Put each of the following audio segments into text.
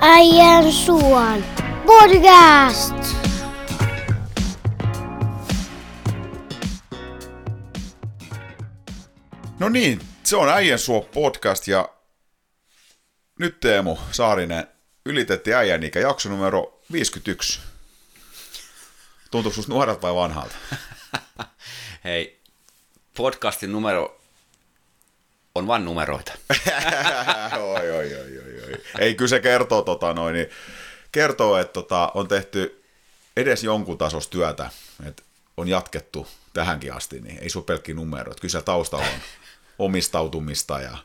Äijän suon podcast. No niin, se on Äijän suo podcast ja nyt Teemu Saarinen ylitettiin äijän ikä jakso numero 51. Tuntuuko susta nuorelta vai vanhalta? Hei, podcastin numero on vain numeroita. oi, oi, oi, oi, oi. Ei, kyllä se kertoo, tota, noin, niin, kertoo että tota, on tehty edes jonkun tasosta työtä, että on jatkettu tähänkin asti, niin ei se ole numero. Että kyllä taustalla on omistautumista ja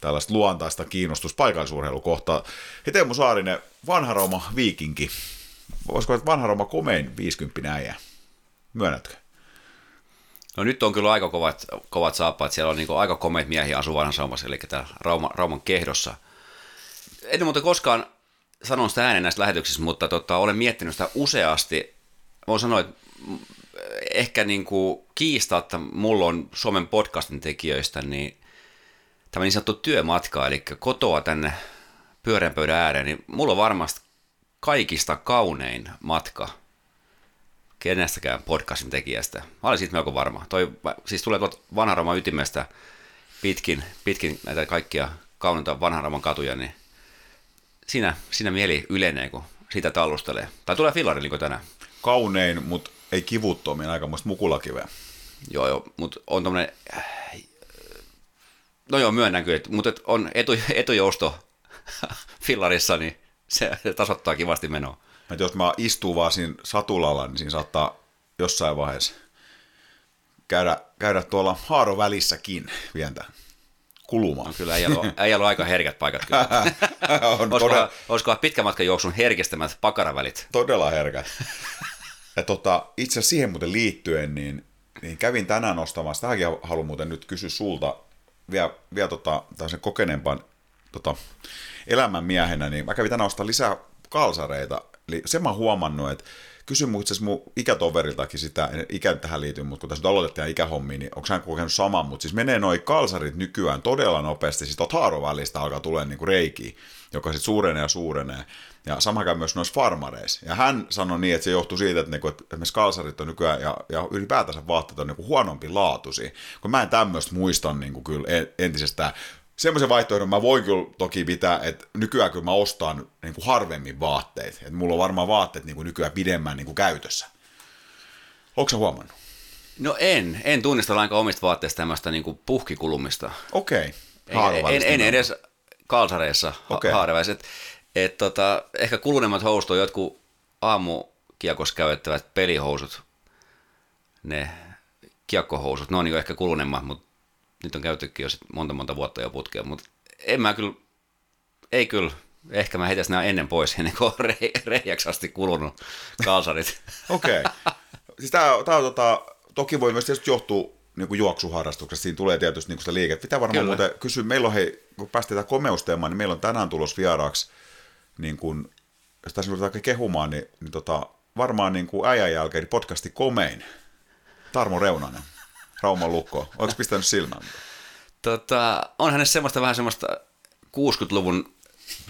tällaista luontaista kiinnostusta paikallisurheilukohtaa. Hei Teemu Saarinen, vanha Rooma viikinki. Voisiko että vanha Rooma komein 50 äijä? Myönnätkö? No nyt on kyllä aika kovat, kovat saappaat. Siellä on niin aika komeita miehiä asuu vanhassa Raumassa, eli täällä Rauma, Rauman kehdossa. En muuten koskaan sanon sitä ääneen näissä lähetyksissä, mutta tota, olen miettinyt sitä useasti. Voin sanoa, että ehkä niin kuin kiistaa, että mulla on Suomen podcastin tekijöistä, niin tämä niin sanottu työmatka, eli kotoa tänne pyöreän pöydän ääreen, niin mulla on varmasti kaikista kaunein matka kenestäkään podcastin tekijästä. Mä olin siitä melko varma. Toi, siis tulee tuolta vanhan ytimestä pitkin, pitkin näitä kaikkia kauniita vanhan katuja, niin siinä, siinä mieli ylenee, kun siitä tallustelee. Tai tulee fillari niin tänään. Kaunein, mutta ei kivuttomia, aika muista mukulakiveä. Joo, joo, mutta on tommonen, no joo, myönnän kyllä, mutta on etu, etujousto fillarissa, niin se tasoittaa kivasti menoa. Että jos mä istun vaan siinä satulalla, niin siinä saattaa jossain vaiheessa käydä, käydä tuolla haaro välissäkin vientä kulumaan. No kyllä ei ollut aika herkät paikat kyllä. on olisiko, todella, olisiko pitkä matka juoksun herkistämät pakaravälit? Todella herkät. ja tota, itse asiassa siihen muuten liittyen, niin, niin kävin tänään nostamassa, tähänkin haluan muuten nyt kysyä sulta vielä, vielä tota, sen kokeneempan tota, elämän miehenä, niin mä kävin tänään ostaa lisää kalsareita. Eli sen mä oon huomannut, että kysyn itse mun ikätoveriltakin sitä, ikä tähän liittyy, mutta kun tässä nyt aloitettiin ikähommiin, niin onko hän kokenut saman, mutta siis menee noi kalsarit nykyään todella nopeasti, siis tuot haarovälistä alkaa tulee niinku reikiä, joka sitten suurenee ja suurenee. Ja sama käy myös noissa farmareissa. Ja hän sanoi niin, että se johtuu siitä, että, niinku, että esimerkiksi kalsarit on nykyään ja, ja ylipäätänsä vaatteet on niinku huonompi laatuisia. Kun mä en tämmöistä muista niinku kyllä entisestään semmoisen vaihtoehdon mä voin kyllä toki pitää, että nykyään kyllä mä ostan niin kuin harvemmin vaatteet. Että mulla on varmaan vaatteet niin kuin nykyään pidemmän niin kuin käytössä. Onko huomannut? No en. En tunnista lainkaan omista vaatteista tämmöistä niin puhkikulumista. Okei. Okay. En, en, en, edes kalsareissa okay. haareväiset. Et, tota, ehkä kuluneemmat housut on jotkut aamukiekossa käytettävät pelihousut. Ne kiekkohousut, ne on niin ehkä kuluneemmat, mutta nyt on käytettykin jo monta monta vuotta jo putkea, mutta en mä kyllä, ei kyllä, ehkä mä heitäisin nämä ennen pois, ennen kuin on reiäksi asti kulunut kalsarit. Okei. Okay. Siis tää, tää on tota, toki voi myös tietysti johtua niin kuin juoksuharrastuksesta, siinä tulee tietysti niin sitä liikettä. Pitää varmaan Kyllä. muuten kysyä, meillä on hei, kun päästiin komeusteemaan, niin meillä on tänään tulos vieraaksi, niin kuin, jos tässä ruvetaan kehumaan, niin, niin tota, varmaan niin kuin äijän jälkeen niin podcasti komein, Tarmo Reunanen. Rauman lukko. Oletko pistänyt silmään? Tota, on hänessä semmoista vähän semmoista 60-luvun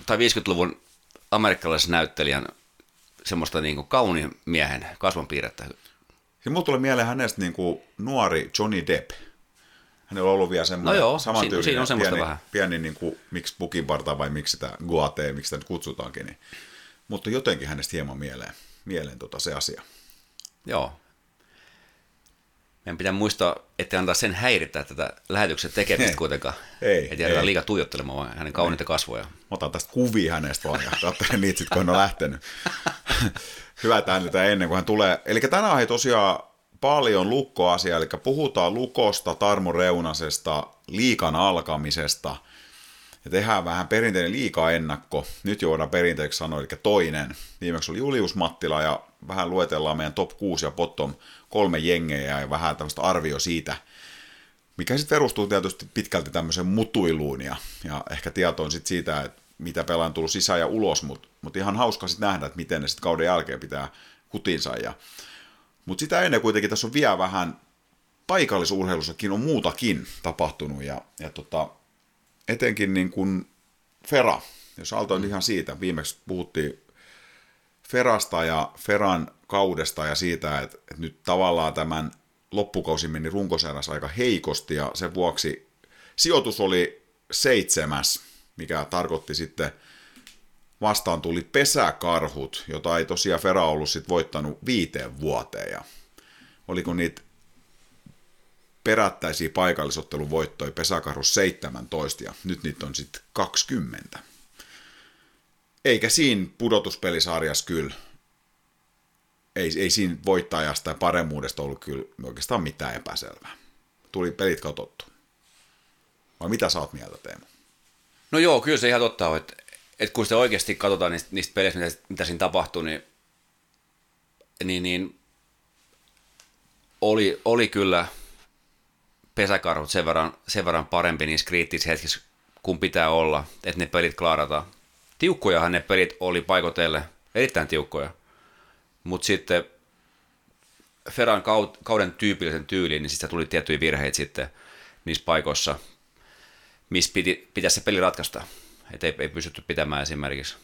tai 50-luvun amerikkalaisen näyttelijän semmoista niin kuin kauniin miehen kasvonpiirrettä. Ja mulla tulee mieleen hänestä niin kuin nuori Johnny Depp. Hänellä on ollut vielä semmoinen no joo, samantyylinen siinä, siinä on pieni, vähän. pieni niin kuin, miksi pukinparta vai miksi sitä guate, miksi sitä nyt kutsutaankin. Niin. Mutta jotenkin hänestä hieman mieleen, mieleen tota se asia. Joo, meidän pitää muistaa, että antaa sen häiritä tätä lähetyksen tekemistä kuitenkaan. Ei, Että jäädään liikaa tuijottelemaan vaan hänen kauniita kasvoja. Mä otan tästä kuvia hänestä vaan ja katselen niitä sitten, kun hän on lähtenyt. Hyvä, että hän ennen kuin hän tulee. Eli tänään ei tosiaan paljon lukkoasia, eli puhutaan lukosta, Tarmo Reunasesta, liikan alkamisesta – ja tehdään vähän perinteinen liika-ennakko. Nyt jo voidaan perinteeksi sanoa, eli toinen. Viimeksi oli Julius Mattila ja vähän luetellaan meidän top 6 ja bottom kolme jengejä ja vähän tämmöistä arvio siitä, mikä sitten perustuu tietysti pitkälti tämmöiseen mutuiluun ja, ja ehkä tietoon sitten siitä, että mitä pelaa on tullut sisään ja ulos, mutta mut ihan hauska sitten nähdä, että miten ne sitten kauden jälkeen pitää kutinsa. Ja, mutta sitä ennen kuitenkin tässä on vielä vähän paikallisurheilussakin on muutakin tapahtunut ja, ja tota, etenkin niin kuin Fera, Jos aloitan mm. ihan siitä, viimeksi puhuttiin Ferasta ja Feran kaudesta ja siitä, että, että nyt tavallaan tämän loppukausi meni runkosarjassa aika heikosti ja sen vuoksi sijoitus oli seitsemäs, mikä tarkoitti sitten vastaan tuli pesäkarhut, jota ei tosiaan Fera ollut sit voittanut viiteen vuoteen. Ja oliko niitä perättäisiä paikallisottelun voittoja pesäkarhus 17 ja nyt niitä on sitten 20. Eikä siinä pudotuspelisarjassa kyllä, ei, ei siinä voittajasta ja paremmuudesta ollut kyllä oikeastaan mitään epäselvää. Tuli pelit katsottu. Vai mitä sä oot mieltä, Teemu? No joo, kyllä se ihan totta on, että, että kun sitä oikeasti katsotaan niistä, niistä peleistä, mitä, mitä siinä tapahtui, niin, niin, niin oli, oli kyllä pesäkarhut sen verran, sen verran parempi niissä kriittisissä hetkissä, kun pitää olla, että ne pelit klaarataan. Tiukkojahan ne pelit oli paikotelle, erittäin tiukkoja. Mutta sitten Ferran kauden tyypillisen tyyliin, niin sitten tuli tiettyjä virheitä sitten niissä paikoissa, missä piti, pitäisi se peli ratkaista. Että ei, ei pystytty pitämään esimerkiksi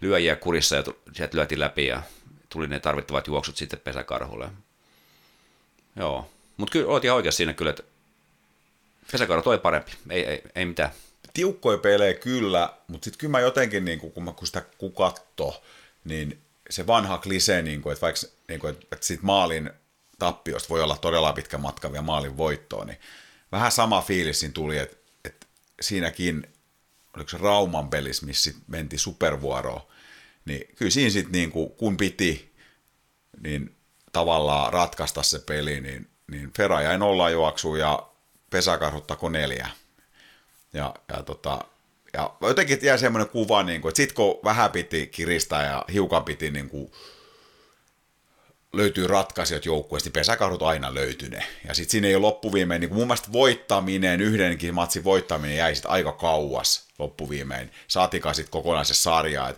lyöjiä kurissa ja sieltä lyötiin läpi ja tuli ne tarvittavat juoksut sitten pesäkarhulle. Joo, mutta kyllä olet ihan oikeassa siinä kyllä, että pesäkarhu toi parempi, ei, ei, ei mitään. Tiukkoja pelejä kyllä, mutta sitten kyllä mä jotenkin, niin kun, mä, kun sitä kun katto, niin se vanha klisee, niin kuin, että vaikka niin kuin, että siitä maalin tappiosta voi olla todella pitkä matka vielä maalin voittoon, niin vähän sama fiilis siinä tuli, että, että siinäkin, oliko se Rauman pelis, missä menti supervuoroon, niin kyllä siinä sitten niin kuin, kun piti, niin tavallaan ratkaista se peli, niin, niin Fera jäi nolla juoksuun ja pesäkarhuttako neljä. Ja, ja tota, ja jotenkin jäi semmoinen kuva, niin kuin, että sit kun vähän piti kiristää ja hiukan piti niin kuin, löytyy ratkaisijat joukkueesta, niin pesäkahdut aina löytyne. Ja sitten siinä ei ole loppuviimein, niin kuin mun mielestä voittaminen, yhdenkin matsin voittaminen jäi sitten aika kauas loppuviimein. Saatikaan sitten kokonaisen sarjaa.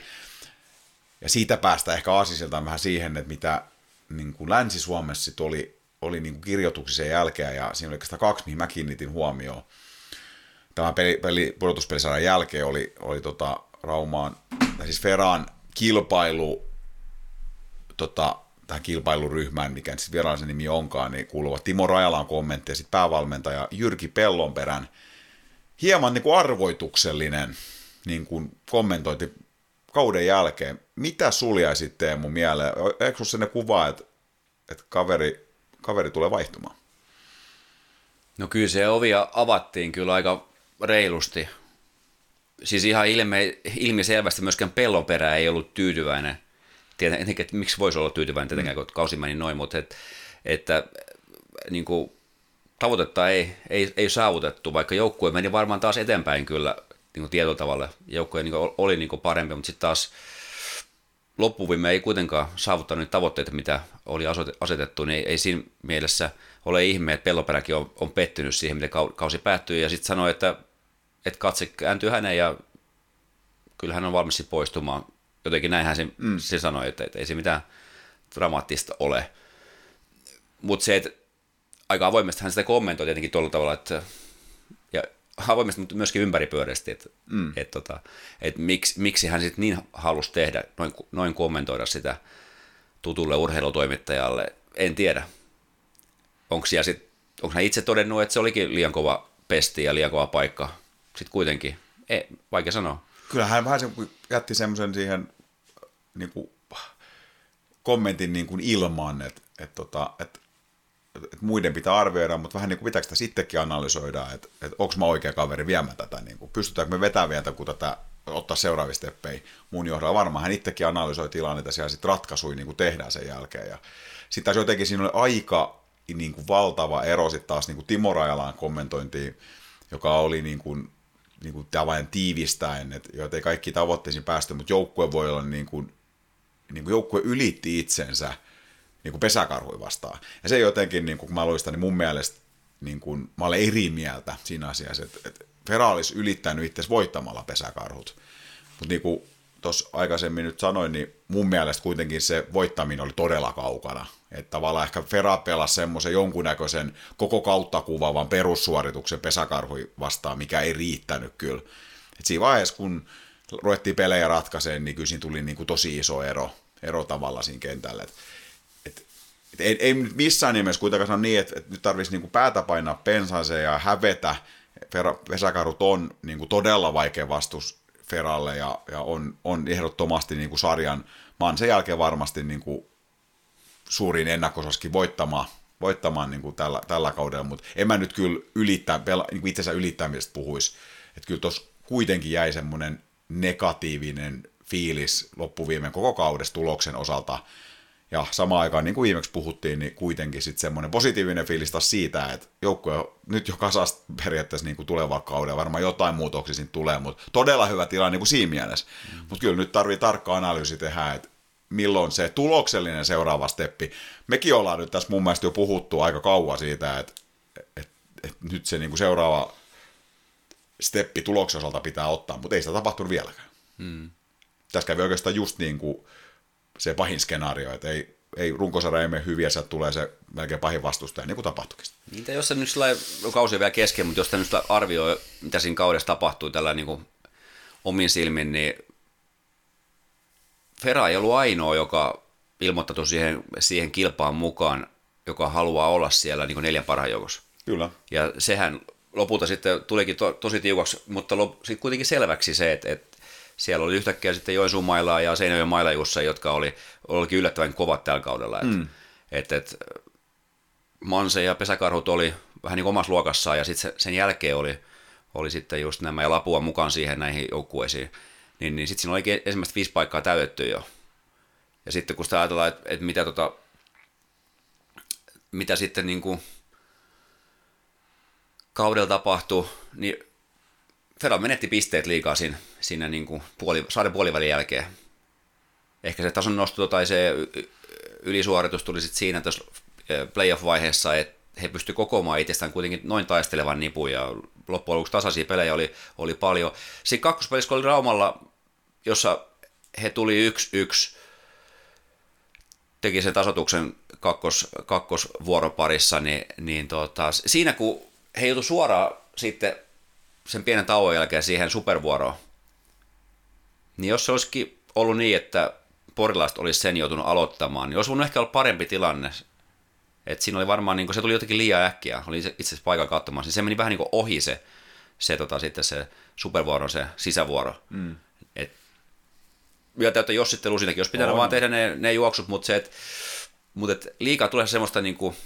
Ja siitä päästä ehkä aasisiltaan vähän siihen, että mitä niin kuin Länsi-Suomessa sit oli, oli niin kuin kirjoituksissa jälkeen, ja siinä oli oikeastaan kaksi, mihin mä kiinnitin huomioon tämän peli, peli, pudotuspelisarjan jälkeen oli, oli tota Raumaan, tai siis Ferran kilpailu, tota, tähän kilpailuryhmään, mikä sitten virallisen nimi onkaan, niin kuuluva Timo Rajalan kommentti ja sitten päävalmentaja Jyrki Pellonperän hieman niin kuin arvoituksellinen niin kuin kommentointi kauden jälkeen. Mitä sulja sitten mun mieleen? Eikö ne kuva, että, että kaveri, kaveri tulee vaihtumaan? No kyllä se ovia avattiin kyllä aika reilusti. Siis ihan ilme, ilmiselvästi myöskään pellonperä ei ollut tyytyväinen. Tiedän, että miksi voisi olla tyytyväinen tietenkään, kun kausi meni noin, mutta et, että niin kuin, tavoitetta ei, ei, ei saavutettu, vaikka joukkue meni varmaan taas eteenpäin kyllä niin kuin tietyllä tavalla. Joukkue niin kuin, oli niin kuin parempi, mutta sitten taas loppuvimme ei kuitenkaan saavuttanut niitä tavoitteita, mitä oli asetettu, niin ei, ei siinä mielessä ole ihme, että Pelloperäkin on, on pettynyt siihen, miten kausi päättyy, ja sitten sanoi, että, että katse kääntyy häneen, ja kyllä hän on valmis poistumaan. Jotenkin näinhän se, mm. se sanoi, että, että ei se mitään dramaattista ole. Mutta se, että aika avoimesti hän sitä kommentoi tietenkin tuolla tavalla, että avoimesti, mutta myöskin ympäripyöreästi, että, mm. että, että, että miksi, miksi hän sitten niin halusi tehdä, noin, noin kommentoida sitä tutulle urheilutoimittajalle, en tiedä. Onko sit, onko hän itse todennut, että se olikin liian kova pesti ja liian kova paikka? Sitten kuitenkin, ei, vaikea sanoa. Kyllä hän vähän jätti semmoisen siihen niin kuin, kommentin niin kuin ilman, että, että, tota, että että muiden pitää arvioida, mutta vähän niin kuin pitääkö sitä sittenkin analysoida, että, että onko mä oikea kaveri viemään tätä, niin kuin, pystytäänkö me vetämään vielä kun tätä ottaa seuraavia steppejä mun johdolla. Varmaan hän itsekin analysoi tilannetta ja sitten ratkaisui niin kuin tehdään sen jälkeen. Ja sitten taas jotenkin siinä oli aika niin kuin valtava ero sitten taas niin kuin Timo Rajalan kommentointiin, joka oli niin kuin, niin kuin vain tiivistäen, että joita ei kaikki tavoitteisiin päästy, mutta joukkue voi olla niin kuin, niin kuin joukkue ylitti itsensä – niin kuin pesäkarhui vastaan. Ja se jotenkin, niin kuin, kun mä luistan, niin mun mielestä niin kuin, mä olen eri mieltä siinä asiassa, että, että Fera olisi ylittänyt itse voittamalla pesäkarhut. Mutta niin kuin tuossa aikaisemmin nyt sanoin, niin mun mielestä kuitenkin se voittaminen oli todella kaukana. Että tavallaan ehkä Fera pelasi semmoisen jonkunnäköisen koko kautta kuvaavan perussuorituksen pesäkarhui vastaan, mikä ei riittänyt kyllä. Et siinä vaiheessa, kun ruvettiin pelejä ratkaiseen, niin kyllä siinä tuli niin kuin tosi iso ero, ero tavalla siinä kentällä. Et, et, ei, ei missään nimessä kuitenkaan sano niin, että, että nyt tarvitsisi niin päätä painaa pensaaseen ja hävetä. Vesakarut on niin kuin todella vaikea vastus Feralle ja, ja on, on ehdottomasti niin kuin sarjan, maan sen jälkeen varmasti niin kuin suurin ennakkosaskin voittamaan, voittamaan niin kuin tällä, tällä kaudella, mutta en mä nyt kyllä ylittää, niin kuin itsensä ylittämisestä puhuisi. Että kyllä tuossa kuitenkin jäi semmoinen negatiivinen fiilis loppuviimen koko kaudesta tuloksen osalta. Ja samaan aikaan, niin kuin viimeksi puhuttiin, niin kuitenkin sitten semmoinen positiivinen fiilis taas siitä, että joukkue nyt jo kasasta periaatteessa niin kuin tulevalla kaudella, varmaan jotain muutoksia siinä tulee, mutta todella hyvä tilanne niin kuin siinä mielessä. Mm. Mutta kyllä nyt tarvii tarkka analyysi tehdä, että milloin se tuloksellinen seuraava steppi. Mekin ollaan nyt tässä mun mielestä jo puhuttu aika kauan siitä, että, että, että nyt se niin kuin seuraava steppi tuloksen osalta pitää ottaa, mutta ei sitä tapahtunut vieläkään. Hmm. Tässä kävi oikeastaan just niin kuin se pahin skenaario, että ei, ei runkosarja ei mene hyviä, sieltä tulee se melkein pahin vastustaja, niin kuin tapahtuikin. Niitä, jos se nyt kausi vielä kesken, mutta jos tämä nyt arvioi, mitä siinä kaudessa tapahtui tällä niin kuin omin silmin, niin Fera ei ollut ainoa, joka ilmoittautui siihen, siihen kilpaan mukaan, joka haluaa olla siellä niin kuin neljän parhaan joukossa. Kyllä. Ja sehän lopulta sitten tulikin to, tosi tiukaksi, mutta sitten kuitenkin selväksi se, että, että siellä oli yhtäkkiä sitten Joensuun mailaa ja Seinäjoen mailajussa, jotka oli, olikin yllättävän kovat tällä kaudella. Mm. että, että Manse ja Pesäkarhut oli vähän niin omassa luokassaan ja sitten sen jälkeen oli, oli sitten just nämä ja Lapua mukaan siihen näihin joukkueisiin. Niin, niin sitten siinä oli ensimmäistä viisi paikkaa täytetty jo. Ja sitten kun sitä ajatellaan, että, että mitä, tota, mitä sitten niin kuin kaudella tapahtui, niin Fedal menetti pisteet liikaa siinä, siinä niin kuin puoli, saaren puolivälin jälkeen. Ehkä se tason nosto tai se ylisuoritus tuli sitten siinä tässä playoff-vaiheessa, että he pystyivät kokoamaan itsestään kuitenkin noin taistelevan nipun ja loppujen lopuksi tasaisia pelejä oli, oli paljon. Siinä kakkospelissä, oli Raumalla, jossa he tuli yksi yksi, teki sen tasotuksen kakkos, kakkosvuoroparissa, niin, niin tota, siinä kun he joutuivat suoraan sitten sen pienen tauon jälkeen siihen supervuoroon, niin jos se olisikin ollut niin, että porilaiset olisi sen joutunut aloittamaan, niin olisi voinut ehkä olla parempi tilanne. Et siinä oli varmaan, niin se tuli jotenkin liian äkkiä, oli itse asiassa paikalla katsomaan, niin se meni vähän niin ohi se, se, tota, sitten se supervuoro, se sisävuoro. Mm. Et, ja täyttä jos sitten lusinakin, jos pitää vaan tehdä ne, ne juoksut, mutta se, että mutta et liikaa tulee semmoista niin kuin,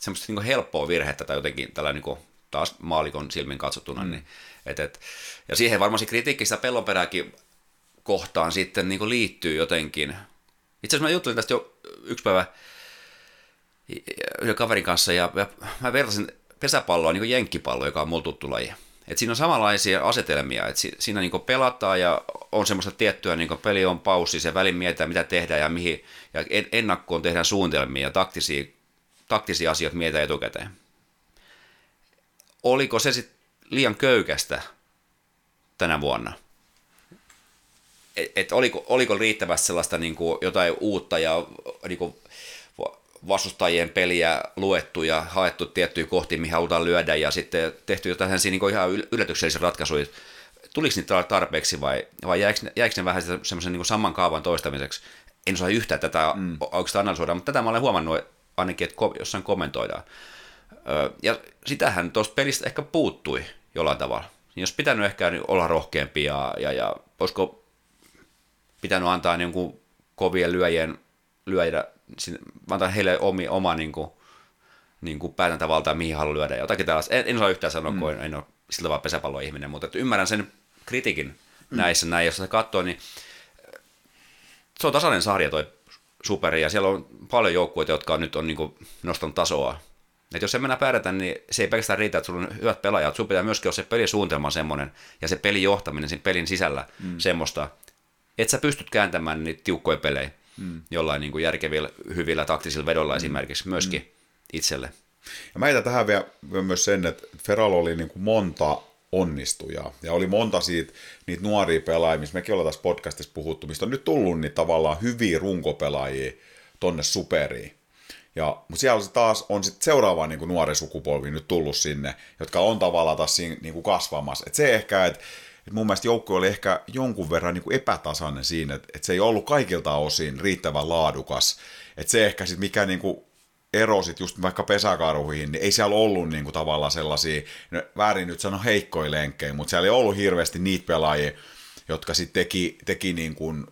semmoista niin helppoa virhettä tai jotenkin tällä niin kuin, taas maalikon silmin katsottuna. Mm. Niin, et, et, ja siihen varmasti kritiikki sitä pellonperääkin kohtaan sitten niin kuin liittyy jotenkin. Itse asiassa mä juttelin tästä jo yksi päivä yhden kaverin kanssa ja, ja mä vertasin pesäpalloa niin kuin jenkkipalloa, joka on mulla tuttu laji. Et siinä on samanlaisia asetelmia, että si, siinä niin pelataan ja on semmoista tiettyä, niin peli on paussi, se välin mietitään mitä tehdään ja mihin, ja ennakkoon tehdään suunnitelmia ja taktisia taktisia asioita mietitä etukäteen. Oliko se sitten liian köykästä tänä vuonna? Et, et oliko, oliko riittävästi sellaista niin kuin jotain uutta ja niin kuin vastustajien peliä luettu ja haettu tiettyjä kohtia, mihin halutaan lyödä ja sitten tehty jotain niin ihan yllätyksellisiä ratkaisuja. Tuliko niitä tarpeeksi vai, vai jäikö, jäikö ne vähän semmoisen niin saman kaavan toistamiseksi? En osaa yhtään tätä mm. oikeastaan analysoida, mutta tätä mä olen huomannut, ainakin, että jossain kommentoidaan. Ja sitähän tuosta pelistä ehkä puuttui jollain tavalla. Niin jos pitänyt ehkä olla rohkeampi ja, ja, ja olisiko pitänyt antaa niin kuin kovien lyöjien lyödä, antaa heille omi, oma niin kuin, niin kuin päätäntävaltaa, mihin haluaa lyödä. Jotakin tällaista. En, en osaa yhtään sanoa, mm. kun en, en ole sillä vaan pesäpalloihminen, mutta että ymmärrän sen kritiikin mm. näissä näin. Jos sitä katsoo, niin se on tasainen sarja toi superi, ja siellä on paljon joukkueita, jotka on nyt on niin nostanut tasoa. Et jos se mennä pärjätä, niin se ei pelkästään riitä, että sulla on hyvät pelaajat, sun pitää myöskin olla se pelisuunnitelma semmoinen, ja se pelin johtaminen siinä pelin sisällä mm. semmoista, että sä pystyt kääntämään niitä tiukkoja pelejä mm. jollain niin kuin järkevillä, hyvillä taktisilla vedolla mm. esimerkiksi myöskin mm. itselle. Ja mä tähän vielä myös sen, että Feral oli niin kuin monta onnistuja. Ja oli monta siitä, niitä nuoria pelaajia, missä mekin ollaan tässä podcastissa puhuttu, mistä on nyt tullut niin tavallaan hyviä runkopelaajia tonne superiin. Ja, mutta siellä taas on sitten seuraava niin kuin nuori sukupolvi nyt tullut sinne, jotka on tavallaan taas siinä niin kuin kasvamassa. Et se ehkä, että että mun mielestä joukkue oli ehkä jonkun verran niin kuin epätasainen siinä, että, että se ei ollut kaikilta osin riittävän laadukas. Että se ehkä sitten mikä niin kuin ero sit just vaikka pesäkarhuihin, niin ei siellä ollut niin kuin tavallaan sellaisia, no, väärin nyt sano heikkoja lenkkejä, mutta siellä ei ollut hirveästi niitä pelaajia, jotka sitten teki, teki niin kuin,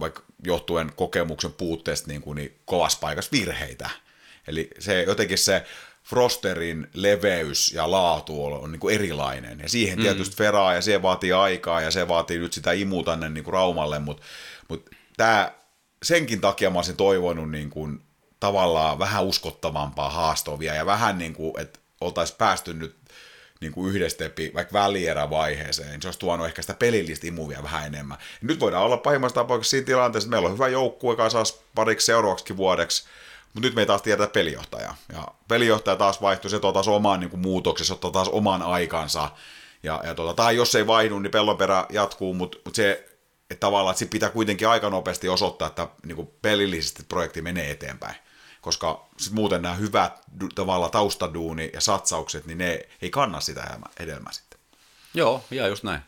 vaikka johtuen kokemuksen puutteesta niin, kuin, niin kovassa paikassa virheitä. Eli se jotenkin se Frosterin leveys ja laatu on, niin kuin erilainen. Ja siihen mm. tietysti feraa ja se vaatii aikaa ja se vaatii nyt sitä imu tänne niin kuin Raumalle, mutta mut tämä, senkin takia mä olisin toivonut niin kuin, tavallaan vähän uskottavampaa haastovia ja vähän niin kuin, että oltaisiin päästy nyt niin kuin yhdestäpi vaikka välierävaiheeseen, niin se olisi tuonut ehkä sitä pelillistä imuvia vähän enemmän. Ja nyt voidaan olla pahimmassa tapauksessa siinä tilanteessa, että meillä on hyvä joukkue kasas pariksi seuraavaksi vuodeksi, mutta nyt me ei taas tiedä pelijohtaja. Ja pelijohtaja taas vaihtui, se taas oman niin muutoksessa, ottaa taas oman aikansa. Ja, ja tota, tai jos ei vaihdu, niin pellonperä jatkuu, mutta mut se, että tavallaan että pitää kuitenkin aika nopeasti osoittaa, että niin kuin pelillisesti projekti menee eteenpäin. Koska sit muuten nämä hyvät tavalla taustaduuni ja satsaukset, niin ne ei kanna sitä hedelmää sitten. Joo, ja just näin.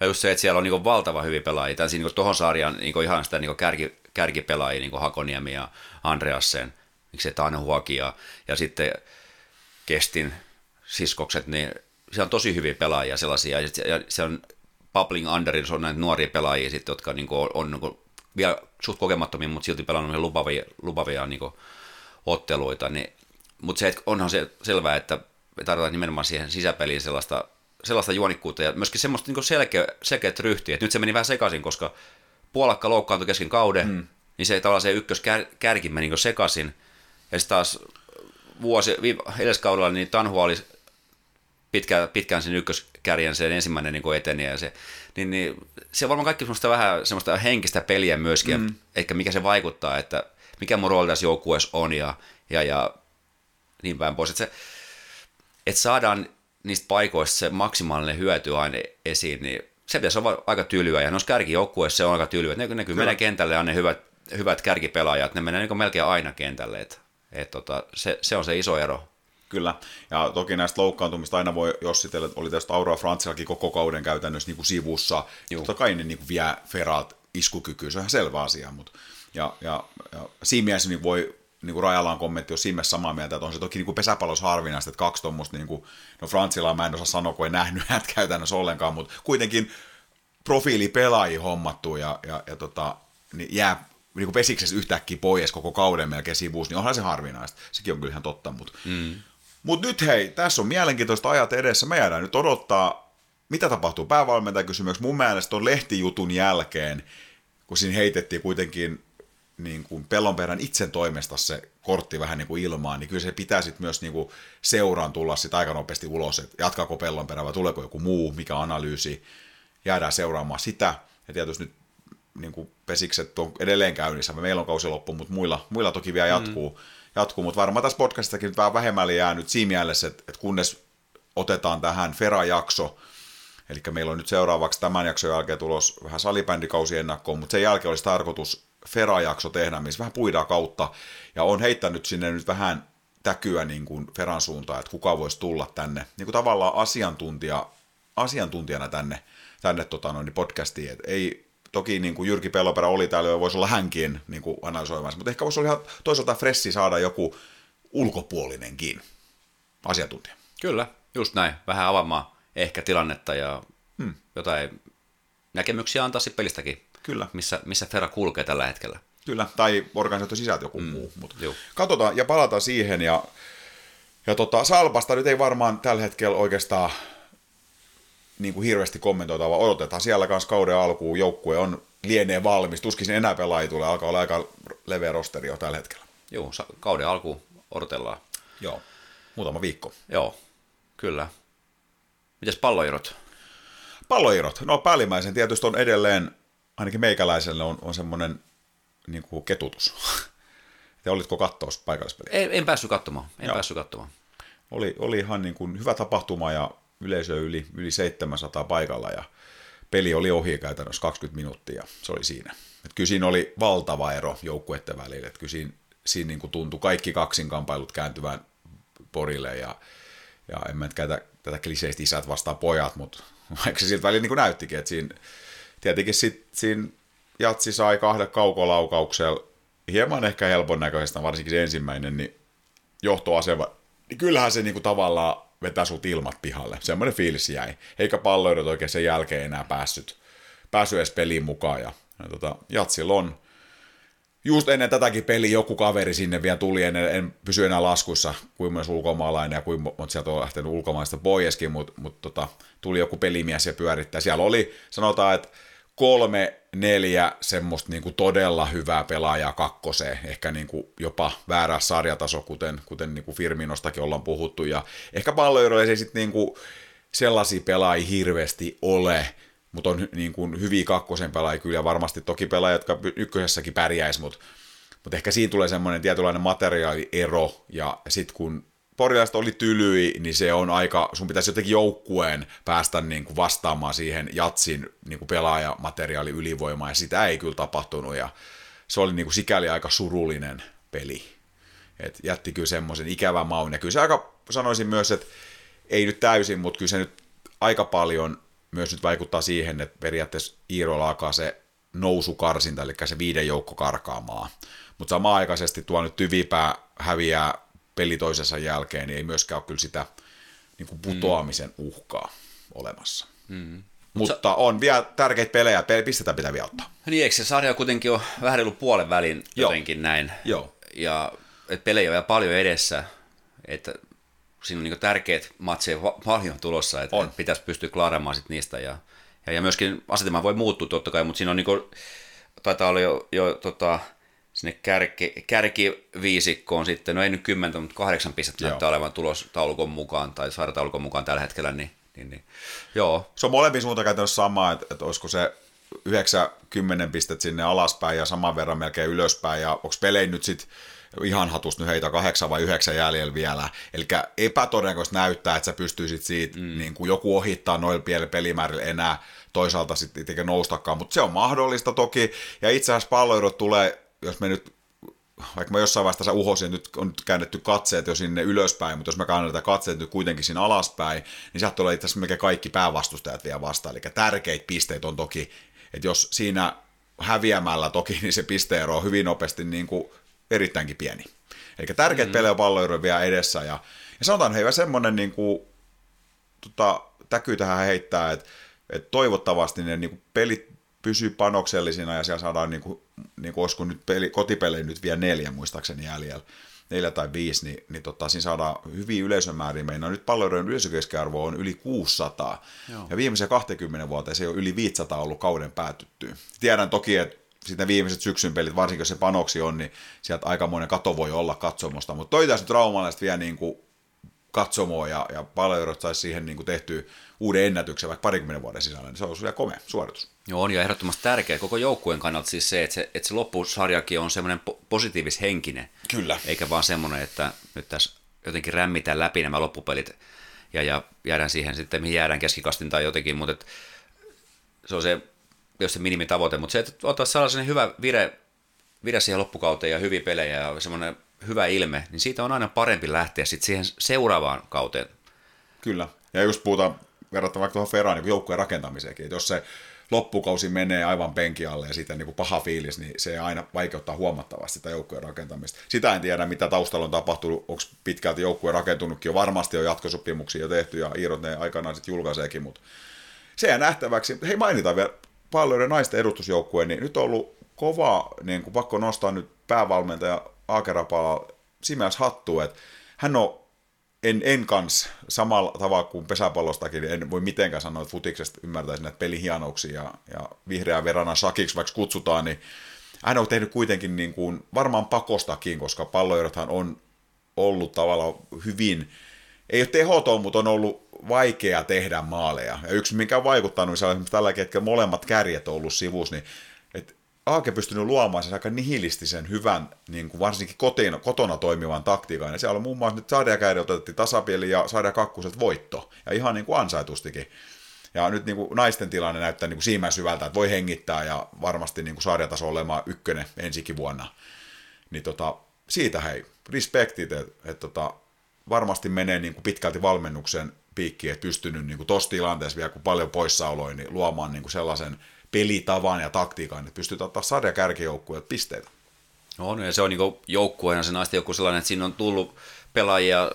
Ja just se, että siellä on niin valtava hyviä pelaajia. Tämän niin tuohon sarjan niin ihan sitä niin kärki, kärkipelaajia, niin Hakoniemi ja Andreasen, miksei Tanhuaki ja, ja sitten Kestin siskokset, niin se on tosi hyviä pelaajia sellaisia, ja, se on Bubbling Underin, se on näitä nuoria pelaajia sitten, jotka niin kuin, on niin kuin, vielä suht kokemattomia, mutta silti pelannut lupavia, lupavia niin kuin, otteluita, niin, mutta se, onhan se selvää, että me tarvitaan nimenomaan siihen sisäpeliin sellaista, sellaista juonikkuutta ja myöskin semmoista niin selkeä, selkeät ryhtiä. Nyt se meni vähän sekaisin, koska Puolakka loukkaantui kesken kauden, mm. Niin se tavallaan se ykköskärki meni niin sekaisin. Ja sitten taas vuosi, edeskaudella niin Tanhua oli pitkään, pitkään sen ykköskärjen sen ensimmäinen niin kuin eteni ja se, niin, niin, se on varmaan kaikki semmoista vähän semmoista henkistä peliä myöskin, mm. ehkä mikä se vaikuttaa, että mikä mun rooli tässä joukkueessa on ja, ja, ja niin päin pois. Että, se, että saadaan niistä paikoista se maksimaalinen hyöty aina esiin, niin se pitäisi olla aika tylyä. Ja noissa kärkijoukkueissa se on aika tylyä. Ne, ne kyllä menee kentälle ja ne hyvät, hyvät kärkipelaajat, ne menee niin melkein aina kentälle. Et, et tota, se, se, on se iso ero. Kyllä, ja toki näistä loukkaantumista aina voi jossitella, oli tästä Aurora Frantsillakin koko kauden käytännössä niin kuin sivussa. Juu. Totta kai ne niin kuin vie Ferat iskukykyä, se on ihan selvä asia, mutta ja, ja, ja siinä mielessä niin voi niin kuin Rajalan kommentti on siinä samaa mieltä, että on se toki niin kuin pesäpallossa harvinaista, että kaksi tuommoista, niin kuin, no Frantsilla mä en osaa sanoa, kun en nähnyt häntä käytännössä ollenkaan, mutta kuitenkin profiilipelaajia hommattu ja, ja, ja tota, niin jää niin kuin pesiksessä yhtäkkiä pois koko kauden melkein sivuus, niin onhan se harvinaista. Sekin on kyllä ihan totta, mutta mm. Mut nyt hei, tässä on mielenkiintoista ajat edessä. Me jäädään nyt odottaa, mitä tapahtuu päävalmentajakysymyksessä. Mun mielestä tuon lehtijutun jälkeen, kun siinä heitettiin kuitenkin niin kuin pellonperän itsen toimesta se kortti vähän niin kuin ilmaan, niin kyllä se pitää sitten myös niin kuin seuraan tulla sit aika nopeasti ulos, että jatkaako pellonperä vai tuleeko joku muu, mikä analyysi, jäädään seuraamaan sitä. Ja tietysti nyt niin kuin pesikset on edelleen käynnissä, meillä on kausi loppu, mutta muilla, muilla toki vielä jatkuu, mm. jatkuu mutta varmaan tässä podcastistakin nyt vähän vähemmälle jää nyt siinä mielessä, että, että kunnes otetaan tähän Fera-jakso, eli meillä on nyt seuraavaksi tämän jakson jälkeen tulos vähän salibändikausi ennakkoon, mutta sen jälkeen olisi tarkoitus Fera-jakso tehdä, missä vähän puidaan kautta, ja on heittänyt sinne nyt vähän täkyä niin kuin Feran suuntaan, että kuka voisi tulla tänne, niin kuin tavallaan asiantuntija, asiantuntijana tänne, tänne tota noin, niin podcastiin, että ei, toki niin kuin Jyrki Pelloperä oli täällä ja voisi olla hänkin niin kuin analysoimassa, mutta ehkä voisi olla ihan toisaalta fressi saada joku ulkopuolinenkin asiantuntija. Kyllä, just näin. Vähän avaamaan ehkä tilannetta ja hmm. jotain näkemyksiä antaa sitten pelistäkin Kyllä. Missä, missä Ferra kulkee tällä hetkellä. Kyllä, tai organisaatio sisältö joku mm, muu. Mutta katsotaan ja palataan siihen. Ja, ja tota, Salpasta nyt ei varmaan tällä hetkellä oikeastaan niin kuin hirveästi kommentoitavaa. Odotetaan siellä kanssa kauden alkuun. Joukkue on lienee valmis. Tuskin enää pelaajia tulee. Alkaa olla aika leveä rosteri jo tällä hetkellä. Joo, kauden alkuun odotellaan. Joo, muutama viikko. Joo, kyllä. Mites palloirot? Palloirot. No päällimmäisen tietysti on edelleen ainakin meikäläiselle on, on semmoinen niin kuin ketutus. Ja olitko kattoos paikallispeliä? En, en päässyt katsomaan, en Joo. päässyt katsomaan. Oli, oli ihan niin kuin hyvä tapahtuma ja yleisö yli, yli 700 paikalla ja peli oli ohi käytännössä 20 minuuttia se oli siinä. Et kyllä siinä oli valtava ero joukkueiden välillä. Et kyllä siinä, siinä niin kuin tuntui kaikki kaksinkampailut kääntyvän porille ja, ja en mä käytä tätä kliseistä isät vastaan pojat, mutta vaikka se siltä välillä niin kuin näyttikin, että siinä, tietenkin sit, siinä Jatsi sai kahden kaukolaukauksella hieman ehkä helpon näköisestä, varsinkin se ensimmäinen, niin johtoasema, niin kyllähän se niin kuin tavallaan vetää sut ilmat pihalle. Semmoinen fiilis jäi. Eikä palloidot oikein sen jälkeen enää päässyt, päässyt edes peliin mukaan. Ja, ja tota, Jatsilla on just ennen tätäkin peliä joku kaveri sinne vielä tuli, en, en pysy enää laskussa, kuin myös ulkomaalainen ja kuin monta sieltä on lähtenyt ulkomaista poiskin, mutta mut tota, tuli joku pelimies ja pyörittää. Siellä oli, sanotaan, että kolme, neljä semmoista niinku todella hyvää pelaajaa kakkoseen, ehkä niinku jopa väärä sarjataso, kuten, kuten niinku Firminostakin ollaan puhuttu, ja ehkä palloiroilla ei sitten niinku sellaisia pelaajia hirveästi ole, mutta on niin kuin hyviä kakkosen pelaajia kyllä, varmasti toki pelaajia, jotka ykkösessäkin pärjäisi, mutta, mutta ehkä siinä tulee semmoinen tietynlainen materiaaliero, ja sitten kun Porilaista oli tylyi, niin se on aika, sun pitäisi jotenkin joukkueen päästä niin kuin vastaamaan siihen jatsin niin kuin pelaajamateriaali ylivoimaan, ja sitä ei kyllä tapahtunut, ja se oli niin kuin sikäli aika surullinen peli. Et jätti kyllä semmoisen ikävän maun, ja kyllä se aika, sanoisin myös, että ei nyt täysin, mutta kyllä se nyt aika paljon myös nyt vaikuttaa siihen, että periaatteessa Iirolla alkaa se nousukarsinta, eli se viiden joukko karkaamaan. Mutta samaan aikaisesti tuo nyt tyvipää häviää peli toisensa jälkeen, niin ei myöskään ole kyllä sitä niin kuin putoamisen mm. uhkaa olemassa. Mm. Mutta on vielä tärkeitä pelejä, pistetään pitää vielä ottaa. Niin, eikö se sarja kuitenkin ole vähän ollut puolen välin jotenkin Joo. näin? Joo. Ja et pelejä on vielä paljon edessä, että siinä on niin tärkeät matseja paljon tulossa, että on. pitäisi pystyä klaaraamaan sit niistä. Ja, ja, ja myöskin asetelma voi muuttua totta kai, mutta siinä on niin kuin, taitaa olla jo, jo tota, sinne kärki, kärkiviisikkoon sitten, no ei nyt kymmentä, mutta kahdeksan pistettä näyttää olevan tulostaulukon mukaan tai sairataulukon mukaan tällä hetkellä, niin, niin, niin joo. Se on molemmin suunta käytännössä sama, että, että olisiko se 9-10 pistet sinne alaspäin ja saman verran melkein ylöspäin, ja onko pelejä nyt sitten ihan hatusta nyt heitä kahdeksan vai yhdeksän jäljellä vielä. Eli epätodennäköistä näyttää, että sä pystyisit siitä mm. niin kuin joku ohittaa noilla pienillä pelimäärillä enää toisaalta sitten noustakaan, mutta se on mahdollista toki, ja itse asiassa palloidot tulee, jos me nyt vaikka mä jossain vaiheessa uhosin, nyt on nyt käännetty katseet jo sinne ylöspäin, mutta jos mä käännetään katseet nyt kuitenkin sinne alaspäin, niin sieltä tulee itse asiassa kaikki päävastustajat vielä vastaan. Eli tärkeitä pisteitä on toki, että jos siinä häviämällä toki, niin se pisteero on hyvin nopeasti niin kuin erittäinkin pieni. Eli tärkeät mm. pelejä palloiluja vielä edessä. Ja, ja sanotaan heivä semmoinen niin kuin, tota, täkyy tähän heittää, että, että toivottavasti ne niin kuin pelit pysyy panoksellisina ja siellä saadaan, niin kuin, niin kuin olisiko nyt peli, kotipelejä nyt vielä neljä muistaakseni jäljellä, neljä tai viisi, niin, niin tota, siinä saadaan hyviä yleisömääriä. Meillä nyt palloiden yleisökeskiarvo on yli 600, Joo. ja viimeisen 20 vuoteen se on yli 500 ollut kauden päätyttyä. Tiedän toki, että sitten viimeiset syksyn pelit, varsinkin jos se panoksi on, niin sieltä aikamoinen kato voi olla katsomosta. Mutta toi tässä nyt raumalaista vielä niin kuin katsomoa ja, ja paljon saisi siihen niin kuin tehtyä uuden ennätyksen vaikka parikymmenen vuoden sisällä, niin se olisi vielä komea suoritus. Joo, on ja ehdottomasti tärkeä koko joukkueen kannalta siis se, että se, että se loppusarjakin on semmoinen po- positiivishenkinen. Kyllä. Eikä vaan semmoinen, että nyt tässä jotenkin rämmitään läpi nämä loppupelit ja, ja jäädään siihen sitten, mihin jäädään keskikastin tai jotenkin, mutta se on se jos se minimitavoite, mutta se, että ottaa sellaisen hyvä vire, vire siihen loppukauteen ja hyviä pelejä ja semmoinen hyvä ilme, niin siitä on aina parempi lähteä sitten siihen seuraavaan kauteen. Kyllä, ja just puhutaan verrattuna vaikka tuohon Ferraan niin joukkueen rakentamiseenkin, että jos se loppukausi menee aivan penki alle ja sitten niin paha fiilis, niin se aina vaikeuttaa huomattavasti sitä joukkueen rakentamista. Sitä en tiedä, mitä taustalla on tapahtunut, onko pitkälti joukkue rakentunutkin jo, varmasti on jatkosopimuksia jo tehty ja Iirot ne aikanaan sitten julkaiseekin, mutta se jää nähtäväksi. Hei, mainitaan vielä palloiden naisten edustusjoukkueen, niin nyt on ollut kova, niin kuin pakko nostaa nyt päävalmentaja Aakerapala Simeäs hattu, että hän on en, en kans samalla tavalla kuin pesäpallostakin, niin en voi mitenkään sanoa, että futiksesta ymmärtäisi näitä pelihienouksia ja, ja vihreää verana sakiksi vaikka kutsutaan, niin hän on tehnyt kuitenkin niin kuin, varmaan pakostakin, koska palloidothan on ollut tavallaan hyvin, ei ole tehoton, mutta on ollut vaikea tehdä maaleja. Ja yksi, mikä on vaikuttanut, niin tällä hetkellä molemmat kärjet on ollut sivus, niin Aake pystynyt luomaan sen aika nihilistisen hyvän, niin kuin varsinkin kotina, kotona toimivan taktiikan. Ja siellä on muun muassa nyt sarjakääri otettiin tasapeli ja sarja kakkuset voitto. Ja ihan niin kuin ansaitustikin. Ja nyt niin kuin naisten tilanne näyttää niin kuin siimään syvältä, että voi hengittää ja varmasti niin kuin sarjataso olemaan ykkönen ensikin vuonna. Niin tota, siitä hei, respektit, että et tota, varmasti menee niin kuin pitkälti valmennuksen piikki, että pystynyt niin tuossa tilanteessa vielä kun paljon poissaoloja, niin luomaan niin kuin sellaisen pelitavan ja taktiikan, että pystyt ottaa sarja kärkijoukkueet pisteitä. On, ja se on niin joukkueena se naisten joku sellainen, että siinä on tullut pelaajia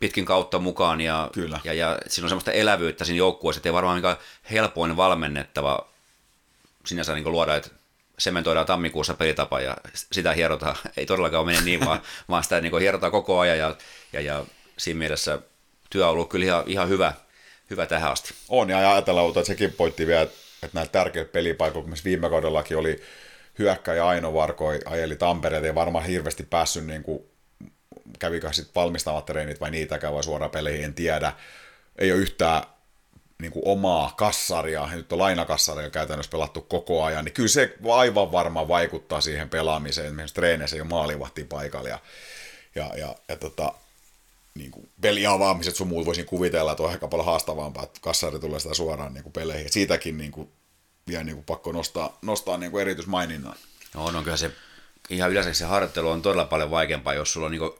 pitkin kautta mukaan ja, Kyllä. ja, ja siinä on semmoista elävyyttä siinä joukkueessa, että ei varmaan mikä helpoin valmennettava sinänsä niin luoda, että sementoidaan tammikuussa pelitapa ja sitä hierotaan. Ei todellakaan mene niin, vaan, vaan sitä niin hierotaan koko ajan ja, ja, ja siinä mielessä työ on ollut kyllä ihan, ihan hyvä, hyvä tähän asti. On, ja ajatellaan, että sekin pointti vielä, että näillä tärkeillä pelipaikoilla, kun viime kaudellakin oli hyökkäjä Aino Varkoi ajeli Tampereet, ei varmaan hirveästi päässyt niin kuin, kävikö sitten valmistavat treenit vai niitäkään vai suoraan peleihin, en tiedä. Ei ole yhtään niin kuin omaa kassaria, nyt on lainakassaria käytännössä pelattu koko ajan, niin kyllä se aivan varmaan vaikuttaa siihen pelaamiseen. Esimerkiksi treeneissä ei ole maalivahti paikalla ja, ja, ja, ja tota, niin kuin peliavaamiset sun muut voisin kuvitella, että on aika paljon haastavampaa, että kassari tulee sitä suoraan niin kuin peleihin. Siitäkin niin kuin, vielä niin kuin pakko nostaa, nostaa niin kuin erityismaininnan. No on, on kyllä se ihan yleensä se harjoittelu on todella paljon vaikeampaa, jos sulla on niin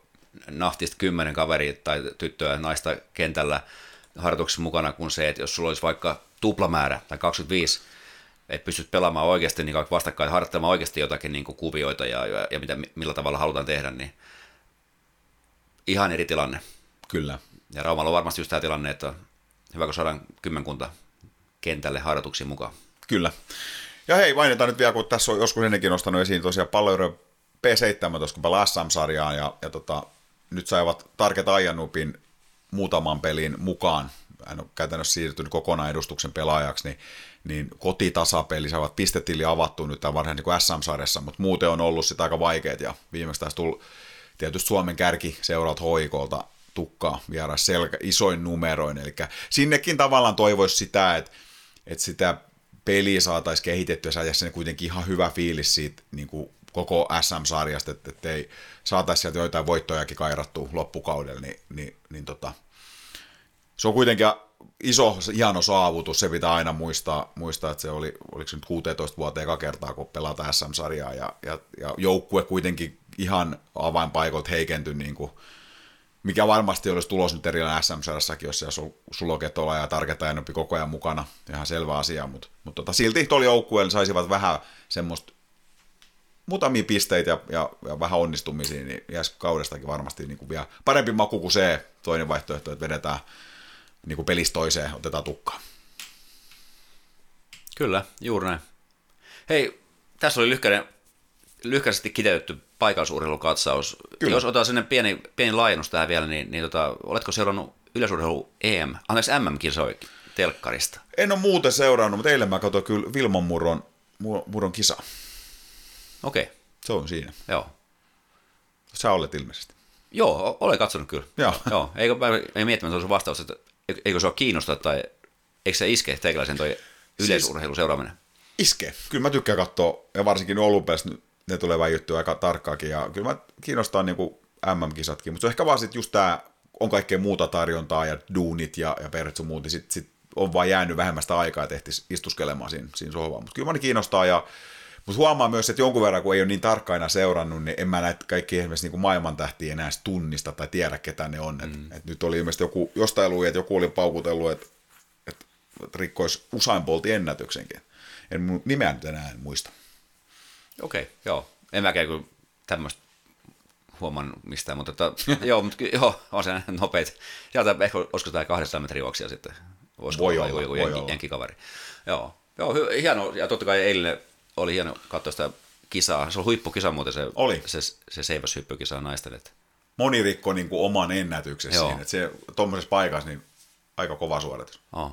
nahtista kymmenen kaveria tai tyttöä ja naista kentällä harjoituksessa mukana kuin se, että jos sulla olisi vaikka tuplamäärä tai 25, että pystyt pelaamaan oikeasti niin vastakkain, harjoittamaan oikeasti jotakin niin kuin kuvioita ja, ja, ja mitä, millä tavalla halutaan tehdä, niin ihan eri tilanne. Kyllä. Ja Raumalla on varmasti just tämä tilanne, että hyvä kun saadaan kymmenkunta kentälle harjoituksiin mukaan. Kyllä. Ja hei, mainitaan nyt vielä, kun tässä on joskus ennenkin nostanut esiin tosiaan palloirojen P17, kun pelaa SM-sarjaa, ja, ja tota, nyt saivat Target Ajanupin muutaman pelin mukaan, hän on käytännössä siirtynyt kokonaan edustuksen pelaajaksi, niin, niin kotitasapeli, saavat pistetili avattu nyt tämän varhain niin SM-sarjassa, mutta muuten on ollut sitä aika vaikeet, ja viimeksi taas tullut tietysti Suomen kärki seuraat hoikolta tukkaa vieras selkä, isoin numeroin, eli sinnekin tavallaan toivoisi sitä, että, että sitä peliä saataisiin kehitettyä, saataisiin kuitenkin ihan hyvä fiilis siitä niin kuin koko SM-sarjasta, että, että ei saataisiin sieltä joitain voittojakin kairattua loppukaudella, niin, niin, niin tota, se on kuitenkin iso, hieno saavutus, se pitää aina muistaa, muistaa että se oli, oliko se nyt 16 vuotta eka kertaa, kun pelata SM-sarjaa, ja, ja, ja joukkue kuitenkin ihan avainpaikoilta heikentyi, niin kuin, mikä varmasti olisi tulos nyt erilainen SM-sarjassakin, jos siellä ketola ja tarketa enempi koko ajan mukana, ihan selvä asia, mutta, mutta tota, silti tuolla joukkueella saisivat vähän semmoista muutamia pisteitä ja, ja, ja vähän onnistumisia, niin jäisi kaudestakin varmasti niin kuin vielä parempi maku kuin se toinen vaihtoehto, että vedetään niin kuin pelistä toiseen, otetaan tukkaa. Kyllä, juuri näin. Hei, tässä oli lyhkäisesti kiteytetty paikallisurheilukatsaus. Kyllä. Jos otetaan sinne pieni, pieni laajennus tähän vielä, niin, niin tota, oletko seurannut yleisurheilu EM, anteeksi MM-kisoi telkkarista? En ole muuten seurannut, mutta eilen mä katsoin kyllä Vilman Murron, Murron kisa. Okei. Okay. Se on siinä. Joo. Sä olet ilmeisesti. Joo, olen katsonut kyllä. Joo. Joo. Eikö mä miettimään tuossa vastaus, että eikö se ole kiinnostaa tai eikö se iske teikäläisen toi yleisurheilu seuraaminen? Siis iske. Kyllä mä tykkään katsoa, ja varsinkin olympiassa ne tulee väijyttyä aika tarkkaakin, ja kyllä mä kiinnostaa niin kuin MM-kisatkin, mutta se on ehkä vaan sitten just tämä, on kaikkea muuta tarjontaa ja duunit ja, ja perhet sun muut, niin sit, sit on vaan jäänyt vähemmästä aikaa, että ehtisi istuskelemaan siinä, siinä sohvaan. Mutta kyllä mä kiinnostaa ja mutta huomaa myös, että jonkun verran, kun ei ole niin tarkkaina seurannut, niin en mä näitä kaikki esimerkiksi niin maailman tähtiä enää tunnista tai tiedä, ketä ne on. Mm. Et, et nyt oli ilmeisesti joku, jostain luin, että joku oli paukutellut, että, että rikkoisi Usain Boltin ennätyksenkin. En nimeä nyt enää en muista. Okei, okay, joo. En mäkään kyllä tämmöistä huomaan mistään, mutta tota, joo, mutta joo, on se nopeet. Sieltä ehkä olisiko tämä 200 metrin juoksia sitten. Voisiko voi olla, joku voi jenki, olla. jenkikaveri. Joo, joo hieno, ja totta kai eilen oli hieno katsoa sitä kisaa. Se oli huippukisa muuten se, oli. se, se seiväshyppykisa naisten. Että... Moni rikko niin kuin oman ennätyksessä siinä. Että se tuommoisessa paikassa niin aika kova suoritus. Oh.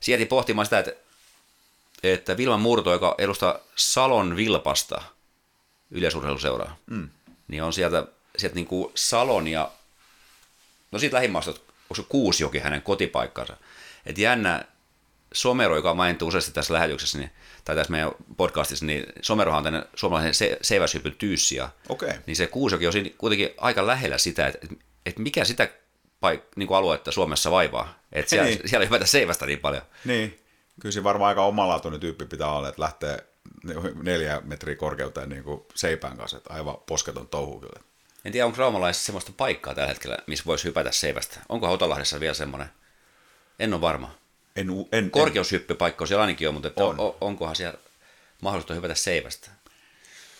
Sieltä pohtimaan sitä, että, että Vilman Murto, joka edustaa Salon Vilpasta yleisurheiluseuraa, mm. niin on sieltä, sieltä niin kuin Salon ja no siitä lähimmästä, onko se Kuusjoki hänen kotipaikkansa. Että jännä, Somero, joka on mainittu useasti tässä lähetyksessä, niin tai tässä meidän podcastissa, niin Somerohan on tänne suomalaisen se, seiväshypyn tyyssiä. Okay. Niin se Kuusokin on siinä kuitenkin aika lähellä sitä, että, että mikä sitä paik, niin kuin aluetta Suomessa vaivaa. Että siellä, niin. siellä ei hypätä seivästä niin paljon. Niin, kyllä siinä varmaan aika omalaatuinen tyyppi pitää olla, että lähtee neljä metriä korkeuteen niin kuin seipään kanssa, että aivan posketon touhu kyllä. En tiedä, onko raumalaisessa sellaista paikkaa tällä hetkellä, missä voisi hypätä seivästä. Onko Hautalahdessa vielä semmoinen? En ole varma. En, en, Korkeushyppypaikka siellä ainakin on, mutta että On. on. onkohan siellä mahdollista hypätä seivästä?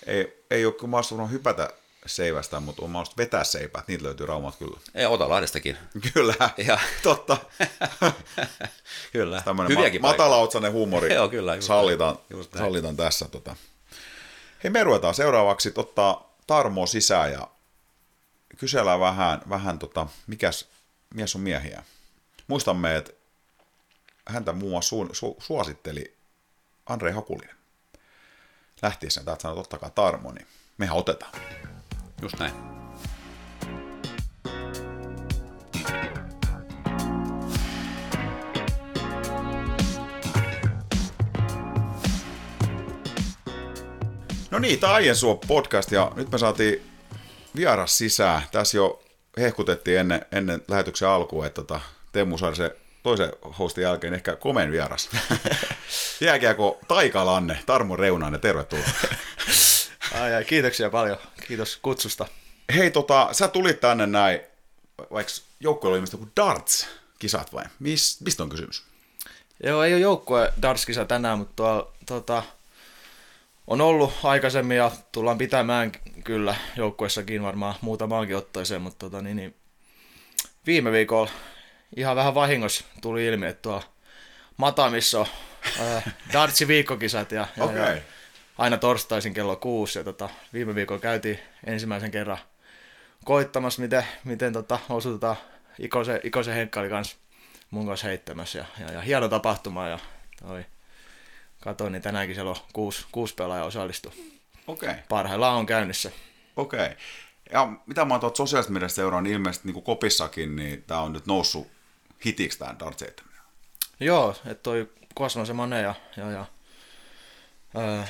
ei, ei ole kyllä mahdollisuus hypätä seivästä, mutta on mahdollista vetää seipää. Niitä löytyy Raumalta kyllä. Ei, ota Lahdestakin. Kyllä, Ja- totta. Kyllä. Tämmöinen Hyviäkin ma- matalaotsainen huumori Joo, kyllä, just sallitaan. Just sallitaan tässä. Tota. Hei, me ruvetaan seuraavaksi ottaa Tarmo sisään ja kysellään vähän, vähän tota, mikäs mies on miehiä. Muistamme, että häntä muun muassa su, su, suositteli Andre Hakulinen. Lähtiessään täältä sanoi, että ottakaa Tarmo, niin mehän otetaan. Just näin. No niin, tämä Aiensuo podcast ja nyt me saatiin vieras sisään. Tässä jo hehkutettiin ennen, ennen lähetyksen alkua, että tota, Teemu sai se toisen hostin jälkeen ehkä komen vieras. Jääkiekko Taikalanne, Tarmo Reunainen, tervetuloa. Ai, ai, kiitoksia paljon. Kiitos kutsusta. Hei, tota, sä tulit tänne näin, vaikka joukko oli ilmeisesti kuin darts-kisat vai? Mis, mistä on kysymys? Joo, ei ole joukkue Darskisa tänään, mutta tuolla, tota, on ollut aikaisemmin ja tullaan pitämään kyllä joukkuessakin varmaan muutamaankin otteeseen, mutta tota, niin, niin, viime viikolla ihan vähän vahingossa tuli ilmi, että tuolla Matamissa on äh, Dartsi viikkokisat ja, ja, Okei. ja aina torstaisin kello kuusi ja tota, viime viikolla käytiin ensimmäisen kerran koittamassa, miten, miten tota, osutetaan Ikosen, Ikosen Henkka oli kans mun kanssa heittämässä ja, ja, ja hieno tapahtuma ja toi, katoin, niin tänäänkin siellä on kuusi, kuusi pelaajaa osallistu. Okei, okay, Parhaillaan on käynnissä. okei. Okay. Ja mitä mä oon tuolta sosiaalista mediasta seuraan, niin ilmeisesti niin kuin kopissakin, niin tää on nyt noussut hitiksi tää darts. Joo, että toi Kosman se Mane ja, ja, ja öö,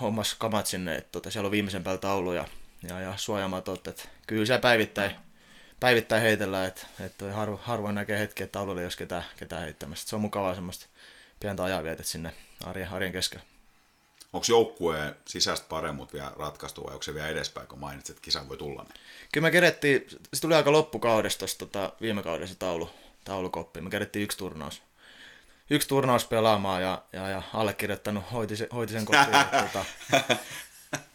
hommas kamat sinne, että tota, siellä on viimeisen päällä taulu ja, ja, ja suojamatot, että kyllä siellä päivittäin, päivittäin heitellään, että, että harvo, harvoin näkee hetki, että taululla ei olisi ketään, ketään heittämässä. Se on mukavaa semmoista pientä ajanvietet sinne arjen, arjen keskellä. Onko joukkueen sisäistä paremmuutta vielä ratkaistu vai onko se vielä edespäin, kun mainitsit, että kisa voi tulla? Niin? Kyllä me kerettiin, se tuli aika loppukaudesta tota, viime kaudessa taulu, taulukoppi. Me kerettiin yksi turnaus. Yksi turnaus pelaamaan ja, ja, ja allekirjoittanut hoiti, se, hoiti sen kotiin. ja, tota,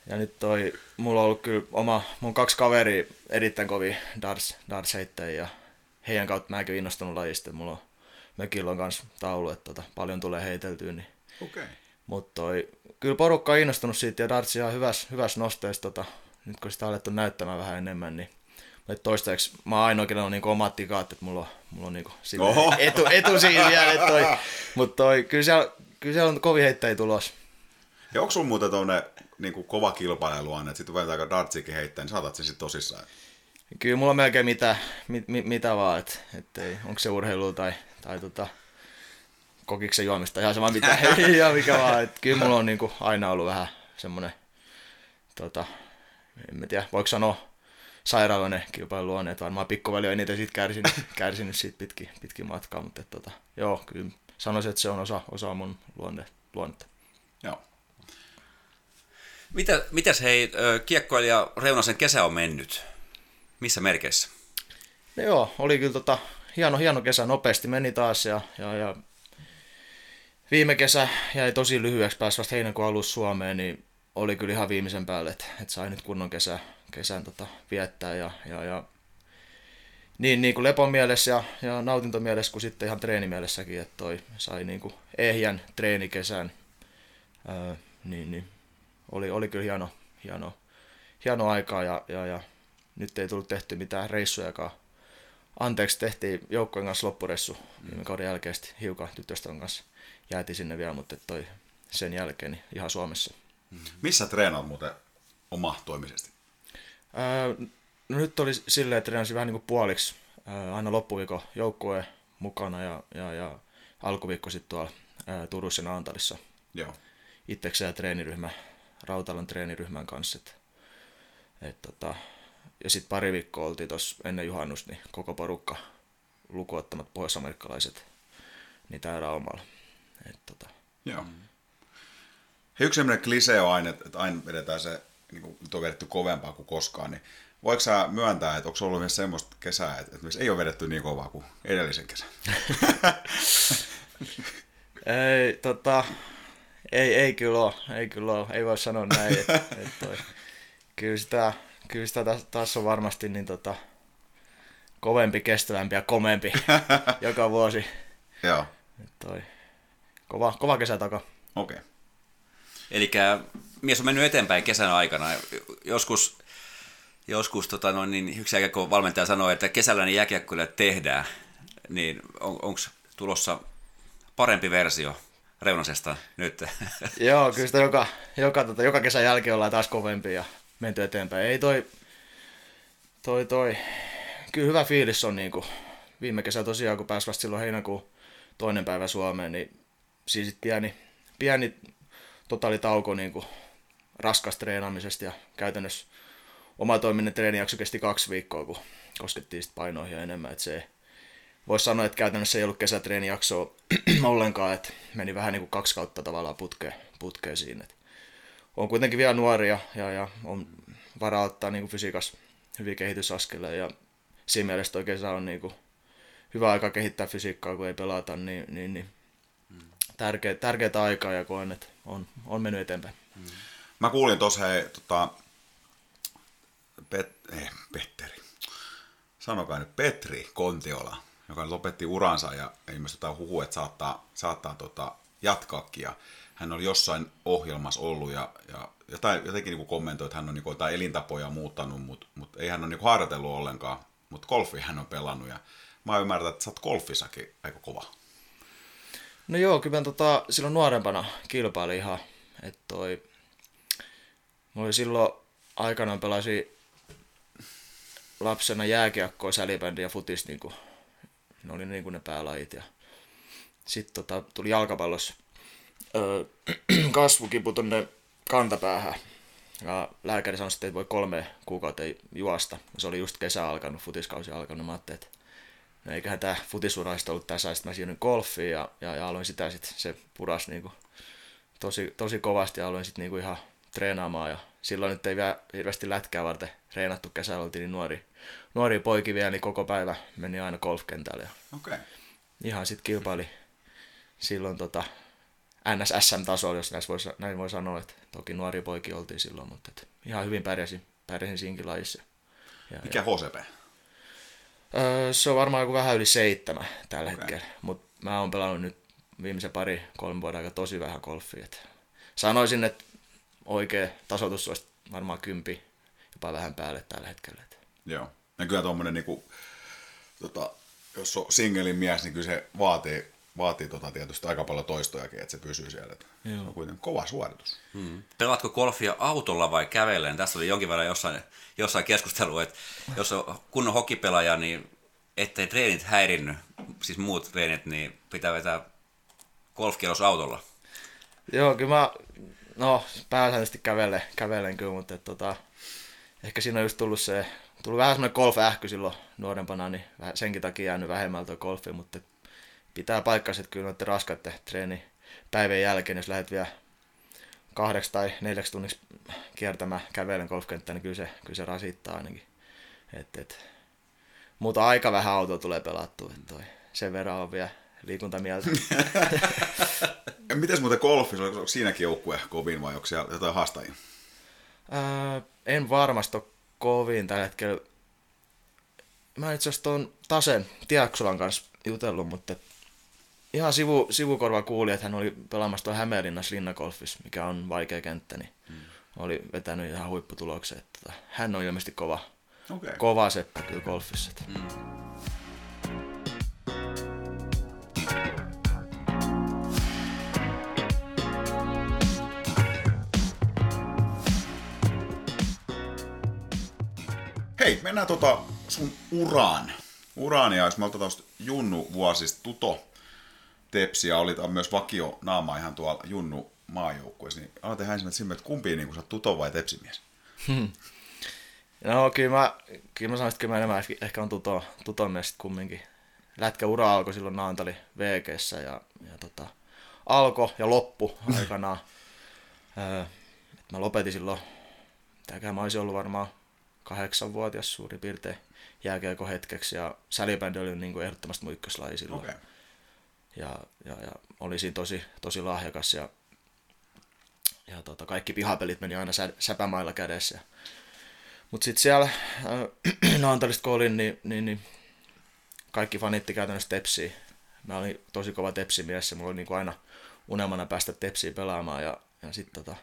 ja nyt toi, mulla on ollut kyllä oma, mun kaksi kaveria erittäin kovin darts, darts ja heidän kautta mäkin innostunut lajista. Mulla on mökillä on kans taulu, että tota, paljon tulee heiteltyä, niin. Okay. mutta toi, kyllä porukka on innostunut siitä ja Dartsi ihan hyvässä, hyvässä nosteessa. Tota, nyt kun sitä on alettu näyttämään vähän enemmän, niin et toistaiseksi mä oon ainoa, kenellä on niinku omat tikaat, että mulla on, mulla on niinku silleen Oho. etu, etu siinä vielä, että toi, mutta toi, kyllä siellä, kyllä siellä on kovin heittäjiä tulos. Ja onko sun muuten tuonne niin kova kilpailu aina, että sitten kun aika dartsikin heittää, niin saatat sen sitten tosissaan? Kyllä mulla on melkein mitä, mit, mit, mitä vaan, että et ei, onko se urheilu tai, tai tota, kokiksen juomista, ihan sama mitä, ihan mikä vaan. Et kyllä mulla on niinku aina ollut vähän semmoinen, tota, en mä tiedä, voiko sanoa sairaaloinen kilpailun luonne, että varmaan pikkuveli on eniten siitä kärsinyt, kärsinyt siitä pitkin, pitkin matkaa, mutta et, tota, joo, kyllä sanoisin, että se on osa, osa mun luonne, luonnetta. Joo. Mitä, mitäs hei, kiekkoilija Reunasen kesä on mennyt? Missä merkeissä? No joo, oli kyllä tota, hieno, hieno kesä, nopeasti meni taas ja, ja, ja viime kesä jäi tosi lyhyeksi, pääsi vasta heinäkuun alussa Suomeen, niin oli kyllä ihan viimeisen päälle, että, että sai nyt kunnon kesä, kesän tota, viettää ja, ja, ja niin, niin kuin lepon mielessä ja, ja nautintomielessä kuin sitten ihan treenimielessäkin, että toi sai niin kuin ehjän treenikesän, ää, niin, niin oli, oli kyllä hieno, hieno, hieno aikaa ja, ja, ja nyt ei tullut tehty mitään reissujakaan. Anteeksi, tehtiin joukkojen kanssa loppuressu viime kauden jälkeen hiukan tyttöstön kanssa. Jäätiin sinne vielä, mutta toi sen jälkeen niin ihan Suomessa. Missä treenaat muuten oma no nyt oli silleen, että treenasin vähän niin kuin puoliksi. Aina loppuviikon joukkueen mukana ja, ja, ja alkuviikko sitten tuolla Turussa ja Naantalissa Joo. itsekseen ja treeniryhmä, Rautalan treeniryhmän kanssa. Et, et tota, ja sitten pari viikkoa oltiin tuossa ennen juhannusta, niin koko porukka lukuottamat pohjois-amerikkalaiset, niin täällä Raumalla. Et tota, Joo. Yksi sellainen klisee on aina, että että aina vedetään se, niin kuin nyt on vedetty kovempaa kuin koskaan, niin voiko sä myöntää, että onko ollut myös semmoista kesää, että, että ei ole vedetty niin kovaa kuin edellisen kesän? Ei, tota, ei, ei kyllä ole, ei kyllä ole, ei voi sanoa näin, että, että toi, kyllä sitä, kyllä sitä taas, taas on varmasti niin tota, kovempi, kestävämpi ja komempi joka vuosi. Joo, Että toi, kova, kova kesä takaa. okei. Okay. Eli mies on mennyt eteenpäin kesän aikana. Joskus, joskus tota noin, niin yksi jääkiekko valmentaja sanoi, että kesällä niin jääkiekkoille tehdään, niin on, onko tulossa parempi versio Reunasesta nyt? Joo, kyllä sitä joka, joka, tota, joka kesän jälkeen ollaan taas kovempi ja menty eteenpäin. Ei toi, toi, toi, kyllä hyvä fiilis on niinku, viime kesä tosiaan, kun pääsi vasta silloin heinäkuun toinen päivä Suomeen, niin siis pieni, pieni totaalitauko niinku raskas treenaamisesta ja käytännössä oma toiminnan treenijakso kesti kaksi viikkoa, kun koskettiin sit painoihin ja enemmän, että se voisi sanoa, että käytännössä ei ollut kesätreenijaksoa ollenkaan, että meni vähän niin kuin kaksi kautta tavallaan putkeen, putkeen siinä. Et on kuitenkin vielä nuoria ja, ja on varaa ottaa niin kuin fysiikas hyviä kehitysaskeleja ja siinä mielessä toi kesä on niin kuin hyvä aika kehittää fysiikkaa, kun ei pelata, niin, niin, niin tärkeä, tärkeää aikaa ja koen, että on, on mennyt eteenpäin. Mä kuulin tuossa, hei, tota, Pet, eh, Petteri, sanokaa nyt Petri Kontiola, joka lopetti uransa ja ilmeisesti jotain huhua, että saattaa, saattaa tota, jatkaakin. Ja hän oli jossain ohjelmassa ollut ja, ja jotain, jotenkin niin kommentoi, että hän on niin jotain elintapoja muuttanut, mutta mut ei hän ole niin harjoitellut ollenkaan. Mutta golfi hän on pelannut ja mä ymmärrän, että sä oot golfissakin aika kova. No joo, kyllä tota, silloin nuorempana kilpailin ihan, että toi, mä olin silloin aikanaan pelasin lapsena jääkiekkoa, sälibändiä ja futista, niin kuin, ne oli niin kuin ne päälajit. Ja sitten tota, tuli jalkapallossa öö, kasvukipu tonne kantapäähän. Ja lääkäri sanoi, että ei voi kolme kuukautta juosta. Se oli just kesä alkanut, futiskausi alkanut. Mä ajattelin, että no eiköhän tämä futisuraista ollut tässä. Sitten mä siirryin golfiin ja, ja, ja aloin sitä sitten, se puras niinku tosi, tosi kovasti ja aloin sitten niinku ihan treenaamaan. Ja silloin nyt ei vielä hirveästi lätkää varten treenattu kesällä, oltiin niin nuori, nuori poiki vielä, niin koko päivä meni aina golfkentälle. Ja. Okay. ihan sitten kilpaili silloin tota, NSSM-tasolla, jos näin voi, näin voi sanoa, että toki nuori poiki oltiin silloin, mutta et ihan hyvin pärjäsin, pärjäsin siinkin lajissa. Ja, Mikä HCP? Öö, se on varmaan joku vähän yli seitsemän tällä okay. hetkellä, mutta mä oon pelannut nyt viimeisen pari, kolme vuoden aika tosi vähän golfia. Et sanoisin, että oikea tasoitus olisi varmaan kympi, jopa vähän päälle tällä hetkellä. Et Joo. Ja kyllä tuommoinen, niinku, tota, jos on singelin mies, niin kyllä se vaatii, vaatii tota tietysti aika paljon toistojakin, että se pysyy siellä. Että Se on kuitenkin kova suoritus. Hmm. Pelaatko golfia autolla vai kävellen? Tässä oli jonkin verran jossain, jossain keskustelua, että jos on kunnon hokipelaaja, niin ettei treenit häirinny, siis muut treenit, niin pitää vetää golfkierros autolla. Joo, kyllä mä, no pääsääntöisesti kävelen, kävelen kyllä, mutta et, tota, ehkä siinä on just tullut se, tullut vähän semmoinen golf-ähky silloin nuorempana, niin vähän senkin takia jäänyt vähemmältä tuo golfi, mutta pitää paikkansa, että kyllä noiden raskaiden treeni päivän jälkeen, jos lähdet vielä kahdeksi tai neljäksi tunniksi kiertämään kävelen golfkenttään, niin kyllä se, kyllä se rasittaa ainakin. Et, et. Mutta aika vähän autoa tulee pelattua, että toi, sen verran on vielä liikuntamieltä. Ja mites muuten golfissa, onko siinäkin joukkue kovin vai onko siellä jotain haastajia? Ää, en varmasti ole kovin tällä hetkellä. Mä itse asiassa tuon Tasen Tiaksolan kanssa jutellut, mutta ihan sivu, sivukorva kuuli, että hän oli pelaamassa tuon Hämeenlinnassa linnagolfissa, mikä on vaikea kenttä, niin hmm. oli vetänyt ihan huipputuloksen. Että, tota, hän on ilmeisesti kova. Okay. kova seppä kyllä golfissa. Että. Hei, mennään tota sun uraan. Uraan, ja jos me tosta Junnu vuosista Tuto Tepsiä, oli myös vakio naama ihan tuolla Junnu maajoukkueessa, niin aloitetaan ihan ensimmäisenä että kumpi niin sä oot Tuto vai Tepsimies? No kyllä mä, kyllä mä sanoisin, että kyllä mä enemmän ehkä on tuto, tuton mies kumminkin. Lätkäura alkoi silloin Naantali VGssä ja, ja tota, alkoi ja loppu aikanaan. Öö, mä lopetin silloin, mitäkään mä olisin ollut varmaan kahdeksanvuotias suurin piirtein jääkiekko hetkeksi ja sälibändi oli niin kuin ehdottomasti mun ykköslaji silloin. Okei. Ja, ja, ja oli siinä tosi, tosi lahjakas ja, ja tota, kaikki pihapelit meni aina sä, säpämailla kädessä. Mutta sitten siellä äh, Naantalista kun olin, niin, niin, niin kaikki fanitti käytännössä tepsiä. Mä olin tosi kova tepsimies ja mulla oli niin kuin aina unelmana päästä tepsiin pelaamaan ja, ja sitten tota,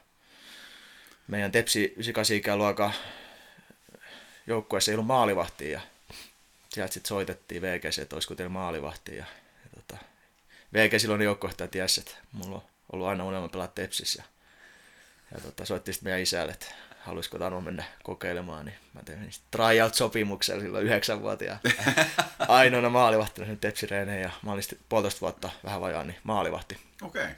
meidän tepsi 98 ikäluokan joukkueessa ei ollut maalivahtia ja sieltä sitten soitettiin VGC, että olisiko teillä maalivahtia ja, ja tota, VG silloin joukkuehtaja tiesi, että mulla on ollut aina unelma pelaa tepsissä ja, ja tota, soitti sitten meidän isälle, että haluaisiko Tano mennä kokeilemaan, niin mä tein tryout-sopimuksella silloin yhdeksänvuotiaan ainoana maalivahtina sen tepsireeneen ja mä olin sitten puolitoista vuotta vähän vajaa, niin maalivahti. Okei.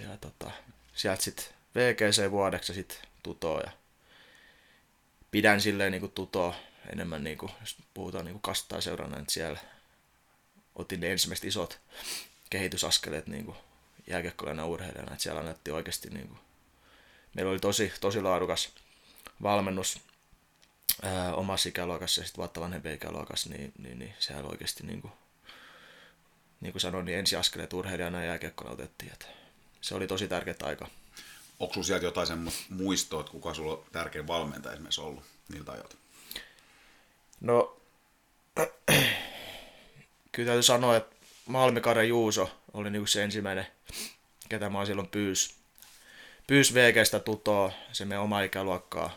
Ja tota, sieltä sitten VGC vuodeksi sitten tutoa ja pidän silleen niinku tutoa enemmän niinku, jos puhutaan niinku kastaa seurana, että siellä otin ne ensimmäiset isot kehitysaskeleet niinku jääkiekkoilena urheilijana, että siellä annettiin oikeasti niinku, meillä oli tosi, tosi laadukas valmennus ää, omassa ikäluokassa ja sitten vuotta vanhempi ikäluokassa, niin, niin, niin siellä oikeasti niinku, niin kuin sanoin, niin ensiaskeleet urheilijana ja jääkiekkona otettiin. Että se oli tosi tärkeä aika. Onko sulla sieltä jotain semmoista muistoa, että kuka sulla on tärkein valmentaja esimerkiksi ollut niiltä ajoilta? No, kyllä täytyy sanoa, että Malmikare Juuso oli niinku se ensimmäinen, ketä mä silloin pyys. Pyys VGstä tutoa, se meidän oma ikäluokkaa.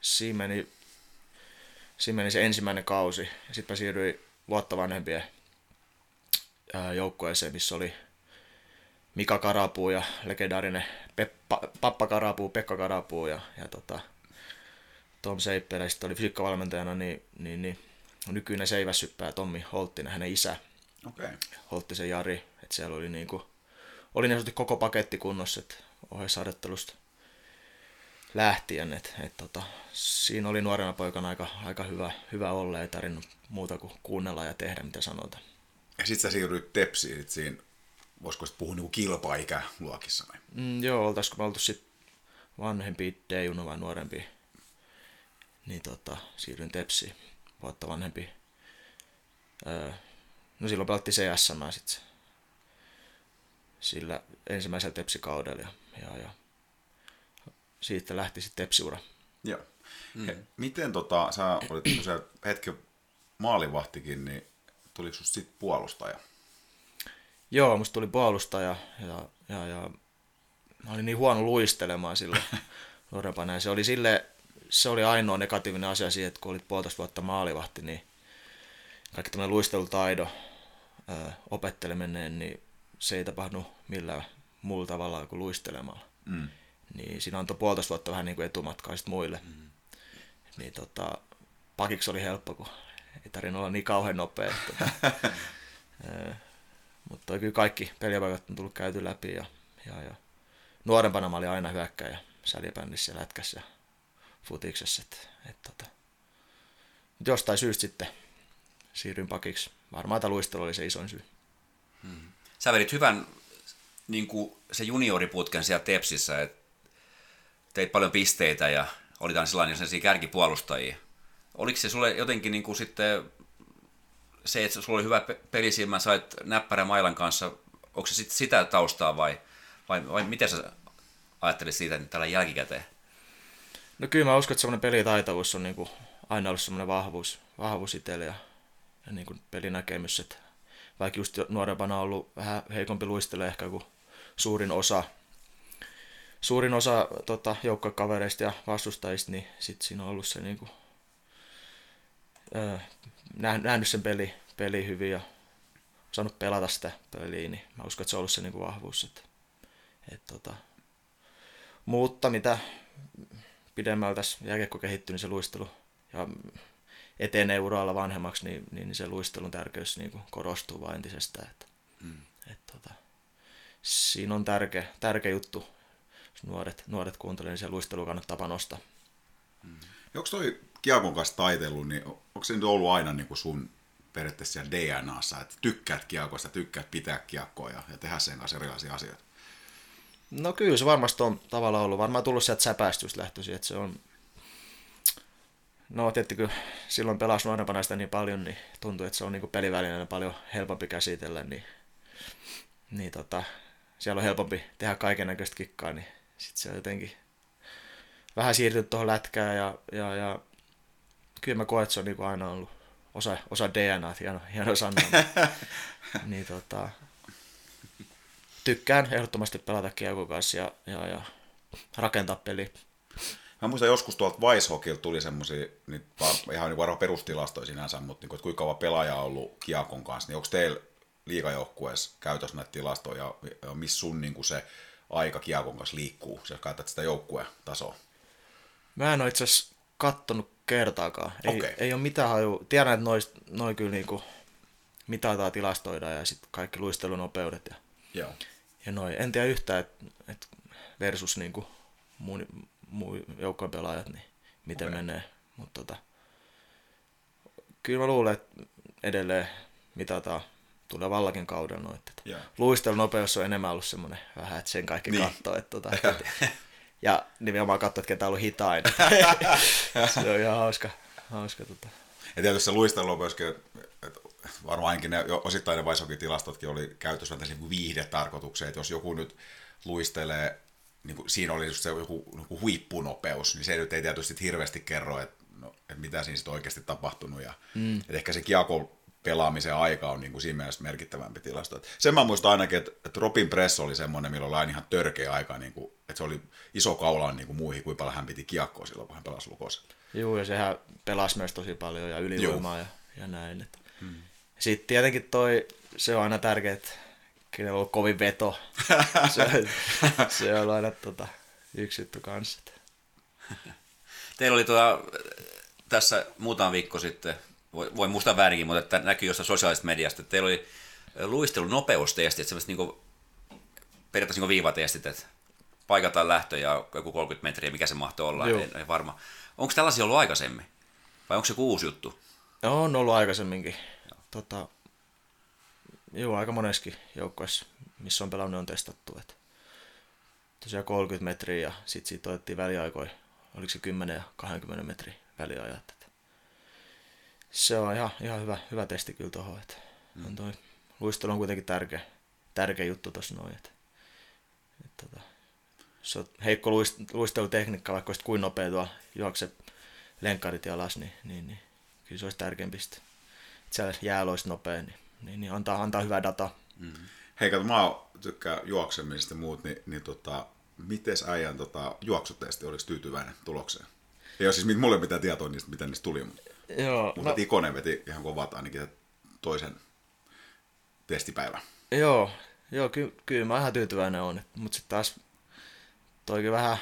Siinä meni, siinä meni se ensimmäinen kausi. Sitten mä siirryin vuotta vanhempien joukkueeseen, missä oli Mika Karapuu ja legendaarinen Peppa, Pappa Karapuu, Pekka Karapuu ja, ja tota, Tom Seippelä, sitten oli fysiikkavalmentajana, niin, niin, niin nykyinen seivässyppää Tommi Holttinen, hänen isä, Okei. Okay. Holttisen Jari, että siellä oli niinku, oli niin sanotusti koko paketti kunnossa, että ohjeisharjoittelusta lähtien, että et tota, siinä oli nuorena poikana aika, aika hyvä, hyvä olla, ei tarvinnut muuta kuin kuunnella ja tehdä mitä sanotaan. Ja sit sä siirryit Tepsiin sit siinä, voisiko sit puhua niinku kilpaikäluokissa vai? Mm, joo, oltaisiko me oltu sitten vanhempi D-juna vai nuorempi, niin tota, siirryin Tepsiin vuotta vanhempi. Öö, no silloin pelattiin CSM sitten sillä ensimmäisellä Tepsikaudella ja, ja, ja siitä lähti sitten Tepsiura. Joo. Mm. He, miten tota, sä olit tosiaan hetken maalivahtikin, niin tuliko susta sit puolustaja? Joo, musta tuli puolustaja ja, ja, ja mä olin niin huono luistelemaan silloin nuorempana. Ja se oli sille, se oli ainoa negatiivinen asia siihen, että kun olit puolitoista vuotta maalivahti, niin kaikki tämmöinen luistelutaito, ää, opetteleminen, niin se ei tapahdu millään muulla tavalla kuin luistelemalla. Mm. Niin siinä antoi puolitoista vuotta vähän niin kuin etumatkaa sit muille. Mm. Niin tota, pakiksi oli helppo, kun ei tarvinnut olla niin kauhean nopea. Ää, mutta kyllä kaikki peliapaikat on tullut käyty läpi ja, ja, ja nuorempana mä olin aina hyökkäjä sälipännissä ja lätkässä ja futiksessa. Et, et, tota. Mut jostain syystä sitten siirryin pakiksi. Varmaan tämä luistelu oli se isoin syy. Sä vedit hyvän niin kuin se junioriputken siellä Tepsissä, että teit paljon pisteitä ja oli sellainen sellaisia kärkipuolustajia. Oliko se sulle jotenkin niin kuin sitten se, että sulla oli hyvä pe- pelisilmä, sait näppärä mailan kanssa, onko se sit sitä taustaa vai, vai, vai miten sä ajattelit siitä että tällä jälkikäteen? No kyllä mä uskon, että semmoinen pelitaitavuus on niinku aina ollut semmoinen vahvuus, vahvuus itselle ja, ja niinku pelinäkemys. Että vaikka just nuorempana on ollut vähän heikompi luistele ehkä kuin suurin osa, suurin osa tota, joukkokavereista ja vastustajista, niin sit siinä on ollut se niinku, öö, nähnyt sen peli, peli hyvin ja saanut pelata sitä peliä, niin mä uskon, että se on ollut se niinku vahvuus. Että, et, tota, mutta mitä pidemmällä tässä jääkiekko kehittyy, niin se luistelu ja etenee uralla vanhemmaksi, niin, niin se luistelun tärkeys niin kuin korostuu vain entisestään. Että, mm. et, tota, siinä on tärkeä, tärkeä juttu, jos nuoret, nuoret kuuntelevat, niin se luistelu kannattaa panostaa. Mm. Onko toi kiekon kanssa taitelu, niin onko se nyt ollut aina niin kuin sun periaatteessa DNAssa, että tykkäät kiekosta, tykkäät pitää kiekkoa ja, ja tehdä sen kanssa erilaisia asioita? No kyllä se varmasti on tavallaan ollut. Varmaan tullut sieltä säpäistystä lähtöisin, että se on No tietysti kun silloin pelasi nuorempana sitä niin paljon, niin tuntui, että se on niin pelivälineenä paljon helpompi käsitellä, niin, niin tota, siellä on helpompi tehdä kaiken näköistä kikkaa, niin sitten se on jotenkin vähän siirtynyt tuohon lätkään ja, ja, ja kyllä mä koen, että se on niin kuin aina ollut osa, osa DNA, hieno, hieno sana. niin tota, tykkään ehdottomasti pelata kiekon kanssa ja, ja, ja rakentaa peliä. Mä muistan joskus tuolta Weishokilta tuli semmoisia, niin ihan niin varmaan perustilastoja sinänsä, mutta niin, että kuinka kauan pelaaja on ollut Kiakon kanssa, niin onko teillä liikajoukkueessa käytössä näitä tilastoja ja missä sun niin kuin se aika Kiakon kanssa liikkuu, jos katsot sitä joukkueen tasoa? Mä en ole itse asiassa kattonut kertaakaan. Ei, Okei. ei ole mitään haju. Tiedän, että noin noi kyllä niinku mitataan, tilastoidaan ja sitten kaikki luistelunopeudet ja, Joo. ja noin. En tiedä yhtään, että et versus niinku muun, muun joukkojen pelaajat, niin miten okay. menee. Mutta tota, kyllä mä luulen, että edelleen mitataan tulevallakin kaudella Joo. luistelunopeus on enemmän ollut semmoinen vähän, että sen kaikki Niin. katsoo. Että tota, ja nimenomaan katsoo, että ketä on ollut hitain. se on ihan hauska. hauska tota. Ja tietysti se luistelu on myöskin, että varmaan ainakin ne osittain ne Weishokin tilastotkin oli käytössä tällaisen niin viihdetarkoitukseen, että jos joku nyt luistelee, niin kuin siinä oli just se joku, joku huippunopeus, niin se nyt ei tietysti hirveästi kerro, että, no, että mitä siinä sitten oikeasti tapahtunut. Ja, mm. että ehkä se kiekko pelaamisen aika on niin kuin siinä mielessä merkittävämpi tilasto. Et sen mä muistan ainakin, että, että Robin Press oli semmoinen, milloin oli ihan törkeä aika, niin kuin, että se oli iso kaula niin kuin muihin, kuin paljon hän piti kiekkoa silloin, kun hän pelasi lukosella. Juu, ja sehän pelasi myös tosi paljon ja ylivoimaa ja, ja näin. Että. Hmm. Sitten tietenkin toi, se on aina tärkeää, että kenellä on ollut kovin veto. se, se on aina tota, yksi juttu kanssa. Teillä oli tuota, tässä muutama viikko sitten, voi, voi muistaa väärinkin, mutta että näkyy jostain sosiaalisesta mediasta, että teillä oli luistelun nopeustestit, sellaiset niin periaatteessa niin viivatestit, että paikataan lähtö ja joku 30 metriä, mikä se mahtoi olla, Joo. en, en varma. Onko tällaisia ollut aikaisemmin? Vai onko se joku uusi juttu? No, on ollut aikaisemminkin. Tota, joo, aika moneskin joukkueessa, missä on pelannut, on testattu. Että tosiaan 30 metriä ja sitten siitä otettiin väliaikoja, oliko se 10 ja 20 metrin väliajat. Se on ihan, ihan hyvä, hyvä testi kyllä tuohon. Että mm. on toi, luistelu on kuitenkin tärkeä, tärkeä juttu tuossa noin. Että, että, tota, jos on heikko luist- luistelutekniikka, vaikka olisit kuin nopea tuolla juokse lenkkarit alas, niin, niin, niin kyllä se olisi tärkeämpi sitten. Että siellä jäällä olisi nopea, niin, niin, niin antaa, antaa hyvää dataa. Hei, kato, mä tykkään juoksemisesta ja muut, niin, niin tota, mites äijän tota, juoksutesti, oliko tyytyväinen tulokseen? Ei ole siis mulle mitään tietoa niistä, mitä niistä tuli, mutta, Joo, mutta no, Tikonen veti ihan kovat ainakin toisen testipäivän. joo, joo ky, kyllä mä ihan tyytyväinen on. Mutta sitten taas toikin vähän,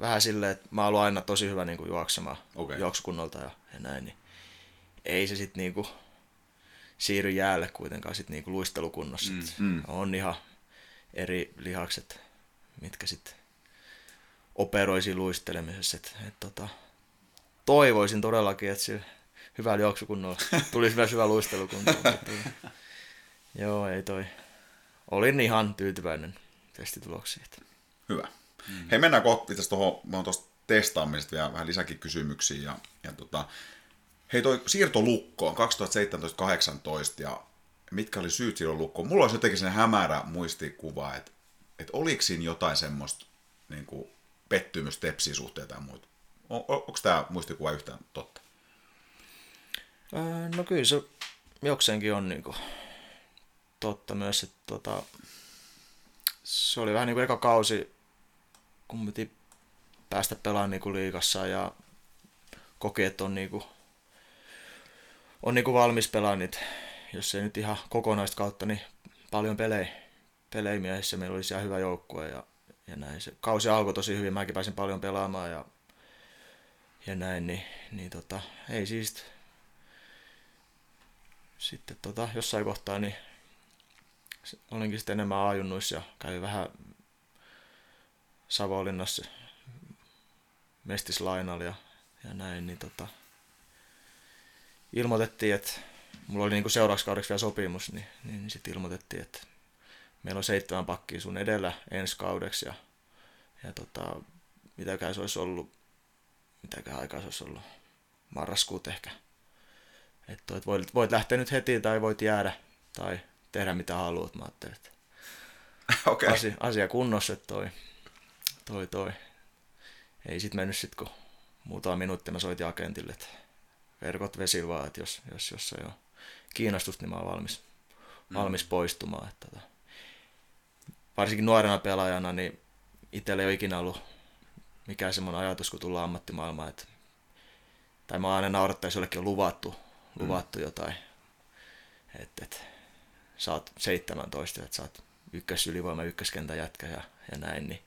vähän silleen, että mä oon aina tosi hyvä niin kuin juoksemaan Okei. juoksukunnolta ja, ja näin. Niin ei se sitten niinku siirry jäälle kuitenkaan sit niinku luistelukunnossa. Mm, mm. On ihan eri lihakset, mitkä sitten operoi siinä luistelemisessa. Et, et, tota, toivoisin todellakin, että sillä hyvällä juoksukunnolla tulisi myös hyvä luistelukunto. tota, Joo, ei toi. Olin ihan tyytyväinen testituloksiin. että- Hyvä. Mm. Hei, mennään kohta itse tuohon, mä oon tuosta testaamisesta vielä vähän lisäkin kysymyksiä. Ja, ja tota, hei, toi siirto lukkoon 2017-2018 ja mitkä oli syyt silloin lukkoon? Mulla olisi jotenkin sen hämärä muistikuva, että, että oliko siinä jotain semmoista niin kuin pettymystä tepsiä suhteita ja muuta. On, on, onko tämä muistikuva yhtään totta? Öö, no kyllä se jokseenkin on niinku totta myös, että tota, se oli vähän niin kuin eka kausi, kun piti päästä pelaamaan niinku liigassa ja koki, että on, niinku, on niinku valmis pelaamaan niitä, jos ei nyt ihan kokonaista kautta, niin paljon pelejä, pelejä miehissä. Meillä oli siellä hyvä joukkue ja, ja näin. Se kausi alkoi tosi hyvin, mäkin pääsin paljon pelaamaan ja, ja näin, niin, niin tota, ei siis sitten tota, jossain kohtaa niin olinkin sitten enemmän ajunnuissa ja kävin vähän Savonlinnassa mestislainalla ja, ja näin, niin tota, ilmoitettiin, että mulla oli niinku seuraavaksi kaudeksi vielä sopimus, niin, niin, niin sitten ilmoitettiin, että meillä on seitsemän pakkia sun edellä ensi kaudeksi ja, ja tota, mitäkään se olisi ollut, mitäkään aikaa se olisi ollut, marraskuut ehkä. Että et voit, voit lähteä nyt heti tai voit jäädä tai tehdä mitä haluat. Mä ajattelin, että Okei. asia, asia kunnossa, että toi, toi, toi. Ei sit mennyt sit, kun muutama minuutti mä soitin agentille, että verkot vesillä vaan, että jos, jos, jos ei ole kiinnostusta, niin mä oon valmis, valmis poistumaan. Että, tota, varsinkin nuorena pelaajana, niin itsellä ei ole ikinä ollut mikään semmoinen ajatus, kun tullaan ammattimaailmaan, että tai mä aina naurattaa, jos jollekin on luvattu, luvattu jotain, että et, sä oot 17, että sä oot ykkös ylivoima, ykköskentän jätkä ja, ja näin, niin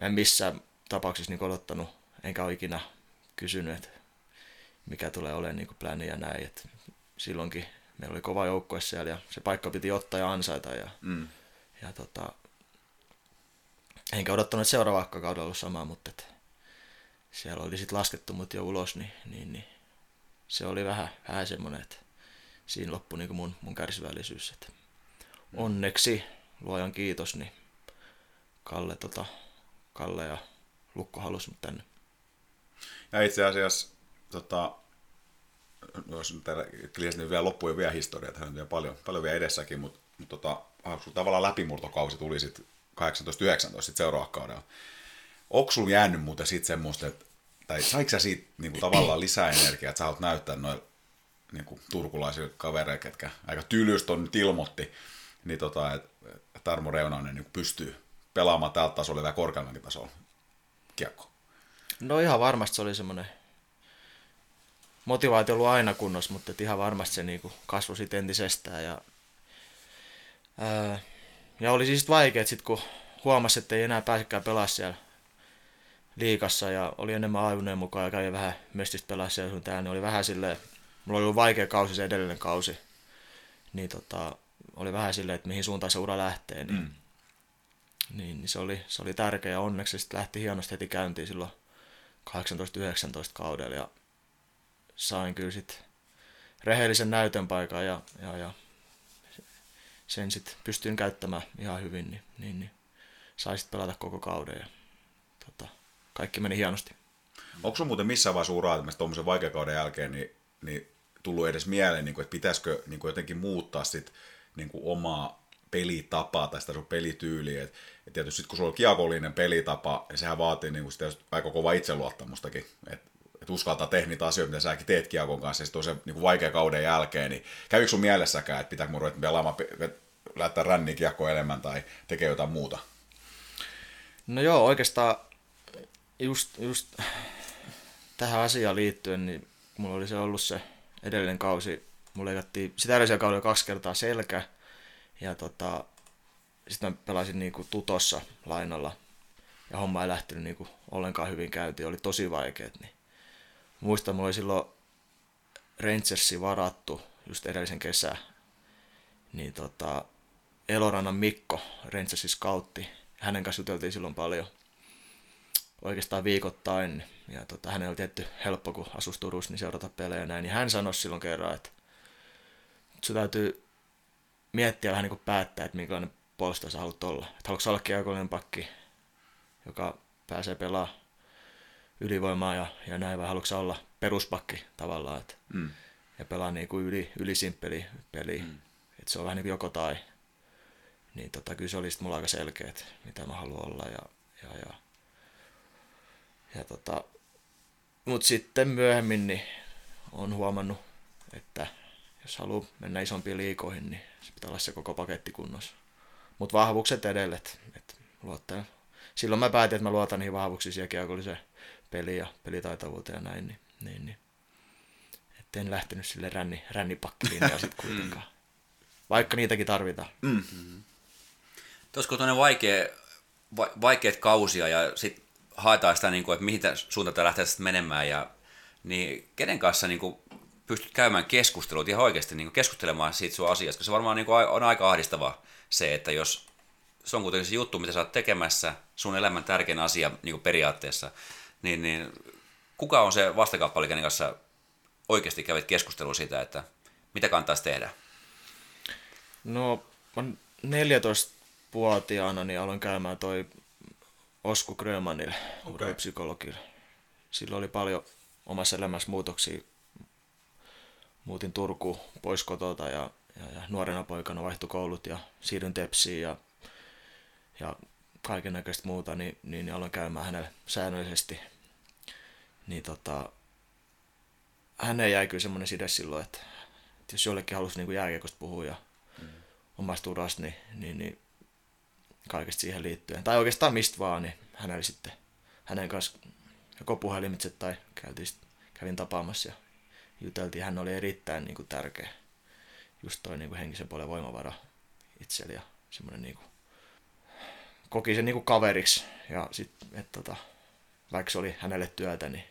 en missään tapauksessa niin odottanut, enkä ole ikinä kysynyt, että mikä tulee olemaan niin pläni ja näin, että silloinkin meillä oli kova joukkue siellä ja se paikka piti ottaa ja ansaita ja, Mm. ja tota, enkä odottanut, että seuraava kaudella ollut sama, mutta et siellä oli sitten laskettu mut jo ulos, niin, niin, niin se oli vähän, vähän semmoinen, että siinä loppui niin mun, mun kärsivällisyys. Että onneksi, luojan kiitos, niin Kalle, tota, Kalle ja Lukko halusi mut tänne. Ja itse asiassa, tota, jos nyt täällä klientin vielä loppuun vielä historiaa, tähän on vielä paljon, paljon vielä edessäkin, mutta, mutta tota, tavallaan läpimurtokausi tuli sitten 18-19 sit seuraavalla kaudella. Onko sulla jäänyt muuten sitten semmoista, että, tai saiko sä siitä niinku, tavallaan lisää energiaa, että sä haluat näyttää noille niinku, turkulaisille kavereille, ketkä aika tylystä on nyt ilmoitti, niin tota, että et Tarmo Reunanen niinku, pystyy pelaamaan tältä tasolla vielä korkeammankin tasolla kiekko. No ihan varmasti se oli semmoinen motivaatio ollut aina kunnossa, mutta ihan varmasti se niinku kasvoi sitten entisestään. Ja, ää, ja oli siis vaikea, sit kun huomasi, että ei enää pääsekään pelaa siellä liikassa ja oli enemmän aivuneen mukaan ja kävi vähän mestistä pelaa siellä sun täällä, niin oli vähän silleen, mulla oli ollut vaikea kausi se edellinen kausi, niin tota, oli vähän silleen, että mihin suuntaan se ura lähtee, niin, mm. niin, niin se, oli, se oli tärkeä ja onneksi se sitten lähti hienosti heti käyntiin silloin 18-19 kaudella ja sain kyllä sitten rehellisen näytön paikan ja, ja, ja sen sitten pystyin käyttämään ihan hyvin, niin, niin, niin sai sitten pelata koko kauden ja tota, kaikki meni hienosti. Onko sun muuten missään vaiheessa uraa tuommoisen vaikeakauden jälkeen niin, niin tullut edes mieleen, niin kuin, että pitäisikö niin kuin jotenkin muuttaa sit, niin kuin omaa pelitapaa tai sitä sun pelityyliä. Et, et tietysti sit, kun sulla on kiekollinen pelitapa, niin sehän vaatii niin kuin sitä aika kova itseluottamustakin. Että et uskaltaa tehdä niitä asioita, mitä säkin teet kiekon kanssa, ja sitten se niin vaikea kauden jälkeen, niin kävikö sun mielessäkään, että pitääkö mun ruveta pelaamaan, laittaa ränniin kiekkoa enemmän tai tekee jotain muuta? No joo, oikeastaan just, just tähän asiaan liittyen, niin mulla oli se ollut se edellinen kausi, mulla leikattiin sitä edellisellä kaudella kaksi kertaa selkä, ja tota, sitten mä pelasin niinku tutossa lainalla, ja homma ei lähtenyt niinku ollenkaan hyvin käyntiin, oli tosi vaikeet, niin muistan, mulla oli silloin Rangersi varattu just edellisen kesän, niin tota, Elorannan Mikko, Rangersin scoutti, hänen kanssa juteltiin silloin paljon, oikeastaan viikoittain, ja tota, hänellä oli tietty helppo, kun asus Turussa, niin seurata pelejä ja näin, niin hän sanoi silloin kerran, että sun täytyy miettiä vähän niin kuin päättää, että minkälainen puolustaja sä haluat olla. Että haluatko olla pakki, joka pääsee pelaamaan ylivoimaa ja, ja näin, vai haluatko olla peruspakki tavallaan, että, Mm. ja pelaa niin kuin yli, ylisimppeli peli, mm. että se on vähän niin kuin joko tai. Niin tota, kyllä se oli sitten mulla aika selkeä, että mitä mä haluan olla ja, ja, ja, ja tota, mutta sitten myöhemmin niin on huomannut, että jos haluaa mennä isompiin liikoihin, niin se pitää olla se koko paketti kunnossa. Mutta vahvuukset edelle, että et luottaa. Silloin mä päätin, että mä luotan niihin vahvuuksiin siellä kiekolliseen peli ja pelitaitavuuteen ja näin, niin, niin, niin. että en lähtenyt sille ränni, rännipakkiliin ja sitten kuitenkaan. Vaikka niitäkin tarvitaan. Olisiko tuonne vaikea, va, vaikeat kausia ja sitten haetaan sitä, niin kuin, että mihin suuntaan tämä lähtee sitten menemään. Ja, niin kenen kanssa niin kuin, pystyt käymään keskustelut ihan oikeasti niin kuin, keskustelemaan siitä sun asiasta, koska se varmaan niin kuin, on aika ahdistava se, että jos se on kuitenkin se juttu, mitä sä oot tekemässä, sun elämän tärkein asia niin kuin periaatteessa, niin, niin kuka on se vastakauppali, kenen kanssa oikeasti kävit keskustelua siitä, että mitä kannattaisi tehdä? No, mä 14-vuotiaana niin aloin käymään toi Osku Grönmanille, okay. psykologille. Sillä oli paljon omassa elämässä muutoksia. Muutin Turku pois kotota ja, ja, ja nuorena poikana vaihtui koulut ja siirryn Tepsiin ja, ja kaiken näköistä muuta, niin, niin, niin aloin käymään hänelle säännöllisesti. Niin tota, häneen jäi kyllä semmoinen side silloin, että, että jos jollekin halusi niin jääkiekosta puhua ja mm. omasta urasta, niin, niin, niin kaikesta siihen liittyen, tai oikeastaan mistä vaan, niin hänellä sitten, hänen kanssa joko puhelimitse tai käytiin, kävin tapaamassa ja juteltiin. Hän oli erittäin niin kuin, tärkeä, just toi niin kuin, henkisen puolen voimavara itselle ja semmoinen niin kuin, koki sen niin kuin, kaveriksi ja sitten, että tota, vaikka se oli hänelle työtä, niin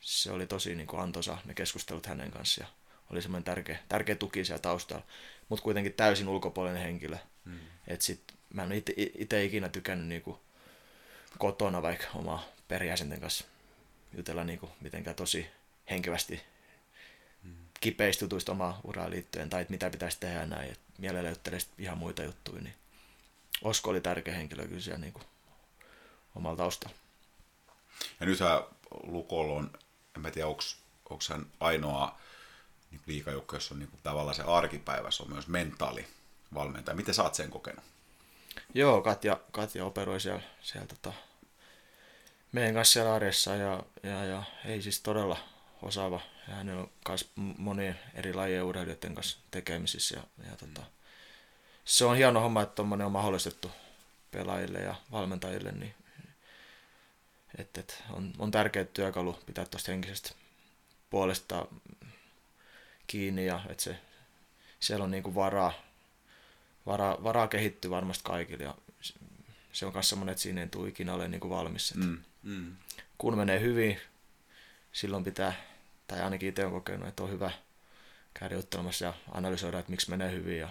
se oli tosi niin kuin, antoisa ne keskustelut hänen kanssa ja oli semmoinen tärkeä, tärkeä tuki siellä taustalla, mutta kuitenkin täysin ulkopuolinen henkilö. Mm. Et sit, mä en itse ikinä tykännyt niinku kotona vaikka oma perjäsenten kanssa jutella niinku mitenkään tosi henkevästi mm. kipeistä jutuista omaa uraa liittyen tai että mitä pitäisi tehdä näin. Et mielellä juttelee ihan muita juttuja. Niin Osko oli tärkeä henkilö kyllä siellä niinku omalla taustalla. Ja nythän Lukolla on, en mä tiedä, onko hän ainoa niin liikajoukko, jossa on niin kuin, tavallaan se arkipäivä, se on myös mentaalivalmentaja. Miten sä oot sen kokenut? Joo, Katja, Katja operoi siellä, siellä tota, meidän kanssa siellä arjessa ja, ja, ja, ei siis todella osaava. Ja hän on myös monien eri lajien urheilijoiden kanssa tekemisissä. Ja, ja tota, se on hieno homma, että tuommoinen on mahdollistettu pelaajille ja valmentajille, niin et, et, on, on tärkeä työkalu pitää tuosta henkisestä puolesta kiinni ja että se, siellä on niinku varaa, varaa, varaa kehittyä varmasti kaikille ja se on myös semmoinen, että siinä ei tule ikinä ole niinku valmis. Mm, mm. Kun menee hyvin, silloin pitää, tai ainakin itse olen kokenut, että on hyvä käydä juttelemassa ja analysoida, että miksi menee hyvin ja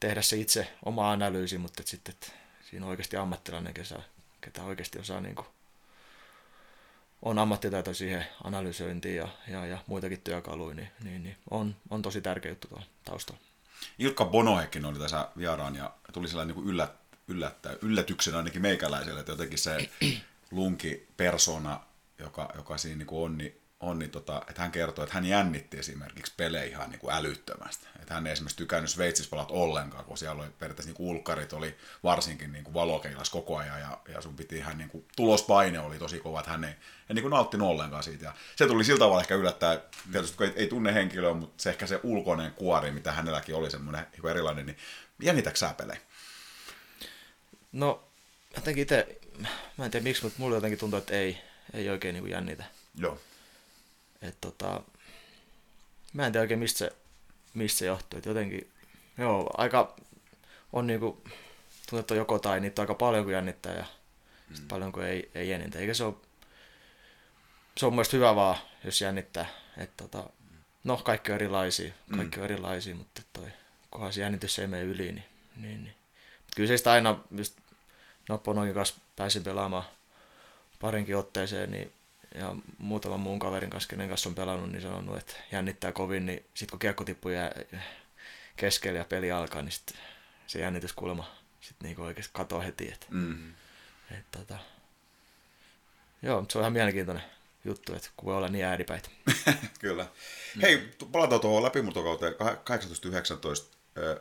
tehdä se itse oma analyysi, mutta että sitten että siinä on oikeasti ammattilainen, ketä, ketä oikeasti osaa niin kuin on ammattitaito siihen analysointiin ja, ja, ja muitakin työkaluja, niin, niin, niin on, on tosi tärkeä juttu tuolla taustalla. Ilkka Bonohekin oli tässä vieraan ja tuli sellainen niin yllät, yllättä, yllätyksenä ainakin meikäläiselle, että jotenkin se lunki persona, joka, joka siinä niin on, niin on, niin tota, että hän kertoo, että hän jännitti esimerkiksi pelejä ihan niin kuin älyttömästi. Että hän ei esimerkiksi tykännyt Sveitsissä palat ollenkaan, kun siellä oli periaatteessa niin kuin ulkkarit oli varsinkin niin kuin valokeilas koko ajan ja, ja sun piti ihan niin kuin, tulospaine oli tosi kova, että hän ei, ei niin kuin nauttinut ollenkaan siitä. Ja se tuli sillä tavalla ehkä yllättää, tietysti kun ei, ei tunne henkilöä, mutta se ehkä se ulkoinen kuori, mitä hänelläkin oli semmoinen niin erilainen, niin jännitätkö sä pelejä? No, jotenkin itse, mä en tiedä miksi, mutta mulle jotenkin tuntuu, että ei, ei oikein niin kuin jännitä. Joo. Et tota, mä en tiedä oikein mistä se, mistä se johtuu. Et jotenkin, joo, aika on niinku, tuntuu, että on joko tai, niitä on aika paljon kuin jännittää ja mm. paljon kuin ei, ei jännitä. Eikä se ole, se on mielestäni hyvä vaan, jos jännittää. Et tota, no, kaikki on erilaisia, kaikki mm. on erilaisia, mutta toi, kunhan se jännitys ei mene yli, niin, niin, niin. kyllä se sitä aina, just Nopponokin kanssa pääsin pelaamaan parinkin otteeseen, niin ja muutaman muun kaverin kanssa, kenen kanssa on pelannut, niin sanonut, että jännittää kovin, niin sitten kun kiekko tippuu jää keskellä ja peli alkaa, niin sit se jännityskulma sitten niinku oikeasti katoaa heti. Et, mm-hmm. et, tota, joo, mutta se on ihan mielenkiintoinen juttu, että kun voi olla niin ääripäitä. Kyllä. Mm. Hei, palataan tuohon läpimurtokauteen 18-19.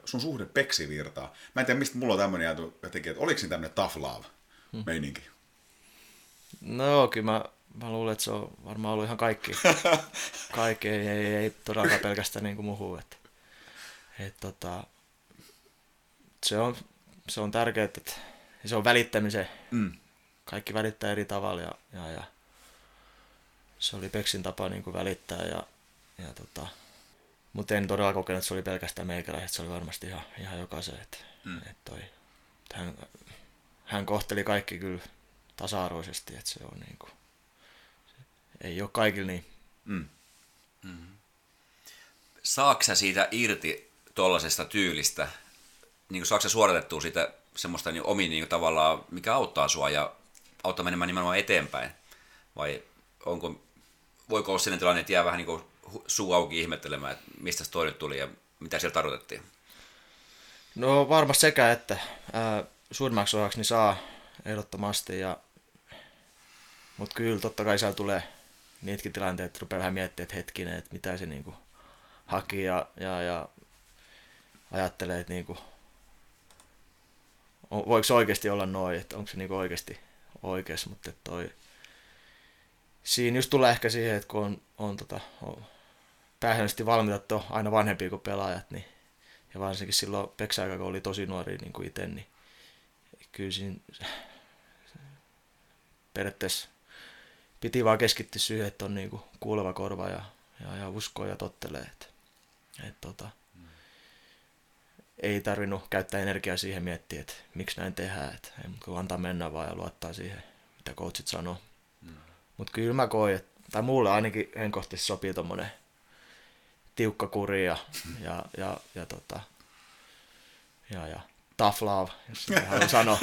Sun suhde Peksivirtaa. Mä en tiedä, mistä mulla on tämmöinen jotenkin, että oliko siinä tämmöinen tough love hmm. No kyllä mä mä luulen, että se on varmaan ollut ihan kaikki. kaikki ei, ei, ei todellakaan pelkästään niin kuin muhu. Että, et, tota, se, on, se on tärkeää, että se on välittämisen. Mm. Kaikki välittää eri tavalla ja, ja, ja se oli Peksin tapa niin kuin välittää. Ja, ja tota, mutta en todella kokenut, että se oli pelkästään meikäläiset, se oli varmasti ihan, ihan jokaisen. Että, mm. että toi, hän, hän kohteli kaikki kyllä tasa-arvoisesti, että se on niin kuin, ei ole kaikille niin. Mm. Mm. Saatko siitä irti tuollaisesta tyylistä? Niin kuin, saako suoritettua sitä semmoista niin omiin niin tavallaan, mikä auttaa sua ja auttaa menemään nimenomaan eteenpäin? Vai onko, voiko olla sellainen tilanne, että jää vähän niin kuin suu auki ihmettelemään, että mistä se toinen tuli ja mitä siellä tarkoitettiin? No varmasti sekä, että ää, suurimmaksi osaksi niin saa ehdottomasti, ja, mutta kyllä totta kai siellä tulee niitäkin tilanteet rupeaa vähän miettimään, että hetkinen, että mitä se niinku haki ja, ja, ja ajattelee, että niinku, voiko se oikeasti olla noin, että onko se niinku oikeasti oikeassa, mutta toi, siinä just tulee ehkä siihen, että kun on, on, tota, on pääsääntöisesti valmiita on aina vanhempia kuin pelaajat, niin, ja varsinkin silloin Peksa kun oli tosi nuori niin kuin itse, niin kyllä siinä periaatteessa piti vaan keskittyä siihen, että on niin kuin kuuleva korva ja, ja, ja uskoo ja tottelee. Että, että tota, mm. Ei tarvinnut käyttää energiaa siihen miettiä, että miksi näin tehdään. Että, ei, mutta antaa mennä vaan ja luottaa siihen, mitä coachit sanoo. Mm. Mutta kyllä mä koin, että, tai mulle ainakin henkkohtaisesti sopii tuommoinen tiukka kuri ja, ja, ja, ja, tota, ja, ja tough love, jos haluan sanoa.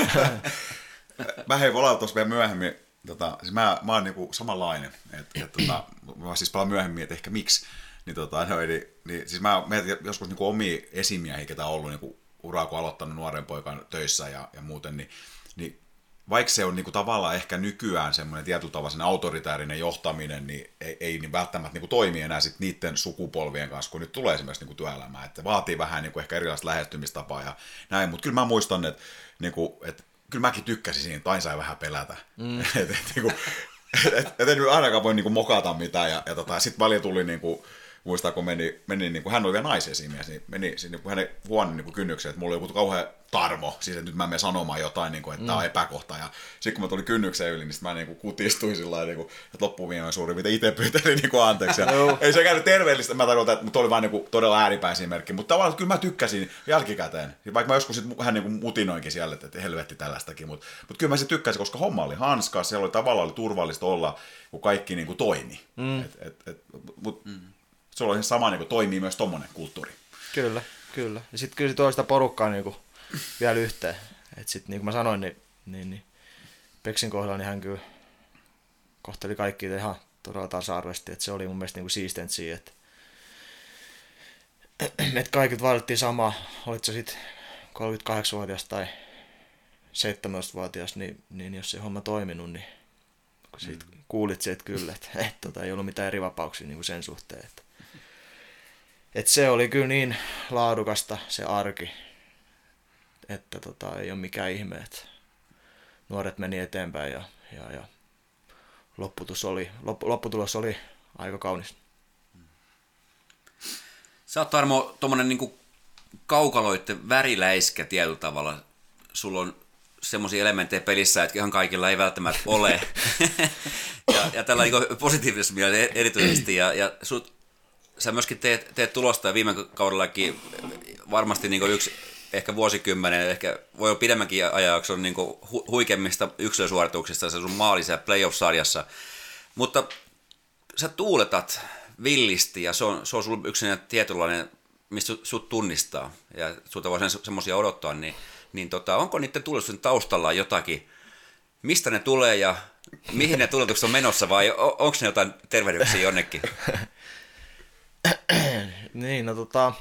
mä hei volaan tuossa vielä myöhemmin, tota, siis mä, mä oon niinku samanlainen, että et, tota, mä siis palaan myöhemmin, että ehkä miksi, niin, tota, no, eli, niin siis mä mietin joskus niinku omia esimiehiä, ketä on ollut niinku uraa, kun aloittanut nuoren poikan töissä ja, ja muuten, niin, niin vaikka se on niinku tavallaan ehkä nykyään semmoinen tietyllä tavalla sen autoritäärinen johtaminen, niin ei, ei niin välttämättä niinku toimi enää sit niiden sukupolvien kanssa, kun nyt tulee esimerkiksi niinku työelämään. Että vaatii vähän niinku ehkä erilaista lähestymistapaa ja näin, mutta kyllä mä muistan, että niinku, et, kyllä mäkin tykkäsin siinä, tai sai vähän pelätä. Mm. et, et, niinku, et, et, et, ainakaan voi niinku mokata mitään, ja, ja tota, sitten paljon tuli niinku, muistaa, kun meni, meni niin kuin, hän oli vielä naisesimies, niin meni niin kuin hänen huoneen niin kynnykseen, että mulla oli joku kauhean tarmo, siis että nyt mä menen sanomaan jotain, niin kuin, että mm. tämä on epäkohta. Ja sitten kun mä tulin kynnykseen yli, niin mä niin kuin kutistuin sillä tavalla, niin että loppuviimein suurin mitä itse pyytelin niin kuin anteeksi. Ja ei se käynyt terveellistä, mä tarkoitan, että oli vain niin kuin, todella ääripäisimerkki, mutta tavallaan kyllä mä tykkäsin jälkikäteen. Vaikka mä joskus sit hän niin kuin mutinoinkin siellä, että helvetti tällaistakin, mutta, mutta kyllä mä se tykkäsin, koska homma oli hanskas, siellä oli tavallaan oli turvallista olla, kun kaikki niin kuin toimi. Mm. Et, et, et, mut, mm sulla on ihan sama, niin kuin toimii myös tommonen kulttuuri. Kyllä, kyllä. Ja sitten kyllä se sitä porukkaa niin kuin, vielä yhteen. että sitten niin kuin mä sanoin, niin, niin, niin Peksin kohdalla niin hän kyllä kohteli kaikki ihan todella tasa-arvoisesti, että se oli mun mielestä niin siistent siihen, että, että kaikki valittiin sama, olit se sitten 38-vuotias tai 17-vuotias, niin, niin jos se homma toiminut, niin kun siitä mm. kuulit se, että kyllä, että, että tota, ei ollut mitään eri vapauksia niin kuin sen suhteen. Että, et se oli kyllä niin laadukasta se arki, että tota, ei ole mikään ihme, että nuoret meni eteenpäin ja, ja, ja lopputus oli, lopp, lopputulos oli aika kaunis. Sä oot Tarmo tuommoinen niinku kaukaloitten väriläiskä tietyllä tavalla. Sulla on semmoisia elementtejä pelissä, että ihan kaikilla ei välttämättä ole. ja, ja tällä niin positiivisessa mielessä erityisesti. Ja, ja sut sä myöskin teet, teet tulosta ja viime kaudellakin varmasti niin yksi ehkä vuosikymmenen, ehkä voi olla pidemmänkin ajanjakson niin hu- huikemmista yksilösuorituksista se sun maali playoff-sarjassa. Mutta sä tuuletat villisti ja se on, se on sulla yksi tietynlainen, mistä sut tunnistaa ja sulta voi semmoisia odottaa, niin, niin tota, onko niiden tuuletusten taustalla jotakin, mistä ne tulee ja mihin ne tuuletukset on menossa vai onko ne jotain tervehdyksiä jonnekin? niin, no tota...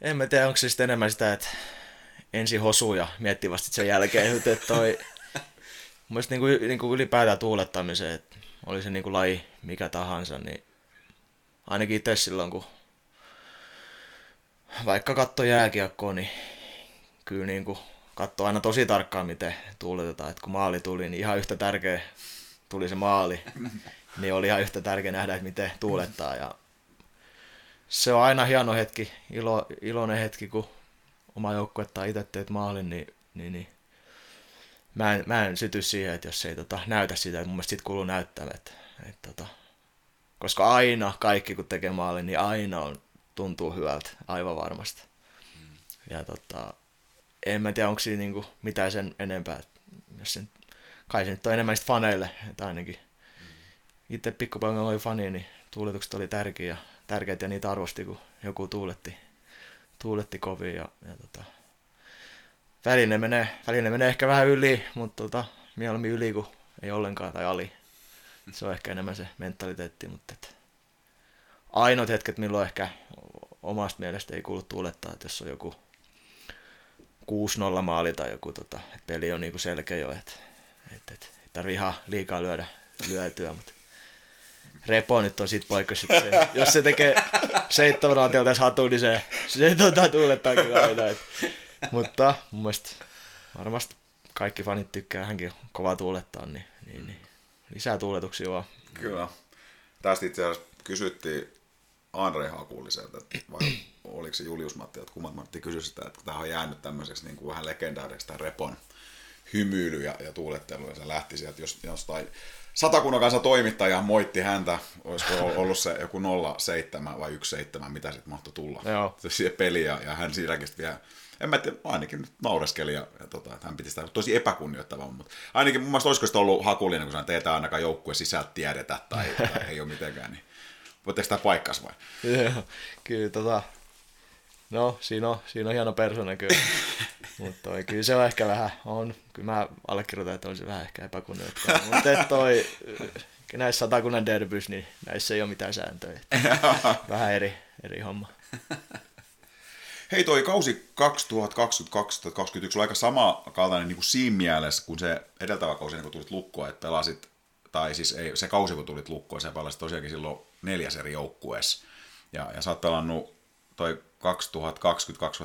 En mä tiedä, onko se sitten enemmän sitä, että ensin hosuu ja miettii vasta sen jälkeen, että toi... Mun niinku, niinku ylipäätään tuulettamiseen, että oli se niinku laji mikä tahansa, niin ainakin itse silloin, kun vaikka katto jääkiekkoa, niin kyllä niinku katsoo aina tosi tarkkaan, miten tuuletetaan. että kun maali tuli, niin ihan yhtä tärkeä tuli se maali niin oli ihan yhtä tärkeä nähdä, että miten tuulettaa. Ja se on aina hieno hetki, ilo, iloinen hetki, kun oma joukkue tai itse teet maalin, niin, niin, niin mä, en, mä en syty siihen, että jos ei tota, näytä sitä, että mun mielestä siitä kuuluu näyttää. Että, että, tota, koska aina kaikki kun tekee maalin, niin aina on, tuntuu hyvältä, aivan varmasti. Mm. Ja tota, en mä tiedä, onko siinä niinku mitään sen enempää. Jos sen, kai se nyt on enemmän faneille, että ainakin itse pikkupoikana oli fani, niin tuuletukset oli tärkeitä, tärkeitä ja niitä arvosti, kun joku tuuletti, tuuletti kovin. Ja, ja tota, väline, menee, väline menee ehkä vähän yli, mutta tota, mieluummin yli kuin ei ollenkaan tai ali. Se on ehkä enemmän se mentaliteetti, mutta et, ainoat hetket, milloin ehkä omasta mielestä ei kuulu tuulettaa, että jos on joku 6-0 maali tai joku tota, peli on niinku selkeä jo, että et, et, ei tarvi ihan liikaa lyödä lyötyä, mutta Repo nyt on siitä paikassa, se, jos se tekee seitsemän antiolta tässä hatun, niin se, se tota, tuulettaa kyllä aina. Et. Mutta mun mielestä varmasti kaikki fanit tykkää, hänkin kova tuulettaa, niin, niin, niin. lisää tuuletuksia vaan. Kyllä. Tästä itse asiassa kysyttiin Andre Hakulliselta, että vai oliko se Julius Matti, että kummat Matti kysyi sitä, että tämä on jäänyt tämmöiseksi niin kuin vähän legendaariseksi tämä Repon hymyily ja, ja tuulettelu, ja se lähti sieltä jos, jostain satakunnan kanssa toimittaja moitti häntä, olisiko ollut se joku 07 vai 17, mitä sitten mahtoi tulla Joo. siihen peliin, ja, ja hän siinäkin vielä en mä tiedä, ainakin nyt naureskeli ja, ja tota, että hän piti sitä tosi epäkunnioittavaa, mutta ainakin mun mielestä olisiko sitä ollut hakullinen, kun sanoin, että ei tämä ainakaan joukkue sisältä tiedetä tai, tai ei ole mitenkään, niin voitteko tämä paikkas vai? Joo, kyllä tota, no siinä on, siinä on hieno persona kyllä, mutta toi, kyllä se on ehkä vähän, on, kyllä mä allekirjoitan, että on se vähän ehkä epäkunnioittavaa, mutta toi, näissä satakunnan derbys, niin näissä ei ole mitään sääntöjä, vähän eri, eri homma. Hei toi kausi 2020-2021 oli aika sama kaltainen niin kuin siinä mielessä, kun se edeltävä kausi, niin kun tulit lukkoon, että pelasit, tai siis ei, se kausi kun tulit lukkoon, se pelasit tosiaankin silloin neljäs eri joukkueessa. Ja, ja sä oot pelannut toi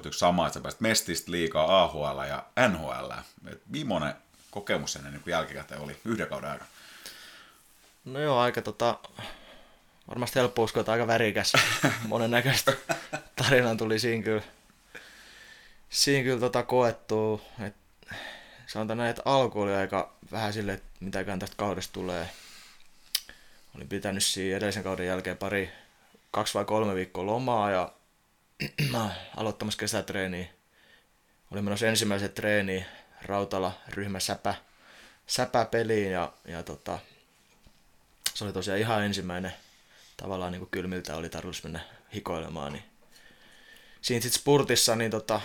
2020-2021 sama, että sä pääsit Mestistä liikaa AHL ja NHL. Et viimeinen kokemus ennen niin jälkikäteen oli yhden kauden aikana. No joo, aika tota, varmasti helppo uskoa, että aika värikäs monennäköistä tarinaa tuli siinä kyllä, siinä kyllä tota koettua, että sanotaan näin, että alku oli aika vähän silleen, että mitäkään tästä kaudesta tulee. Olin pitänyt siinä edellisen kauden jälkeen pari, kaksi vai kolme viikkoa lomaa ja aloittamassa kesätreeniä. Olin menossa ensimmäiset treeniin Rautala ryhmä säpä, säpä peliin ja, ja tota, se oli tosiaan ihan ensimmäinen tavallaan niin kuin kylmiltä oli tarkoitus mennä hikoilemaan, niin siinä sitten spurtissa, niin tota,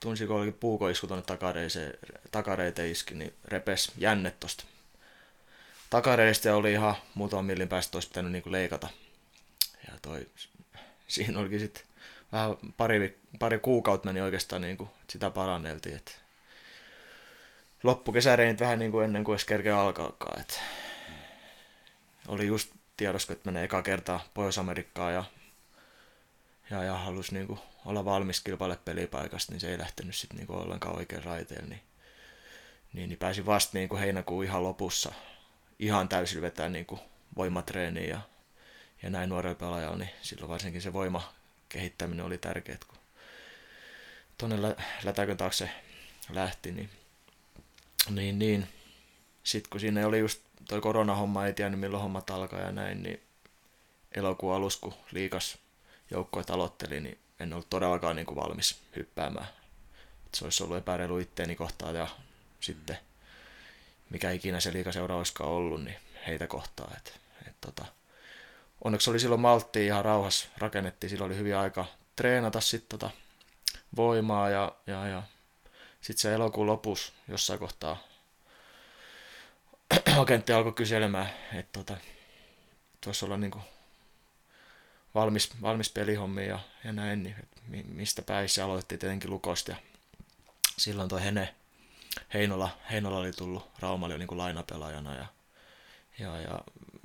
tunsin, kun olikin puukoisku tuonne takareite iski, niin repes jännet tosta takareista oli ihan muutaman millin päästä olisi pitänyt niin leikata. Ja toi, siinä olikin sitten vähän pari, pari kuukautta meni oikeastaan niin kuin sitä paranneltiin. Et loppukesääreenit vähän niin kuin ennen kuin edes kerkeä alkaakaan. Et oli just tiedossa, että menee eka kertaa Pohjois-Amerikkaan ja, ja, ja halusi niin kuin olla valmis kilpaille pelipaikasta, niin se ei lähtenyt sitten niin ollenkaan oikein raiteelle. Niin, niin, niin pääsi vasta niin kuin heinäkuun ihan lopussa ihan täysin vetää niin kuin voimatreeniä ja, ja näin nuorella pelaajalla, niin silloin varsinkin se voima kehittäminen oli tärkeää, kun tuonne lä- lätäkön taakse lähti, niin, niin, niin. sitten kun siinä oli just toi koronahomma, ei tiennyt milloin hommat alkaa ja näin, niin elokuun alussa, kun liikas joukkoet aloitteli, niin en ollut todellakaan niin kuin valmis hyppäämään. Et se olisi ollut epäreilu itteeni kohtaan ja sitten mikä ikinä se liikaseura olisikaan ollut, niin heitä kohtaa. Et, et tota, onneksi oli silloin maltti ihan rauhassa rakennettiin, silloin oli hyvin aika treenata sitten tota voimaa ja, ja, ja sitten se elokuun lopussa jossain kohtaa agentti alkoi kyselemään, että tota, tuossa olla niinku valmis, valmis pelihommi ja, ja näin, niin, että mistä päissä aloitettiin tietenkin Lukosta. Ja silloin tuo Hene, Heinola, Heinola oli tullut, Rauma oli niin lainapelaajana ja, ja, ja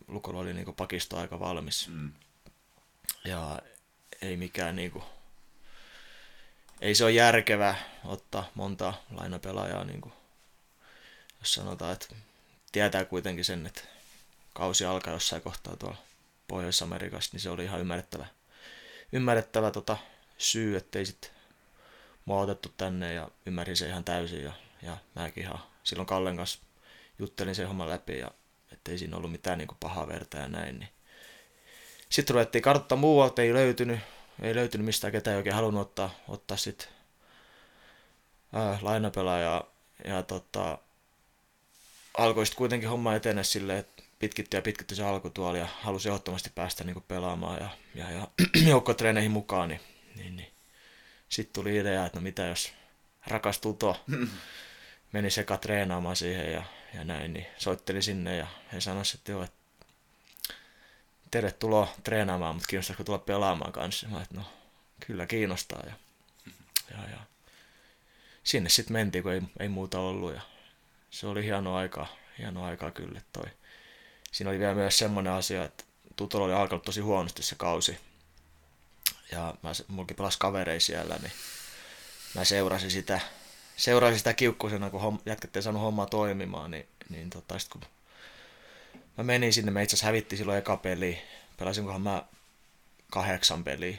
Lukolla oli niin pakisto aika valmis. Mm. Ja ei mikään niin kuin, ei se ole järkevää ottaa monta lainapelaajaa, niin kuin, jos sanotaan, että tietää kuitenkin sen, että kausi alkaa jossain kohtaa tuolla Pohjois-Amerikassa, niin se oli ihan ymmärrettävä, ymmärrettävä tota, syy, ettei sitten mua otettu tänne ja ymmärrin se ihan täysin ja, ja mäkin ihan silloin Kallen kanssa juttelin sen homman läpi ja ettei siinä ollut mitään niin kuin pahaa verta ja näin. Niin. Sitten ruvettiin karttaa muualta, ei löytynyt, ei löytynyt mistään ketään oikein halunnut ottaa, ottaa sitten lainapelaajaa ja tota, alkoi sitten kuitenkin homma etenä silleen, että pitkitti ja pitkitti se alkutuoli ja halusi ehdottomasti päästä niin pelaamaan ja, ja, ja joukkotreeneihin mukaan, niin, niin, niin. sitten tuli idea, että no mitä jos rakas tuto meni sekä treenaamaan siihen ja, ja näin, niin soitteli sinne ja he sanoivat, että joo, että tervetuloa treenaamaan, mutta kiinnostaisiko tulla pelaamaan kanssa? Mä että no, kyllä kiinnostaa ja, ja, ja. sinne sitten mentiin, kun ei, ei muuta ollut ja se oli hieno aika, hieno aika kyllä, toi siinä oli vielä myös semmoinen asia, että Tutolla oli alkanut tosi huonosti se kausi. Ja mä, mulkin pelas kaverei siellä, niin mä seurasin sitä, seurasin sitä kiukkusena, kun homm, jätkät ei saanut hommaa toimimaan, niin, niin tota, sit kun mä menin sinne, me itse asiassa hävittiin silloin eka peli, pelasinkohan mä kahdeksan peliä,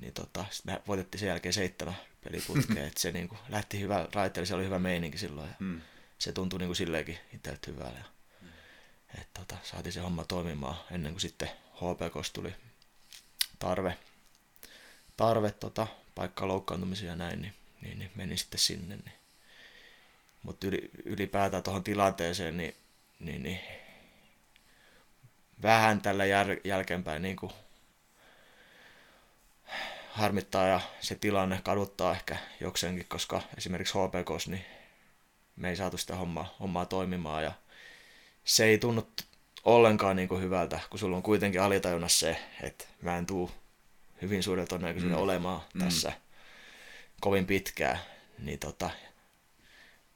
niin tota, sit me voitettiin sen jälkeen seitsemän peliputkeen, että se niinku lähti hyvä raiteelle, se oli hyvä meininki silloin, ja mm. se tuntui niinku silleenkin itseltä hyvältä. Ja, mm. et tota, saatiin se homma toimimaan ennen kuin sitten HPK tuli tarve, tarve tota, paikka loukkaantumisia ja näin, niin, niin, niin meni sitten sinne. Niin. Mutta yli, ylipäätään tuohon tilanteeseen, niin, niin, niin vähän tällä jär, jälkeenpäin niin kuin harmittaa ja se tilanne kaduttaa ehkä jokseenkin, koska esimerkiksi HPKs, niin me ei saatu sitä hommaa, hommaa toimimaan ja se ei tunnu ollenkaan niin kuin hyvältä, kun sulla on kuitenkin alitajunnassa se, että mä en tuu hyvin suurella todennäköisyydellä mm. olemaan mm. tässä kovin pitkään, niin tota,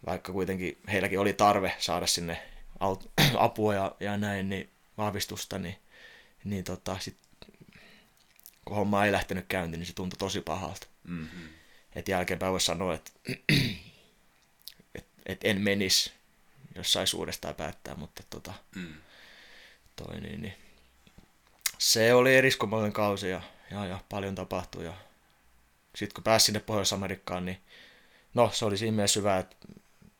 vaikka kuitenkin heilläkin oli tarve saada sinne apua ja, ja näin, niin vahvistusta, niin, niin tota, sit, kun homma ei lähtenyt käyntiin, niin se tuntui tosi pahalta. Mm-hmm. Et jälkeenpäin voisi sanoa, että et, et en menisi, jos saisi uudestaan päättää, mutta tota, mm. toi, niin, niin. se oli eriskummallinen kausi ja, ja, ja paljon tapahtui. Ja sitten kun pääsi sinne Pohjois-Amerikkaan, niin no se oli siinä mielessä hyvä, että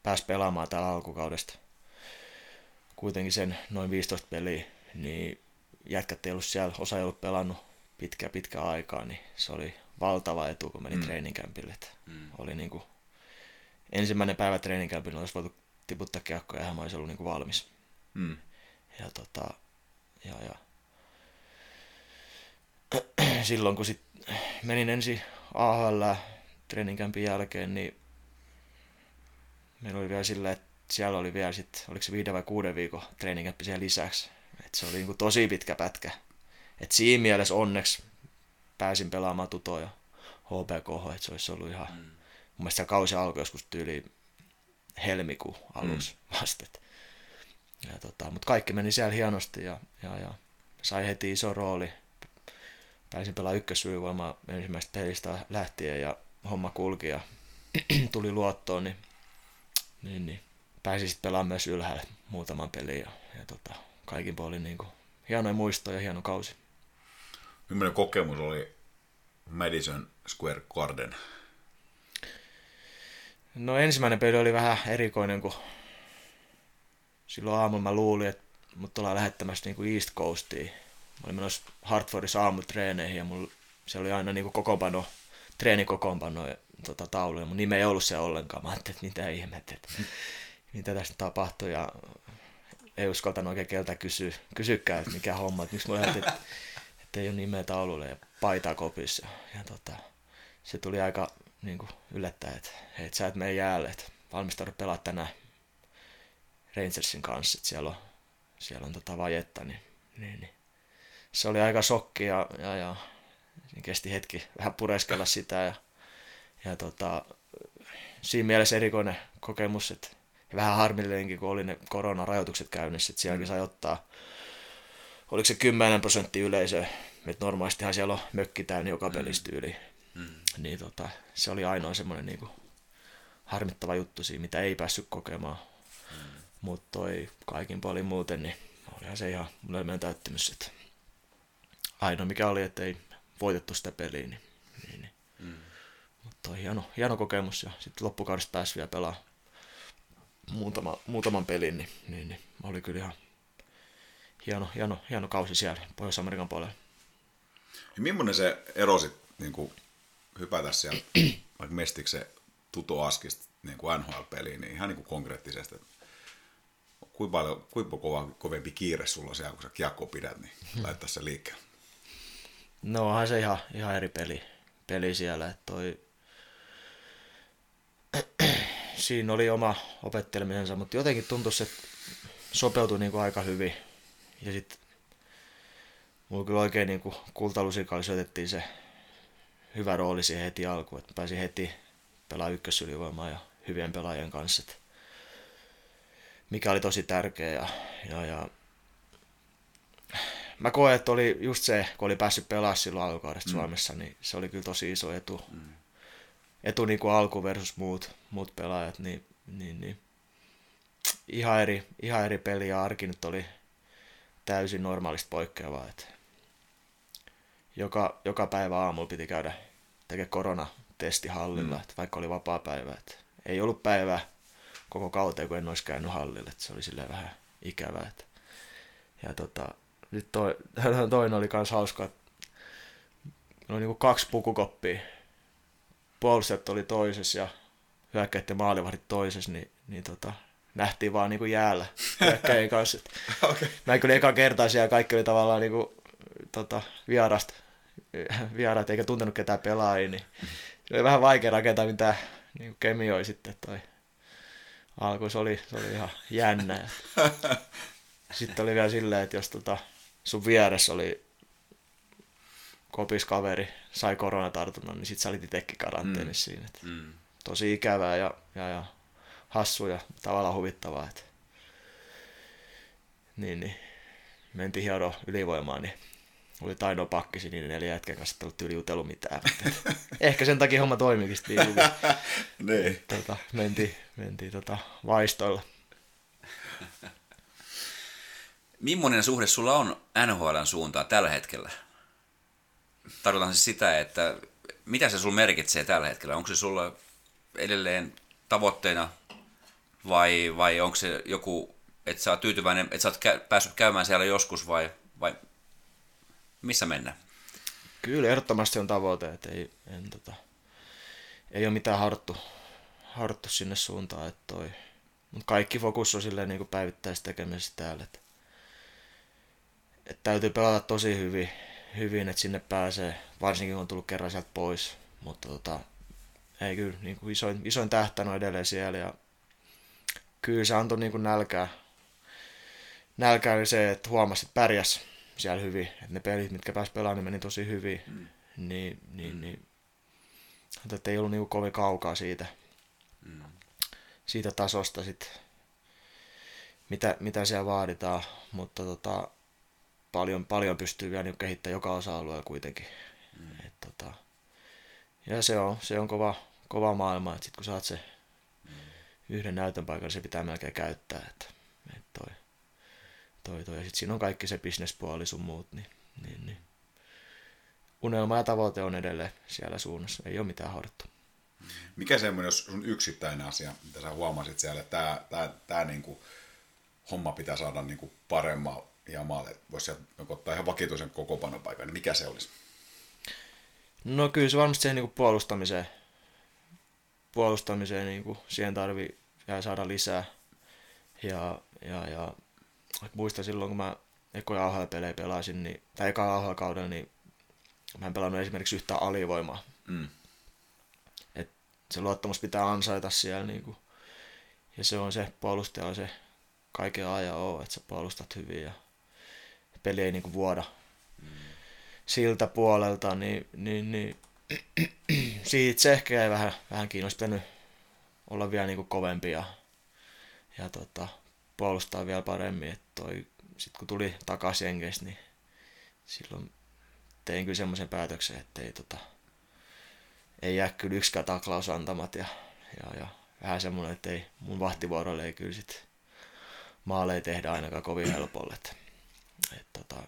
pääsi pelaamaan täällä alkukaudesta kuitenkin sen noin 15 peliä, niin jätkät ei ollut siellä, osa ei ollut pelannut pitkä pitkä aikaa, niin se oli valtava etu, kun meni mm. treeninkämpille. Mm. Oli niin kuin, ensimmäinen päivä treeninkämpille olisi voitu tiputtaa kiekkoja ja mä olisi ollut niin kuin valmis. Mm. Ja, tota, ja, ja. silloin kun sit menin ensin AHL treeninkämpin jälkeen, niin meillä oli vielä silleen, että siellä oli vielä sitten, oliko se viiden vai kuuden viikon treeninkäppi siellä lisäksi. Et se oli niin kuin tosi pitkä pätkä. Et siinä mielessä onneksi pääsin pelaamaan tutoja HPK, että se olisi ollut ihan, mm. mun mielestä kausi alkoi joskus tyyli helmikuun alussa mm. vasta. Ja tota, mutta kaikki meni siellä hienosti ja, ja, ja sai heti iso rooli. Pääsin pelaamaan ykkösyyvoimaa ensimmäisestä pelistä lähtien ja homma kulki ja tuli luottoon, niin, niin, niin pääsi sitten pelaamaan myös ylhäällä muutaman pelin ja, ja tota, kaikin puolin niin kuin, hienoja muistoja ja hieno kausi. Millainen kokemus oli Madison Square Garden? No ensimmäinen peli oli vähän erikoinen, kun silloin aamulla mä luulin, että mut ollaan lähettämässä niin kuin East Coastiin. Olin menossa Hartfordissa aamutreeneihin ja mulla, se oli aina niin kuin kokoonpano, treenikokoonpano ja tota, tauluja. Mun nime ei ollut se ollenkaan. Mä ajattelin, että mitä ihmettä. mitä tästä tapahtui ja ei uskaltanut oikein keltä kysyä, kysykään, että mikä homma, että miksi mulla että, että ei ole nimeä taululle ja paitaa kopissa. Ja tota, se tuli aika niin kuin, yllättäen, että hei, sä et mene jäälle, että valmistaudu pelaa tänään Rangersin kanssa, että siellä on, siellä on tota vajetta, niin, niin, niin. Se oli aika shokki ja, ja, ja kesti hetki vähän pureskella sitä ja, ja tota, siinä mielessä erikoinen kokemus, että vähän harmillinenkin, kun oli ne koronarajoitukset käynnissä, että sielläkin mm. sai ottaa, oliko se 10 prosenttia yleisöä, että normaalistihan siellä on mökki täynnä joka mm. pelistä yli. Mm. Niin tota, se oli ainoa semmoinen niin kuin, harmittava juttu siinä, mitä ei päässyt kokemaan. Mm. Mutta toi kaikin puolin muuten, niin olihan se ihan unelmien täyttymys. Että ainoa mikä oli, että ei voitettu sitä peliä, niin, niin, niin. Mm. Mutta hieno, hieno kokemus ja sitten loppukaudesta pääsi vielä pelaamaan muutama, muutaman pelin, niin, niin, niin oli kyllä ihan hieno, hieno, hieno kausi siellä Pohjois-Amerikan puolella. Ja millainen se ero sitten niin hypätä siellä vaikka mestiksen Tuto Askista niin kuin NHL-peliin, niin ihan niin kuin konkreettisesti, että kuinka, paljon, kuinka kova, kovempi kiire sulla siellä, kun sä kiekkoa pidät, niin hmm. laittaa se liikkeelle? No onhan se ihan, ihan eri peli, peli siellä, että toi siinä oli oma opettelemisensa, mutta jotenkin tuntui, että sopeutui niin kuin aika hyvin. Ja sitten mulla kyllä oikein niin kuin kultalusikalla syötettiin se hyvä rooli siihen heti alkuun, että pääsin heti pelaamaan ykkösylivoimaa ja hyvien pelaajien kanssa. Että mikä oli tosi tärkeä ja, ja, ja mä koen, että oli just se, kun oli päässyt pelaamaan silloin alkukaudesta mm. Suomessa, niin se oli kyllä tosi iso etu. Mm. Etu niin kuin alku versus muut, muut pelaajat, niin, niin, niin. Ihan, eri, ihan eri peli ja arki nyt oli täysin normaalista poikkeavaa. Että joka, joka päivä aamulla piti käydä tekemään koronatesti hallilla, mm. että vaikka oli vapaa päivä. Että ei ollut päivää koko kauteen, kun en olisi käynyt hallille. Että se oli silleen vähän ikävää. Että. Ja tota, nyt toi, toinen oli kans hauska, oli niinku kaksi pukukoppia. Puolustajat oli toisessa ja hyökkäät ja maalivahdit toisessa, niin, niin tota, nähtiin vaan niinku jäällä hyökkäjien kanssa. okay. Mä kyllä eka kertaa siellä kaikki oli tavallaan niinku, tota, vierasta, vieraat eikä tuntenut ketään pelaajia, niin se oli vähän vaikea rakentaa mitään niin kemioi sitten toi alku, se oli, se oli ihan jännä. Sitten oli vielä silleen, että jos tota, sun vieressä oli kopis kaveri, sai koronatartunnan, niin sit sä olit itsekin karanteenissa mm. siinä. Mm. Tosi ikävää ja, ja, ja hassu ja tavallaan huvittavaa. Että... Niin, niin. Mentiin hiedo ylivoimaan, niin oli ainoa pakkisi niin neljä jätkän kanssa, että ollut jutellut mitään. Ehkä sen takia homma toimikin niin. niin. Tota, mentiin, mentiin tota, vaistoilla. Millainen suhde sulla on NHLn suuntaan tällä hetkellä? Tarkoitan siis sitä, että mitä se sulla merkitsee tällä hetkellä? Onko se sulla edelleen tavoitteena vai, vai onko se joku, että sä oot tyytyväinen, että sä oot kä- päässyt käymään siellä joskus vai, vai missä mennään? Kyllä ehdottomasti on tavoite, että ei, en, tota, ei ole mitään harttu, harttu sinne suuntaan, että toi, mutta kaikki fokus on silleen niin päivittäistä tekemistä täällä, että että täytyy pelata tosi hyvin, hyvin, että sinne pääsee, varsinkin kun on tullut kerran sieltä pois. Mutta tota, ei kyllä, niin kuin isoin, isoin tähtä on edelleen siellä ja kyllä se antoi niin kuin nälkää. Nälkää oli se, että huomasi, että pärjäs siellä hyvin. Että ne pelit, mitkä pääsi pelaamaan, niin meni tosi hyvin. Mm. Niin, niin, mm. niin. Että ei ollut niin kuin kovin kaukaa siitä, mm. siitä tasosta sit, mitä, mitä siellä vaaditaan. Mutta tota, paljon, paljon pystyy vielä niin kehittämään joka osa-alueella kuitenkin. Mm. Et, tota, ja se on, se on kova, kova maailma, että sit kun saat se mm. yhden näytön paikan, se pitää melkein käyttää. Että, et toi, toi, toi. Ja sitten siinä on kaikki se bisnespuoli sun muut, niin, niin, niin. unelma ja tavoite on edelleen siellä suunnassa, ei ole mitään harttu. Mikä semmoinen, jos sun yksittäinen asia, mitä sä huomasit siellä, että tämä, tämä, tämä niin kuin, homma pitää saada niin kuin paremmalle ihan maalle, voisi ottaa ihan vakituisen kokopanopaikan, niin mikä se olisi? No kyllä se varmasti siihen niin puolustamiseen, puolustamiseen niin kuin siihen tarvii vielä saada lisää. Ja, ja, ja muistan silloin, kun mä ekoja AHL-pelejä pelasin, niin, tai eka AHL-kaudella, niin mä en pelannut esimerkiksi yhtään alivoimaa. Mm. Et se luottamus pitää ansaita siellä. Niin kuin, ja se on se, puolustaja on se kaiken ajan oo, että sä puolustat hyvin ja peli ei niinku vuoda siltä puolelta, niin, niin, niin siitä se ehkä jäi vähän, vähän kiinnostanut olla vielä niinku kovempi ja, ja tota, puolustaa vielä paremmin. Et toi, sit kun tuli takaisin Jenkeissä, niin silloin tein kyllä semmoisen päätöksen, että ei, tota, ei jää kyllä yksikään taklaus antamat ja, ja, ja vähän semmoinen, että ei, mun vahtivuorolle ei kyllä sit maaleja tehdä ainakaan kovin helpolle. Että et tota,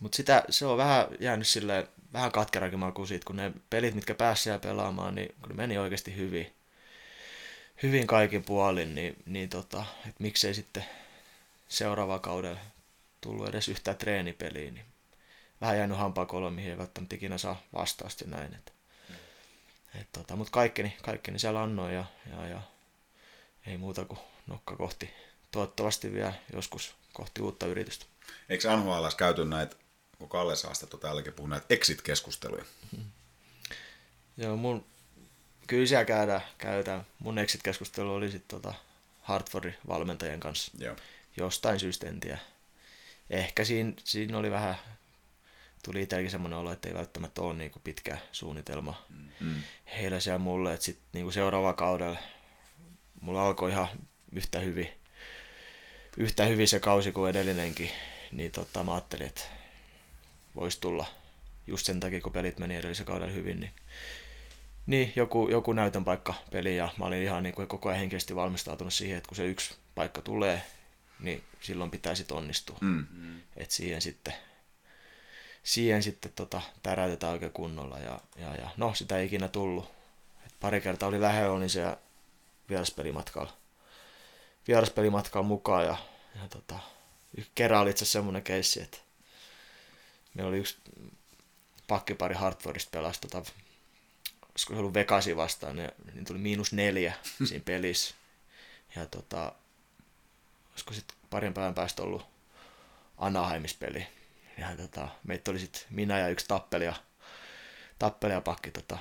mutta sitä, se on vähän jäänyt sille vähän katkerakin maku siitä, kun ne pelit, mitkä pääsi pelaamaan, niin kun meni oikeasti hyvin, hyvin kaikin puolin, niin, niin tota, et miksei sitten seuraava kaudella tullut edes yhtään treenipeliä, niin vähän jäänyt hampakoloon, mihin ei välttämättä ikinä saa vastausta näin. Et, et tota, Mutta kaikkeni, kaikkeni siellä annoin ja, ja, ja ei muuta kuin nokka kohti toivottavasti vielä joskus kohti uutta yritystä. Eikö NHL käyty näitä, kun Kalle Saastettu täälläkin puhuu näitä exit-keskusteluja? Mm-hmm. Joo, mun, kyllä siellä käydään, käydään. Mun exit-keskustelu oli sitten tota Hartfordin valmentajien kanssa. Joo. Jostain syystä en tiedä. Ehkä siinä, siinä oli vähän, tuli itselläkin semmoinen olo, että ei välttämättä ole niin pitkä suunnitelma mm. heillä siellä mulle, että sitten niin seuraava kaudella mulla alkoi ihan yhtä hyvin yhtä hyvin se kausi kuin edellinenkin. niin tota, mä ajattelin, että voisi tulla just sen takia, kun pelit meni edellisen kaudella hyvin, niin, niin joku, joku näytön paikka peli ja mä olin ihan niin kuin koko ajan henkisesti valmistautunut siihen, että kun se yksi paikka tulee, niin silloin pitäisi onnistua. Mm. Et siihen sitten, siihen sitten tota, täräytetään oikein kunnolla ja, ja, ja, no sitä ei ikinä tullut. Et pari kertaa oli lähellä, olin siellä vieraspelimatkalla, vieraspelimatkalla mukaan ja, ja tota, kerran oli itse asiassa semmoinen keissi, että meillä oli yksi pakkipari Hartfordista pelasi, tota, olisiko se ollut Vegasi vastaan, niin, niin tuli miinus neljä siinä pelissä. Ja tota, olisiko sitten parin päivän päästä ollut Anaheimis-peli. Ja tota, meitä oli sitten minä ja yksi tappelija, tappelija pakki tota,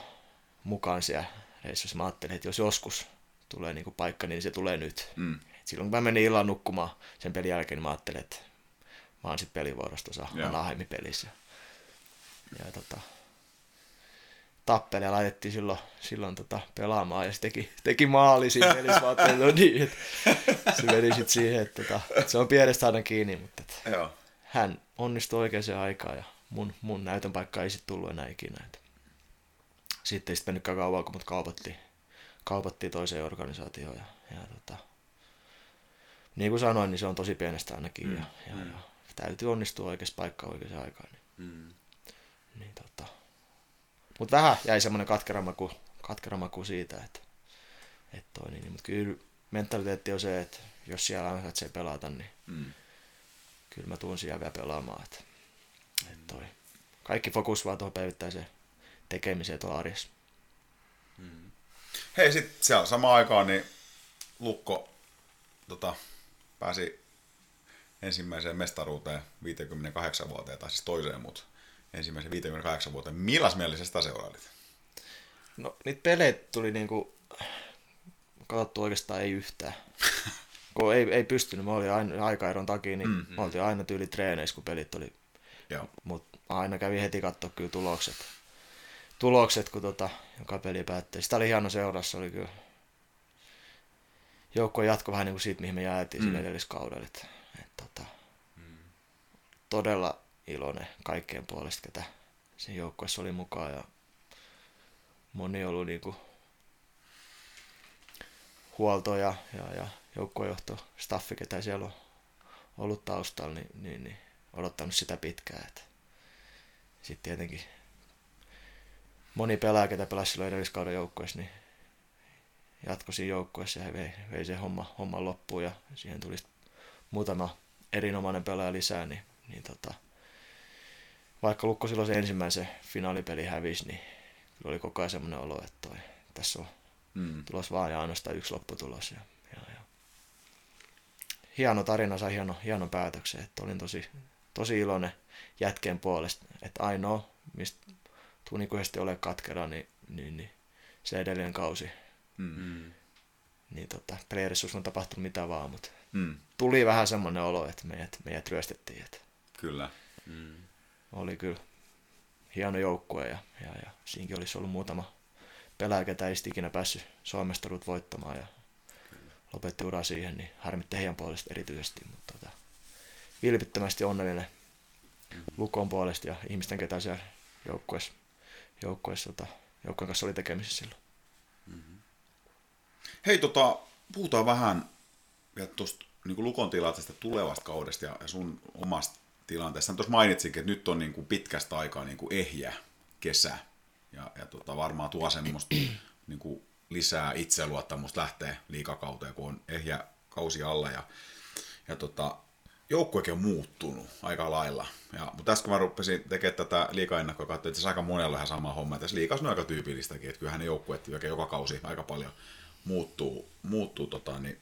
mukaan siellä reissussa. Mä ajattelin, että jos joskus tulee niinku paikka, niin se tulee nyt. Mm. Silloin kun mä menin illan nukkumaan sen pelin jälkeen, niin mä ajattelin, että mä oon sitten Joo. Anaheimin pelissä. Ja tota, tappelija laitettiin silloin, silloin tota, pelaamaan ja se teki, teki maali siinä pelissä. Mä ajattelin, no niin, että se meni sitten siihen, että, tota, että se on pienestä aina kiinni, mutta että Joo. hän onnistui oikeaan aikaan ja mun, mun näytön paikka ei sitten tullut enää ikinä. Että. Sitten ei sitten mennytkään kauan, kun mut kaupattiin, kaupattiin toiseen organisaatioon. Ja, ja tota, niin kuin sanoin, niin se on tosi pienestä ainakin. Mm. Ja, ja, ja, täytyy onnistua oikeassa paikkaan oikeaan aikaan. Niin, Mm. niin tota. Mutta vähän jäi semmoinen katkeramaku, katkeramaku siitä, että, että toi, niin, mutta kyllä mentaliteetti on se, että jos siellä ansaitsee pelata, niin Mm. kyllä mä tuun siellä vielä pelaamaan. Että, että toi. Kaikki fokus vaan tuohon päivittäiseen tekemiseen tuolla arjessa. Hei, sitten siellä samaan aikaan niin Lukko tota, pääsi ensimmäiseen mestaruuteen 58 vuoteen, tai siis toiseen, mutta ensimmäiseen 58 vuoteen. Millas mielessä sitä seurailit? No niitä pelejä tuli niinku, katsottu oikeastaan ei yhtään. kun ei, ei pystynyt, mä olin aina aikaeron takia, niin mm, mm. oltiin aina tyyli treeneissä, kun pelit oli. Joo. Mutta aina kävi heti katsoa kyllä tulokset. Tulokset, kun tota, joka peli päättyi. Sitä oli hieno seurassa, oli kyllä. Joukko jatko vähän niin kuin siitä, mihin me jäätiin mm. sillä edelliskaudella. Et, et, tota, mm. Todella iloinen kaikkien puolesta, ketä siinä joukkueessa oli mukaan. Ja moni on ollut niin kuin huolto ja, ja, ja joukkuejohto, staffi, ketä siellä on ollut taustalla, niin, niin, niin odottanut sitä pitkään. Sitten tietenkin moni pelaaja, ketä pelasi silloin edelliskauden joukkueessa, niin jatkoi siinä joukkueessa ja vei, vei se homma, homma loppuun ja siihen tuli muutama erinomainen pelaaja lisää, niin, niin tota, vaikka Lukko silloin se ensimmäisen finaalipeli hävisi, niin kyllä oli koko ajan semmoinen olo, että toi, tässä on Mm. tulos vaan ja ainoastaan yksi lopputulos. Ja, ja, ja. Hieno tarina sai hieno, hieno päätöksen, että olin tosi, tosi iloinen jätkeen puolesta, että ainoa, mistä tunikuisesti ole katkera, niin, niin, niin se edellinen kausi, Mm. niin tota, on tapahtunut mitä vaan, mutta Mm. tuli vähän semmoinen olo, että meidät, meidät ryöstettiin, että Kyllä. Mm. oli kyllä hieno joukkue ja, ja, ja siinäkin olisi ollut muutama pelaaja, ketä ei ikinä päässyt Suomesta voittamaan ja lopetti ura siihen, niin harmitti heidän puolesta erityisesti, mutta tota, vilpittömästi onnellinen Lukon puolesta ja ihmisten, ketä siellä joukkueessa, joukkueessa tota, joukkueen kanssa oli tekemisissä silloin. Hei, tota, puhutaan vähän vielä tuosta niin Lukon tilanteesta tulevasta kaudesta ja, ja sun omasta tilanteesta. Tuossa mainitsinkin, että nyt on niin kuin pitkästä aikaa niin kuin ehjä kesä ja, ja tota, varmaan tuo semmoista niin kuin lisää itseluottamusta lähtee liikakauteen, kun on ehjä kausi alla ja, ja tota, joukkuekin on muuttunut aika lailla. Ja, mutta tässä kun mä rupesin tekemään tätä liikaennakkoa, katsoin, että se aika monella on ihan sama homma. Tässä liikas on aika tyypillistäkin, että kyllähän ne joukkueet joka kausi aika paljon muuttuu. muuttuu tota, niin.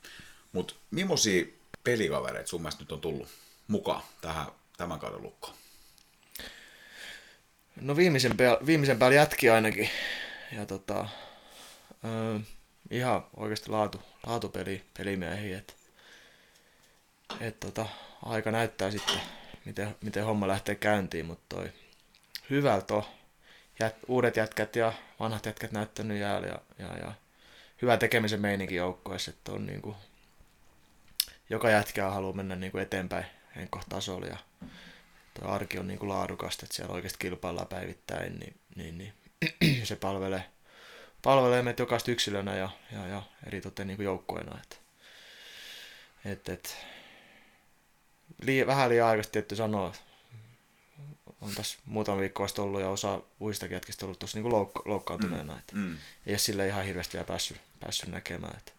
Mutta millaisia pelikavereita sun mielestä nyt on tullut mukaan tähän tämän kauden lukkoon? No viimeisen, pää- viimeisen päällä jätki ainakin. Ja tota, öö, ihan oikeasti laatu, laatupeli, pelimiehiä. Et, et tota, aika näyttää sitten, miten, miten homma lähtee käyntiin, mutta toi hyvältä on. Jät, uudet jätkät ja vanhat jätkät näyttänyt jäällä ja, ja, ja hyvä tekemisen meininki joukkueessa, että on niinku, joka jätkää haluaa mennä niinku eteenpäin, henkkohtasolla ja tuo arki on niin kuin laadukasta, että siellä oikeasti kilpaillaan päivittäin, niin, niin, niin se palvelee, palvelee meitä jokaista yksilönä ja, ja, ja eritoten niin kuin joukkoina. Että, et, et, lii, vähän liian aikaisesti tietty sanoa, on tässä muutama viikko vasta ollut ja osa muista jätkistä ollut tuossa niin loukka- loukkaantuneena. Mm. Että Mm. Ei ole sille ihan hirveästi vielä päässyt, päässyt näkemään. Että,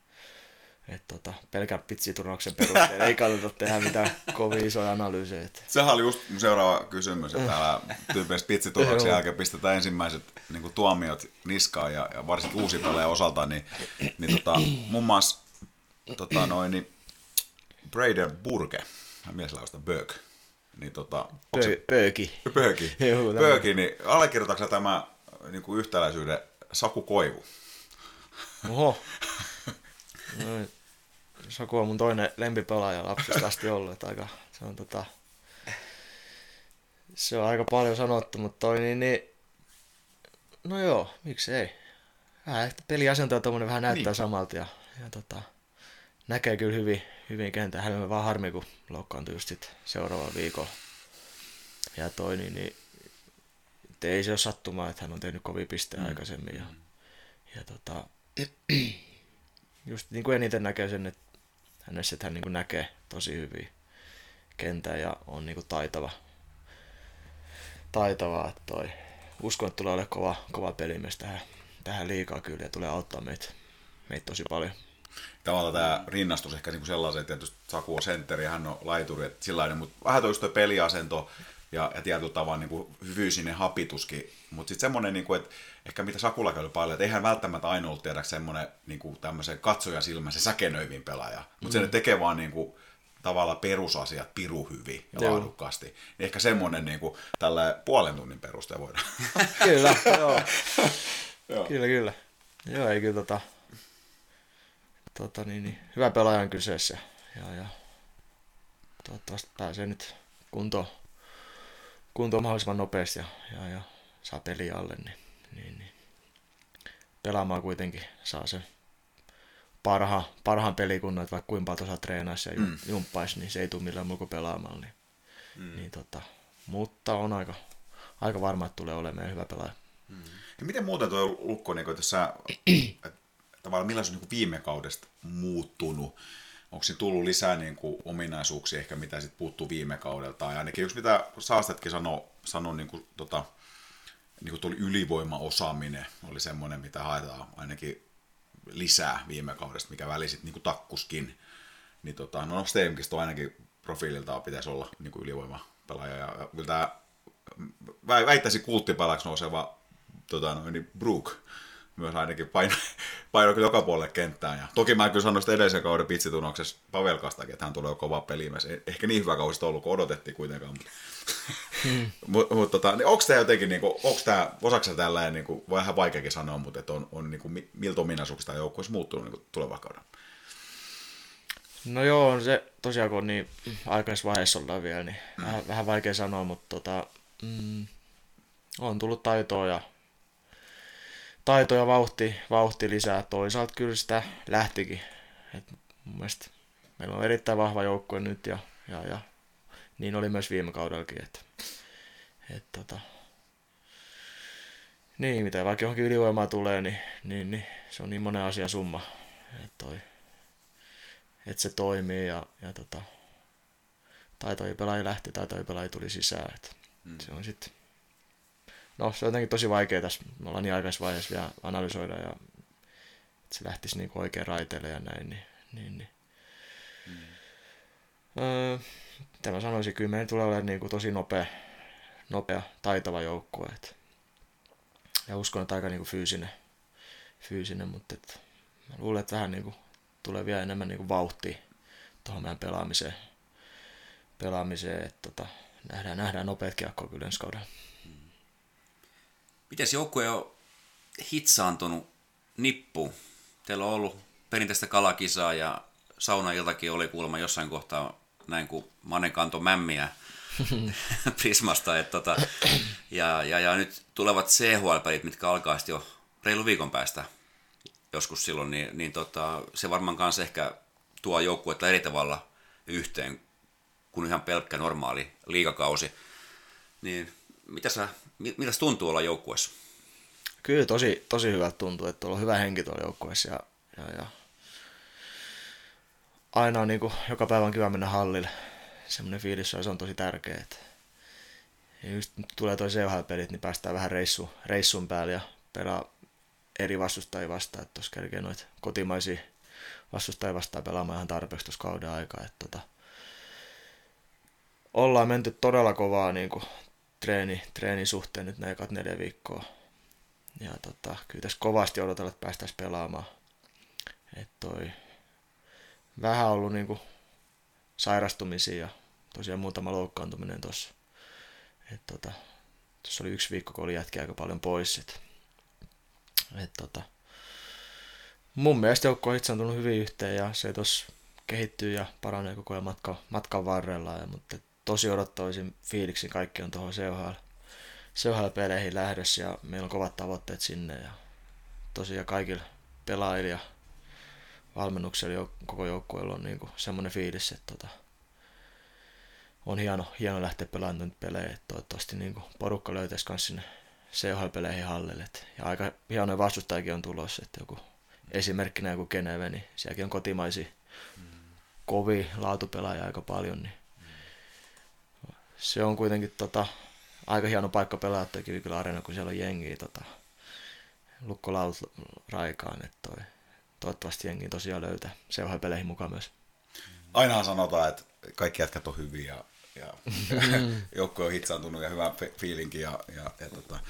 et tota, pelkän pitsiturnauksen perusteella ei kannata tehdä mitään kovin isoja analyysejä. Että. Sehän oli just seuraava kysymys, että täällä tyypillisesti pitsituloksen Joo. jälkeen pistetään ensimmäiset niin kuin tuomiot niskaan ja, ja varsinkin uusi pelejä osalta, niin, niin tota, muun muassa tota, noin, niin Braden Burke, mies lausta Böök, niin tota, se, Pö- pööki. Pööki, Joo, tämä- Pööki, niin allekirjoitatko sä tämä niin kuin yhtäläisyyden Saku Koivu? Oho. No, Saku on mun toinen lempipelaaja lapsesta asti ollut. Että aika, se, on tota, se on aika paljon sanottu, mutta toi niin, niin no joo, miksi ei. Vähän ehkä peliasentaja tuommoinen vähän näyttää niin. samalta ja, ja tota, näkee kyllä hyvin, hyvin kentää. Hänellä on vaan harmi, kun loukkaantui just sit seuraavalla viikolla. Ja toi niin, niin ei se ole sattumaa, että hän on tehnyt kovin pisteen mm. aikaisemmin. Ja, ja tota, just niin kuin eniten näkee sen, että hänessä että hän niin kuin näkee tosi hyvin kentän ja on niin kuin taitava. Taitava, että toi. Uskon, että tulee olemaan kova, kova pelimies tähän, tähän liikaa kyllä ja tulee auttaa meitä, meitä tosi paljon. Tavallaan tämä rinnastus ehkä niinku sellaisen, että tietysti Saku on sentteri ja hän on laituri, että sillainen, mutta vähän toi toi peliasento ja, ja tietyllä tavalla niinku fyysinen hapituskin, mutta sitten semmoinen, niinku, että ehkä mitä Sakulla käy paljon, että eihän välttämättä aina ollut tiedä semmoinen niinku tämmöisen katsojan silmän se säkenöivin pelaaja, mutta mm. se ne tekee vaan niinku, tavallaan perusasiat piru hyvin ja Joo. laadukkaasti. Niin ehkä semmoinen niinku, tällä puolen tunnin perusteella voidaan. Kyllä, joo. Joo. Kyllä, kyllä. Joo, ei kyllä tota, tota niin, niin, hyvä pelaaja on kyseessä. Ja, ja toivottavasti pääsee nyt kuntoon, kuntoon mahdollisimman nopeasti ja, ja, ja saa peliä alle, niin, niin, niin pelaamaan kuitenkin saa sen parhaan, parhaan pelikunnan, että vaikka kuinka paljon treenaisi ja mm. jumppaisi, niin se ei tule millään muulla kuin pelaamalla. Niin, mm. niin tota, mutta on aika, aika varma, että tulee olemaan hyvä pelaaja. Ja miten muuten tuo Lukko, niin että sä, et, tavallaan millaisen niin viime kaudesta muuttunut? Onko siinä tullut lisää niin kuin, ominaisuuksia ehkä, mitä sitten puuttuu viime kaudelta? Ja ainakin yksi, mitä Saastetkin sanoi, sano, niin kuin, tota, niin kuin tuli ylivoimaosaaminen, oli semmoinen, mitä haetaan ainakin lisää viime kaudesta, mikä väli sitten niin takkuskin. Niin tota, no Steamkista ainakin profiililtaan pitäisi olla niin kuin ylivoimapelaaja. Ja, ja kyllä tämä vä- väittäisin kulttipelaksi nouseva tota, niin Brook myös ainakin paino, paino kyllä joka puolelle kenttään. Ja toki mä kyllä sanoin sitä edellisen kauden pitsitunnauksessa Pavelkastakin, että hän tulee kova pelimies. Ei- Ehkä niin hyvä kausi ollut kuin odotettiin kuitenkaan. Mutta Hmm. mut, mut, tota, niin onko tämä jotenkin, niin onko tämä, osaksi tällainen, niin kuin, vähän vaikeakin sanoa, mutta että on, on niin kuin, mi- miltä ominaisuuksista joukkueessa muuttunut niin kuin tulevaa kauden? No joo, on se tosiaan kun on niin aikaisessa vaiheessa ollaan vielä, niin mm. vähän, vähän vaikea sanoa, mutta tota, mm, on tullut taitoa ja taito ja vauhti, vauhti lisää. Toisaalta kyllä sitä lähtikin. Et mun mielestä meillä on erittäin vahva joukkue nyt ja, ja, ja niin oli myös viime kaudellakin. Et, et tota, niin, mitä vaikka johonkin ylivoimaa tulee, niin, niin, niin se on niin monen asian summa. Et toi, että se toimii ja, ja tota, taitoja pelaajia lähti, taitoja pelaajia tuli sisään. Et mm. Se on sitten, no se on jotenkin tosi vaikea tässä, me ollaan niin aikaisessa vaiheessa vielä analysoida ja että se lähtisi niinku oikein raiteille ja näin, niin, niin, niin. Mm. Öö, mitä mä sanoisin, kyllä meidän tulee olemaan niinku tosi nopea, nopea, taitava joukkue. Et, ja uskon, että aika niinku fyysinen, fyysinen mutta et, mä luulen, että vähän niinku tulee vielä enemmän niinku vauhtia tuohon meidän pelaamiseen. pelaamiseen että tota, nähdään, nähdään nopeat kiekkoa kyllä ensi kaudella. Miten joukkue on hitsaantunut nippu? Teillä on ollut perinteistä kalakisaa ja saunailtakin oli kuulemma jossain kohtaa näin kuin Manen kanto mämmiä Prismasta. Että tota, ja, ja, ja, nyt tulevat CHL-pelit, mitkä alkaa sitten jo reilu viikon päästä joskus silloin, niin, niin tota, se varmaan kanssa ehkä tuo joukkuetta eri tavalla yhteen kuin ihan pelkkä normaali liikakausi. Niin mitä sä, mitä tuntuu olla joukkueessa? Kyllä tosi, tosi hyvältä tuntuu, että on hyvä henki tuolla joukkueessa ja, ja, ja aina on niin kuin, joka päivä on kiva mennä hallille. Semmoinen fiilis se on tosi tärkeä. Että just tulee toi CHL-pelit, niin päästään vähän reissu, reissun päälle ja pelaa eri vastustajia vastaan. Että tuossa kerkee noita kotimaisia vastustajia vastaan pelaamaan ihan tarpeeksi tuossa kauden aikaa. Että tota, ollaan menty todella kovaa niin kuin, treeni, treenin suhteen nyt näin neljä viikkoa. Ja tota, kyllä tässä kovasti odotella, että päästäisiin pelaamaan. Et toi, vähän ollut niinku sairastumisia ja tosiaan muutama loukkaantuminen tuossa. tota, tuossa oli yksi viikko, kun oli jätkiä aika paljon pois. Et, et tota, mun mielestä joukko itse on tullut hyvin yhteen ja se tuossa kehittyy ja paranee koko ajan matka, matkan varrella. Ja, mutta tosi odottaisin fiiliksi kaikki on tuohon CHL, CHL-peleihin lähdössä ja meillä on kovat tavoitteet sinne ja tosiaan kaikilla pelaajilla ja valmennuksella koko joukkueella on niin semmoinen fiilis, että tota, on hieno, hieno lähteä pelaamaan nyt pelejä, toivottavasti niin porukka löytäisi myös sinne CHL-peleihin hallille. Ja aika hienoja vastustajakin on tulossa, että joku esimerkkinä joku Geneve, niin sielläkin on kotimaisia mm. kovia laatupelaajia aika paljon, niin. Se on kuitenkin tota, aika hieno paikka pelata Kivikylä Areena, kun siellä on jengiä tota, lukkolaut raikaan, että toi, toivottavasti jengi tosiaan löytää COH-peleihin mukaan myös. Ainahan sanotaan, että kaikki jätkät on hyviä ja, ja joukko on hitsaantunut ja hyvä fiilinki ja, ja, ja tota,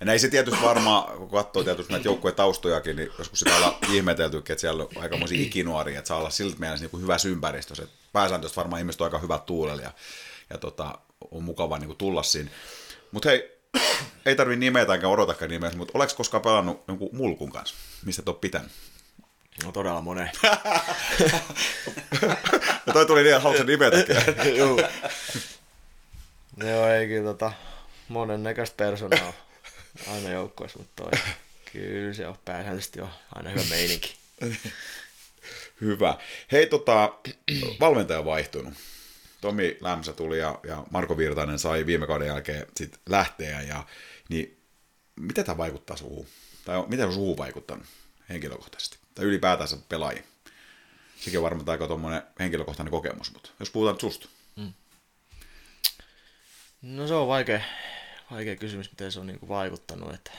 ja näin se tietysti varmaan, kun katsoo tietysti näitä joukkueen taustojakin, niin joskus sitä ollaan ihmeteltykin, että siellä on aikamoisia ikinuoria, että saa olla siltä mielessä niin hyvä ympäristö. Se pääsääntöisesti varmaan ihmiset on aika hyvät tuulella ja, ja tota, on mukava niin kuin tulla siinä. Mutta hei, ei tarvi nimeä tai odotakaan nimeä, mutta oleks koskaan pelannut jonkun mulkun kanssa? Mistä et ole pitänyt? No todella monen. ja toi tuli niin, haluatko nimetäkin? Joo. Joo, ei kyllä tota, monen näköistä persoonaa aina joukkueessa, mutta toi, kyllä se on pääsääntöisesti jo aina hyvä meininki. hyvä. Hei, tota, valmentaja on vaihtunut. Tomi Lämsä tuli ja, ja Marko Virtanen sai viime kauden jälkeen sit lähteä. Ja, niin miten tämä vaikuttaa suuhun? Tai miten on suuhun vaikuttanut henkilökohtaisesti? Tai ylipäätänsä pelaajiin? Sekin on varmaan aika tuommoinen henkilökohtainen kokemus, mutta jos puhutaan susta. Mm. No se on vaikea, vaikea kysymys, miten se on niin kuin vaikuttanut. Että...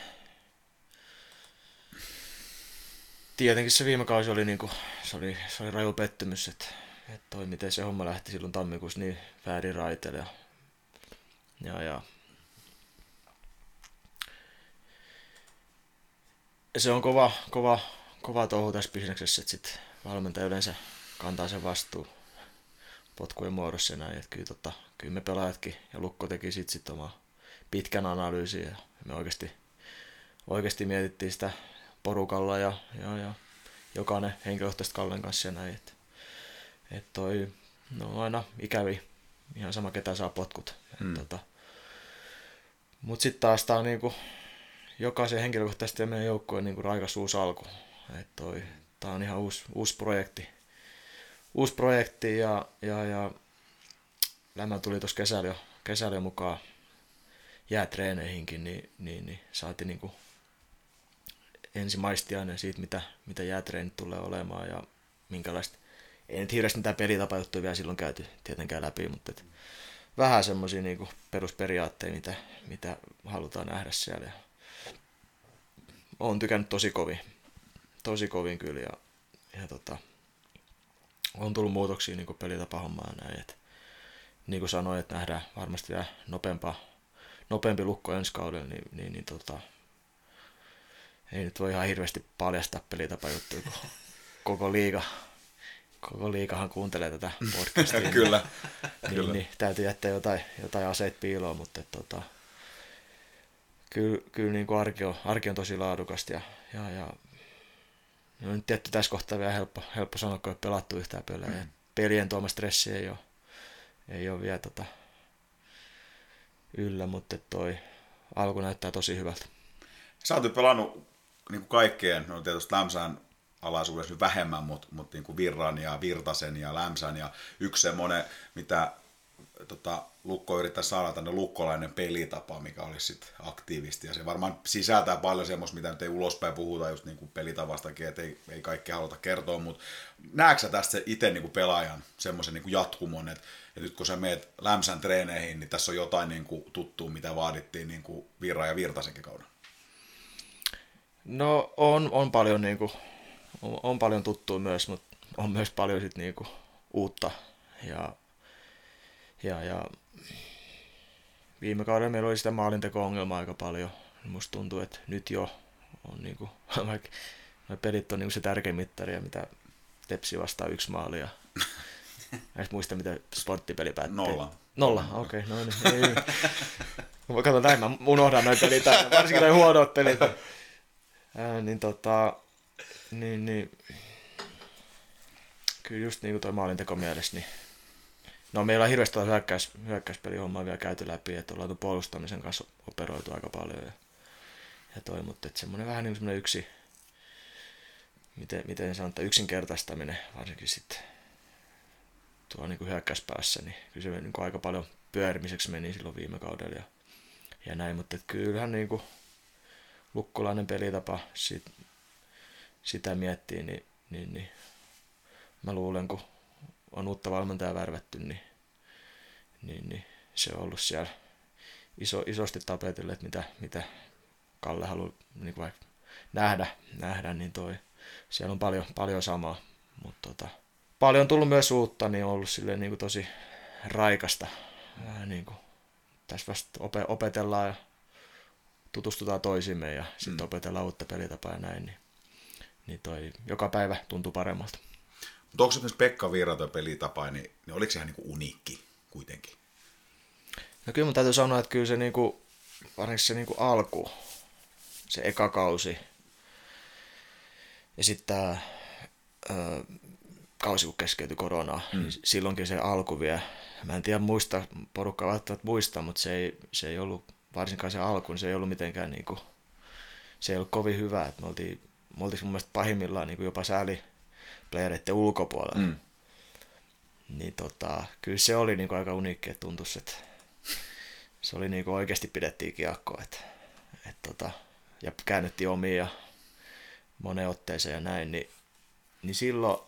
Tietenkin se viime kausi oli, niin kuin, se oli, se oli raju pettymys, että, että toi, miten se homma lähti silloin tammikuussa niin väärin raiteille. Ja, ja, ja se on kova, kova, kova touhu tässä bisneksessä, että sit valmentaja yleensä kantaa sen vastuu potkujen muodossa ja näin. Että kyllä, tota, kyllä me pelaajatkin ja Lukko teki sitten sit oma pitkän analyysin ja me oikeasti, oikeasti mietittiin sitä porukalla ja, ja, ja jokainen henkilökohtaisesti Kallen kanssa ja näin. Että, et toi, no aina ikävi, ihan sama ketä saa potkut. Mm. Tota, Mutta sitten taas tämä on niinku, jokaisen henkilökohtaisesti ja meidän joukkueen niinku raikas uusi alku. Et toi, tää on ihan uusi, uusi projekti. Uusi projekti ja, ja, ja Lämmä tuli tuossa kesällä jo, kesällä jo mukaan jäätreeneihinkin, niin, niin, niin saatiin niinku ensimaistiainen siitä, mitä, mitä jäätreenit tulee olemaan ja minkälaista, ei nyt hirveästi mitään pelitapajuttuja vielä silloin käyty tietenkään läpi, mutta et vähän semmoisia niinku perusperiaatteita, mitä, mitä halutaan nähdä siellä. Olen tykännyt tosi kovin, tosi kovin kyllä ja, ja tota, on tullut muutoksia niin pelitapahommaan näin, että niin kuin sanoin, että nähdään varmasti vielä nopeampaa, nopeampi lukko ensi kaudella, niin, niin, niin tota, ei nyt voi ihan hirveästi paljastaa pelitapajuttuja, kun koko liiga, koko liikahan kuuntelee tätä podcastia. kyllä. niin, kyllä. Niin, täytyy jättää jotain, jotain aseet piiloon, mutta tota, kyllä, kyllä niin kuin arki, on, arki on tosi laadukasta ja, ja, ja no nyt tietty tässä kohtaa vielä helppo, helppo sanoa, kun ei pelattu yhtään pelejä. Mm. Pelien tuoma stressi ei ole, ei ole vielä tota, yllä, mutta toi alku näyttää tosi hyvältä. Sä oot pelannut niin kuin kaikkeen, no tietysti Lämsän alaisuudessa nyt vähemmän, mutta, mutta niin kuin Virran ja Virtasen ja Lämsän ja yksi semmoinen, mitä tota, Lukko yrittää saada tänne lukkolainen pelitapa, mikä olisi sitten aktiivisesti. Ja se varmaan sisältää paljon semmoista, mitä nyt ei ulospäin puhuta just niin kuin pelitavastakin, että ei, ei kaikki haluta kertoa, mutta näetkö sä tästä itse niin kuin pelaajan semmoisen niin kuin jatkumon, että, että nyt kun sä meet lämsän treeneihin, niin tässä on jotain niin kuin tuttua, mitä vaadittiin niin kuin Virra ja Virtasenkin kauden? No on, on paljon niinku, on, on paljon tuttua myös, mutta on myös paljon sit niinku uutta ja, ja, ja viime kaudella meillä oli sitä maalinteko-ongelmaa aika paljon. Musta tuntuu, että nyt jo on niinku, vaikka pelit on niinku se tärkein mittari, ja mitä Tepsi vastaa yksi maali ja en muista, mitä sporttipeli päättyi. Nolla. Nolla, okei, okay, no niin. Ei. Mä katson näin, mä unohdan noin pelit varsinkin noin huonot pelit. Ää, niin tota, niin, niin, kyllä just niin kuin toi maalinteko mielessä, niin No meillä on hirveästi hyökkäys, hyökkäyspelihommaa vielä käyty läpi, että ollaan puolustamisen kanssa operoitu aika paljon ja, ja toi, mutta että semmoinen vähän niin kuin semmoinen yksi, miten, miten sanotaan, yksinkertaistaminen varsinkin sitten tuo niin kuin hyökkäyspäässä, niin kyllä se niin kuin aika paljon pyörimiseksi meni silloin viime kaudella ja, ja näin, mutta että kyllähän niin kuin lukkulainen pelitapa sit, sitä miettii, niin, niin, niin mä luulen, kun on uutta valmentajaa värvätty, niin, niin, niin se on ollut siellä iso, isosti tapetille, että mitä, mitä Kalle haluaa niin vaikka nähdä, nähdä, niin toi, siellä on paljon, paljon samaa, mutta tota, paljon on tullut myös uutta, niin on ollut silleen niin kuin tosi raikasta. Vähän niin kuin, tässä vasta opetellaan ja tutustutaan toisimme ja sitten mm. opetellaan uutta pelitapaa ja näin, niin, niin toi joka päivä tuntuu paremmalta. Mutta onko esimerkiksi Pekka Virra pelitapa, niin, niin oliko se ihan niin uniikki kuitenkin? No kyllä mun täytyy sanoa, että kyllä se niinku, varsinkin se niinku alku, se eka kausi, ja sitten tämä kausi, kun keskeytyi koronaa, mm. niin silloinkin se alku vielä, mä en tiedä muista, porukka välttämättä muista, mutta se ei, se ei ollut, varsinkaan se alku, niin se ei ollut mitenkään niinku, se ei ollut kovin hyvä, että me oltiin, me oltiin mun mielestä pahimmillaan niinku jopa sääli playereiden ulkopuolella. Mm. Niin tota, kyllä se oli niinku aika uniikki, että tuntuisi, että se oli niinku oikeasti pidettiin kiekkoa, että, että tota, ja käännyttiin omiin ja moneen otteeseen ja näin, niin, niin silloin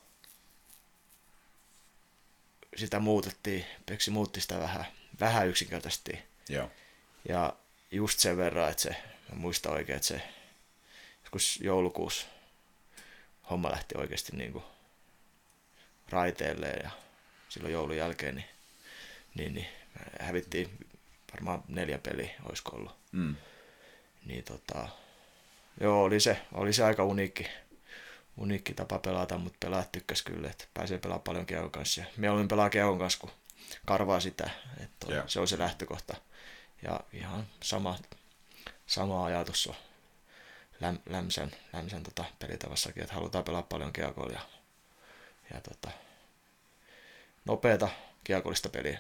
sitä muutettiin, Peksi muutti sitä vähän, vähän yksinkertaisesti. Joo. Ja just sen verran, että se, mä muistan oikein, että se joskus joulukuussa homma lähti oikeasti niin kuin raiteelle ja silloin joulun jälkeen niin, niin, niin hävittiin varmaan neljä peliä, olisiko ollut. Mm. Niin tota, joo, oli se, oli se aika uniikki, uniikki tapa pelata, mutta pelaat tykkäs kyllä, että pääsee pelaamaan paljon Kiekon kanssa. Ja mieluummin pelaa Kiekon kanssa, kun karvaa sitä, että yeah. se on se lähtökohta. Ja ihan sama, sama ajatus on läm, lämsän, lämsän tota, pelitavassakin, että halutaan pelaa paljon kiekolla ja, tota, nopeata kiekollista peliä.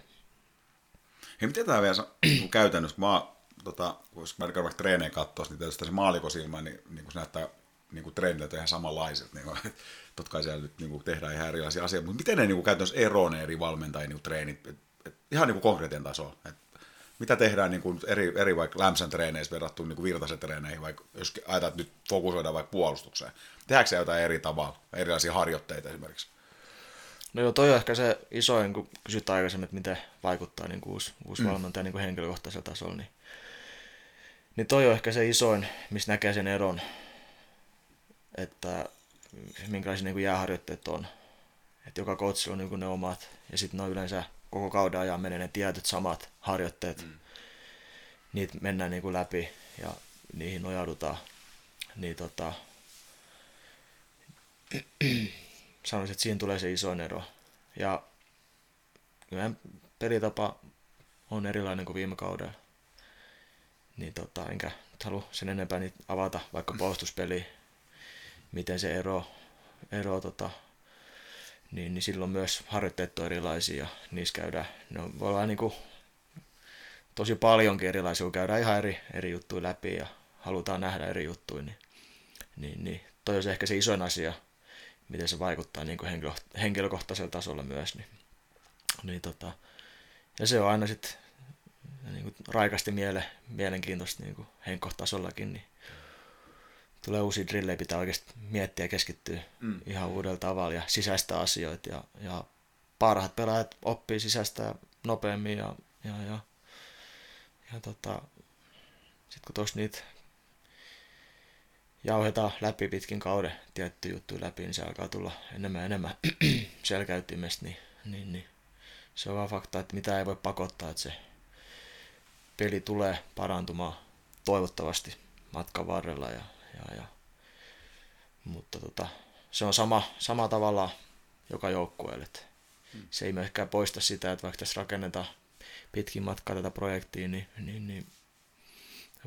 Hei, miten tämä vielä käytännössä, kun mä, tota, jos mä vaikka treeneen katsoa, niin tietysti se maalikosilma, niin, niin kun se näyttää niin kuin trendit ihan samanlaiset. Niin totta kai siellä nyt niin kuin tehdään ihan erilaisia asioita, mutta miten ne niin kuin käytännössä eroaa ne eri valmentajien niin treenit? Et, et, ihan niin kuin konkreettien tasolla. Et, mitä tehdään niin kuin eri, eri vaikka lämpsän treeneissä verrattuna niin kuin virtaisen treeneihin, vaikka jos ajatellaan, että nyt fokusoidaan vaikka puolustukseen. Tehdäänkö se jotain eri tavalla, erilaisia harjoitteita esimerkiksi? No joo, toi on ehkä se isoin, kun kysyt aikaisemmin, että miten vaikuttaa niin kuin uusi, uusi mm. valmentaja niin kuin henkilökohtaisella tasolla, niin, niin toi on ehkä se isoin, missä näkee sen eron, että minkälaisia niin kuin jääharjoitteet on. Että joka coachilla on niin kuin ne omat, ja sitten ne on yleensä koko kauden ajan menee ne tietyt samat harjoitteet. Mm. Niitä mennään niin kuin läpi ja niihin nojaudutaan. Niin tota, sanoisin, että siinä tulee se iso ero. Ja meidän pelitapa on erilainen kuin viime kaudella. Niin tota, enkä halua sen enempää niitä avata, vaikka puolustuspeli, miten se ero, ero tota, niin, niin silloin myös harjoitteet on erilaisia niissä käydään, ne voi olla niin kuin tosi paljonkin erilaisia, käydään ihan eri, eri juttuja läpi ja halutaan nähdä eri juttuja, niin, niin, niin toi se ehkä se isoin asia, miten se vaikuttaa niin kuin henkilö, henkilökohtaisella tasolla myös, niin, niin tota, ja se on aina sitten niin raikasti miele, mielenkiintoista niin henkkohtasollakin, niin tulee uusia drillejä, pitää oikeasti miettiä ja keskittyä mm. ihan uudella tavalla ja sisäistä asioita ja, ja parhaat pelaajat oppii sisäistä nopeammin ja, ja, ja, ja tota, sitten kun tuossa niitä jauhetaan läpi pitkin kauden tietty juttu läpi, niin se alkaa tulla enemmän ja enemmän selkäytimestä, niin, niin, niin se on vaan fakta, että mitä ei voi pakottaa, että se peli tulee parantumaan toivottavasti matkan varrella. Ja, ja, ja. Mutta tota, se on sama, sama tavalla joka joukkueelle. Hmm. Se ei myöskään poista sitä, että vaikka tässä rakennetaan pitkin matkaa tätä projektia, niin, niin, niin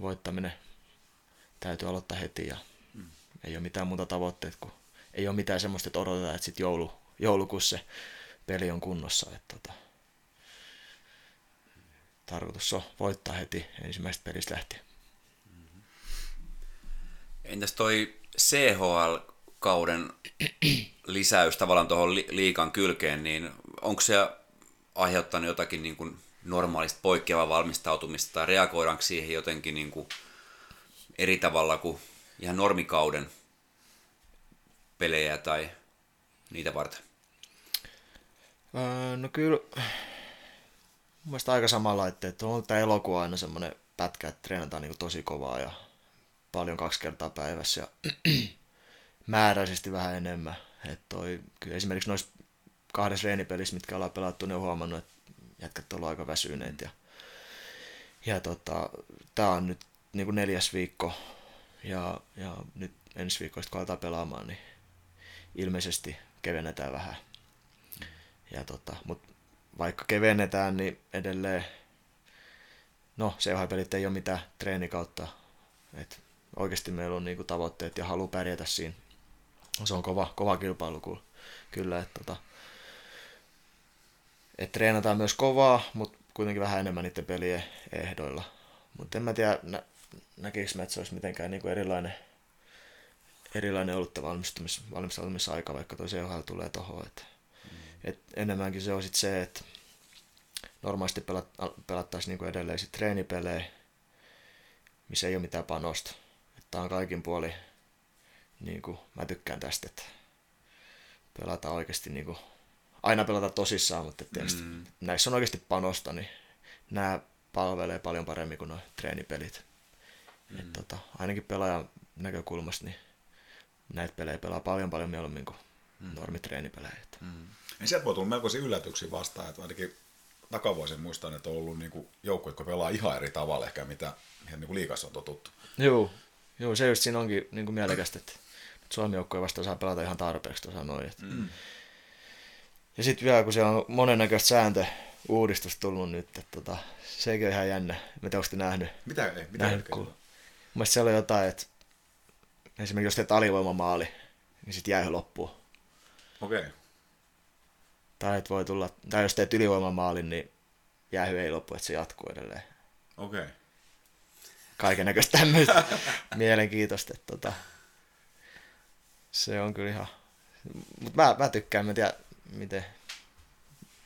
voittaminen täytyy aloittaa heti ja hmm. ei ole mitään muuta tavoitteet, kun ei ole mitään semmoista, että odotetaan, että sitten joulu, joulukuussa se peli on kunnossa. Että tota, tarkoitus on voittaa heti ensimmäisestä pelistä lähtien. Entäs toi CHL-kauden lisäys tavallaan tuohon liikan kylkeen, niin onko se aiheuttanut jotakin niin kuin normaalista poikkeavaa valmistautumista tai reagoidaanko siihen jotenkin niin kuin eri tavalla kuin ihan normikauden pelejä tai niitä varten? Öö, no kyllä mielestä aika samalla, että on tämä elokuva aina semmoinen pätkä, että treenataan niin tosi kovaa ja paljon kaksi kertaa päivässä ja määräisesti vähän enemmän. että toi, kyllä esimerkiksi noissa kahdessa reenipelissä, mitkä ollaan pelattu, ne on huomannut, että jätkät on aika väsyneet. Ja, ja tota, tämä on nyt niin kuin neljäs viikko ja, ja nyt ensi viikosta kun aletaan pelaamaan, niin ilmeisesti kevennetään vähän. Ja tota, mutta vaikka kevennetään, niin edelleen, no CHL-pelit ei ole mitään treenikautta. Et oikeasti meillä on niinku tavoitteet ja halu pärjätä siinä. Se on kova, kova kilpailu kyllä, että tota, et treenataan myös kovaa, mutta kuitenkin vähän enemmän niiden pelien ehdoilla. Mutta en mä tiedä, nä, näkikö mä, että se olisi mitenkään niinku erilainen, erilainen ollut valmistumis, valmistautumisaika, vaikka toi CHL tulee tohon. Että et enemmänkin se on sit se, että normaalisti pelat, pelattaisiin niinku edelleen sit treenipelejä, missä ei ole mitään panosta. Tämä on kaikin puoli, niin kuin, mä tykkään tästä, että pelataan oikeasti niin kuin, aina pelata tosissaan, mutta tietysti mm. näissä on oikeasti panosta, niin nämä palvelee paljon paremmin kuin nuo treenipelit. Mm. Et, tota, ainakin pelaajan näkökulmasta, niin näitä pelejä pelaa paljon paljon mieluummin kuin mm. normitreenipelejä. Mm. Niin sieltä voi tulla melkoisia yllätyksiä vastaan, että ainakin takavuosien muistan, että on ollut niin joukkoja, jotka pelaa ihan eri tavalla ehkä, mitä ihan niin liikassa on totuttu. Joo, joo, se just siinä onkin niin kuin mielekästä, että Suomi joukkoja vasta saa pelata ihan tarpeeksi tuossa noin. Että. Mm. Ja sitten vielä, kun siellä on monennäköistä sääntö uudistus tullut nyt, että tota, sekin on ihan jännä. Mitä olette nähnyt? Mitä, ei, mitä nähnyt, kun... Mielestäni siellä on jotain, että esimerkiksi jos teet alivoimamaali, niin sitten jää loppuun. Okei. Okay. Tai, voi tulla, tai jos teet ylivoimamaalin, niin jäähy ei loppu, että se jatkuu edelleen. Okei. Okay. Kaiken näköistä tämmöistä mielenkiintoista. Että, tota, se on kyllä ihan... Mutta mä, mä tykkään, mä tiedä miten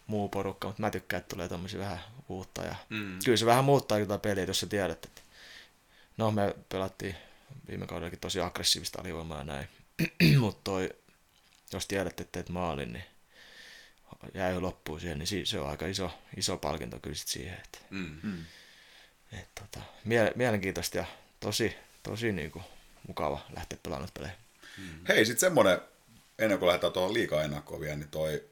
muu porukka, mutta mä tykkään, että tulee tommosia vähän uutta. Ja mm. Kyllä se vähän muuttaa jotain peliä, jos sä tiedät, että no me pelattiin viime kaudellakin tosi aggressiivista alivoimaa ja näin. mutta toi, jos tiedät, että teet maalin, niin jää jo loppuun siihen, niin se on aika iso, iso palkinto kyllä sit siihen. Että, mm. mm. Et, tota, mie- mielenkiintoista ja tosi, tosi niin kuin, mukava lähteä pelaamaan pelejä. Mm. Hei, sitten semmoinen, ennen kuin lähdetään tuohon liikaa ennakkoon vielä, niin toi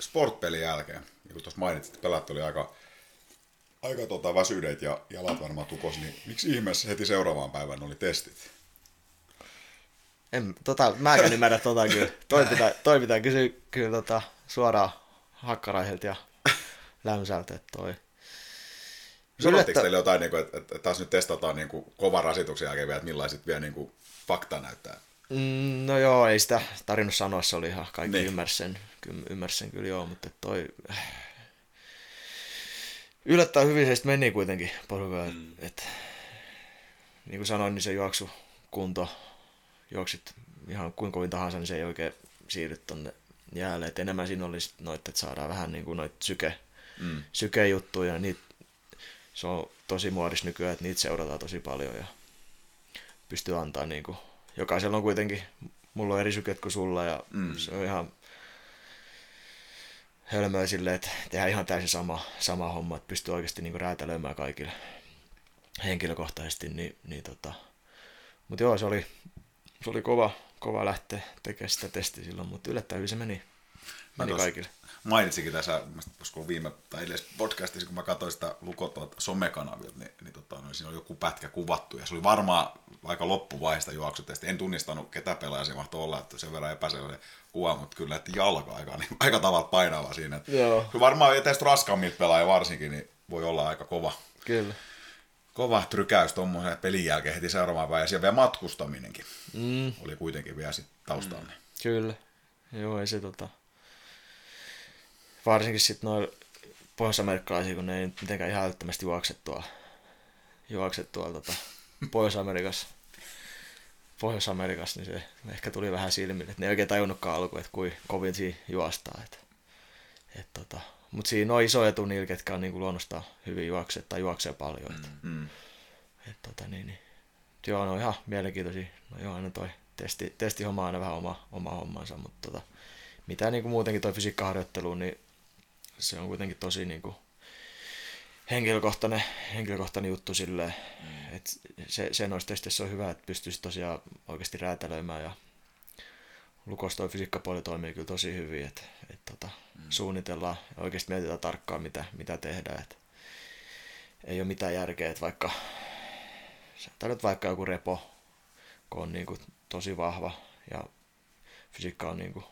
sportpelin jälkeen, niin kuin tuossa mainitsit, että pelaat oli aika, aika tota, väsyneet ja jalat varmaan tukos, niin miksi ihmeessä heti seuraavaan päivään oli testit? En, tota, mäkään ymmärrä tota kyllä. Toi pitää, toi pitää kysyä kyllä tota, suoraan hakkaraihelta ja lämsältä, että toi. Sanotteko teille jotain, niin kuin, että, että taas nyt testataan niin kuin, kovan rasituksen jälkeen vielä, että millaiset vielä niin kuin, fakta näyttää? Mm, no joo, ei sitä tarvinnut sanoa, se oli ihan kaikki niin. ymmärsen, ymmärsen kyllä joo, mutta toi yllättäen hyvin se meni kuitenkin porukalla, mm. että niin kuin sanoin, niin se juoksu kunto juoksit ihan kuinka kovin tahansa, niin se ei oikein siirry tonne jäälle. Et enemmän siinä olisi noita, että saadaan vähän niin kuin noita syke, mm. sykejuttuja, ja niitä, se on tosi muodissa nykyään, että niitä seurataan tosi paljon ja pystyy antaa niin kuin, jokaisella on kuitenkin, mulla on eri syket kuin sulla ja mm. se on ihan hölmöä silleen, että tehdään ihan täysin sama, sama homma, että pystyy oikeasti niin räätälöimään kaikille henkilökohtaisesti, niin, niin tota. mutta joo, se oli, se oli kova, kova lähteä tekemään sitä testiä silloin, mutta yllättäen se meni, meni kaikille. Mainitsikin tässä, koska viime tai edes podcastissa, kun mä katsoin sitä lukotua somekanavilta, niin, niin tota, no, siinä oli joku pätkä kuvattu, ja se oli varmaan aika loppuvaiheesta juoksutesti. En tunnistanut, ketä pelaaja se mahtoi olla, että sen verran epäselvä kuva, mutta kyllä että jalka aika, niin, aika tavalla painava siinä. Että Joo. Varmaan tästä raskaammilta pelaaja varsinkin, niin voi olla aika kova. Kyllä. Kova trykäys tuommoisen pelin jälkeen heti seuraavaan päivään. Ja siellä vielä matkustaminenkin mm. oli kuitenkin vielä sitten taustalla. Mm. Kyllä. Joo, ei se tota... Varsinkin sitten noin pohjois-amerikkalaisia, kun ne ei mitenkään ihan älyttömästi juokse tuolla, juokse tuolla tota, Pohjois-Amerikassa. Pohjois-Amerikassa, niin se ehkä tuli vähän silmille, että ne ei oikein tajunnutkaan alkuun, että kuin kovin siinä juostaa. Että, et tota, mutta siinä on iso etu niillä, ketkä on niin luonnosta hyvin juokset tai juoksee paljon. Että, mm. et, tota, niin, niin. Joo, ne on ihan mielenkiintoisia. No joo, aina toi testi, testihomma on aina vähän oma, oma hommansa, mutta tota, mitä niin kuin muutenkin toi fysiikkaharjoittelu, niin se on kuitenkin tosi niin kuin henkilökohtainen, henkilökohtainen juttu silleen, mm. että se, se noissa testeissä on hyvä, että pystyisi tosiaan oikeasti räätälöimään ja lukossa toi fysiikkapuoli toimii kyllä tosi hyvin, että, että tota, mm. suunnitellaan ja oikeasti mietitään tarkkaan, mitä, mitä tehdään, että ei ole mitään järkeä, että vaikka nyt vaikka joku repo, kun on niin kuin tosi vahva ja fysiikka on niin kuin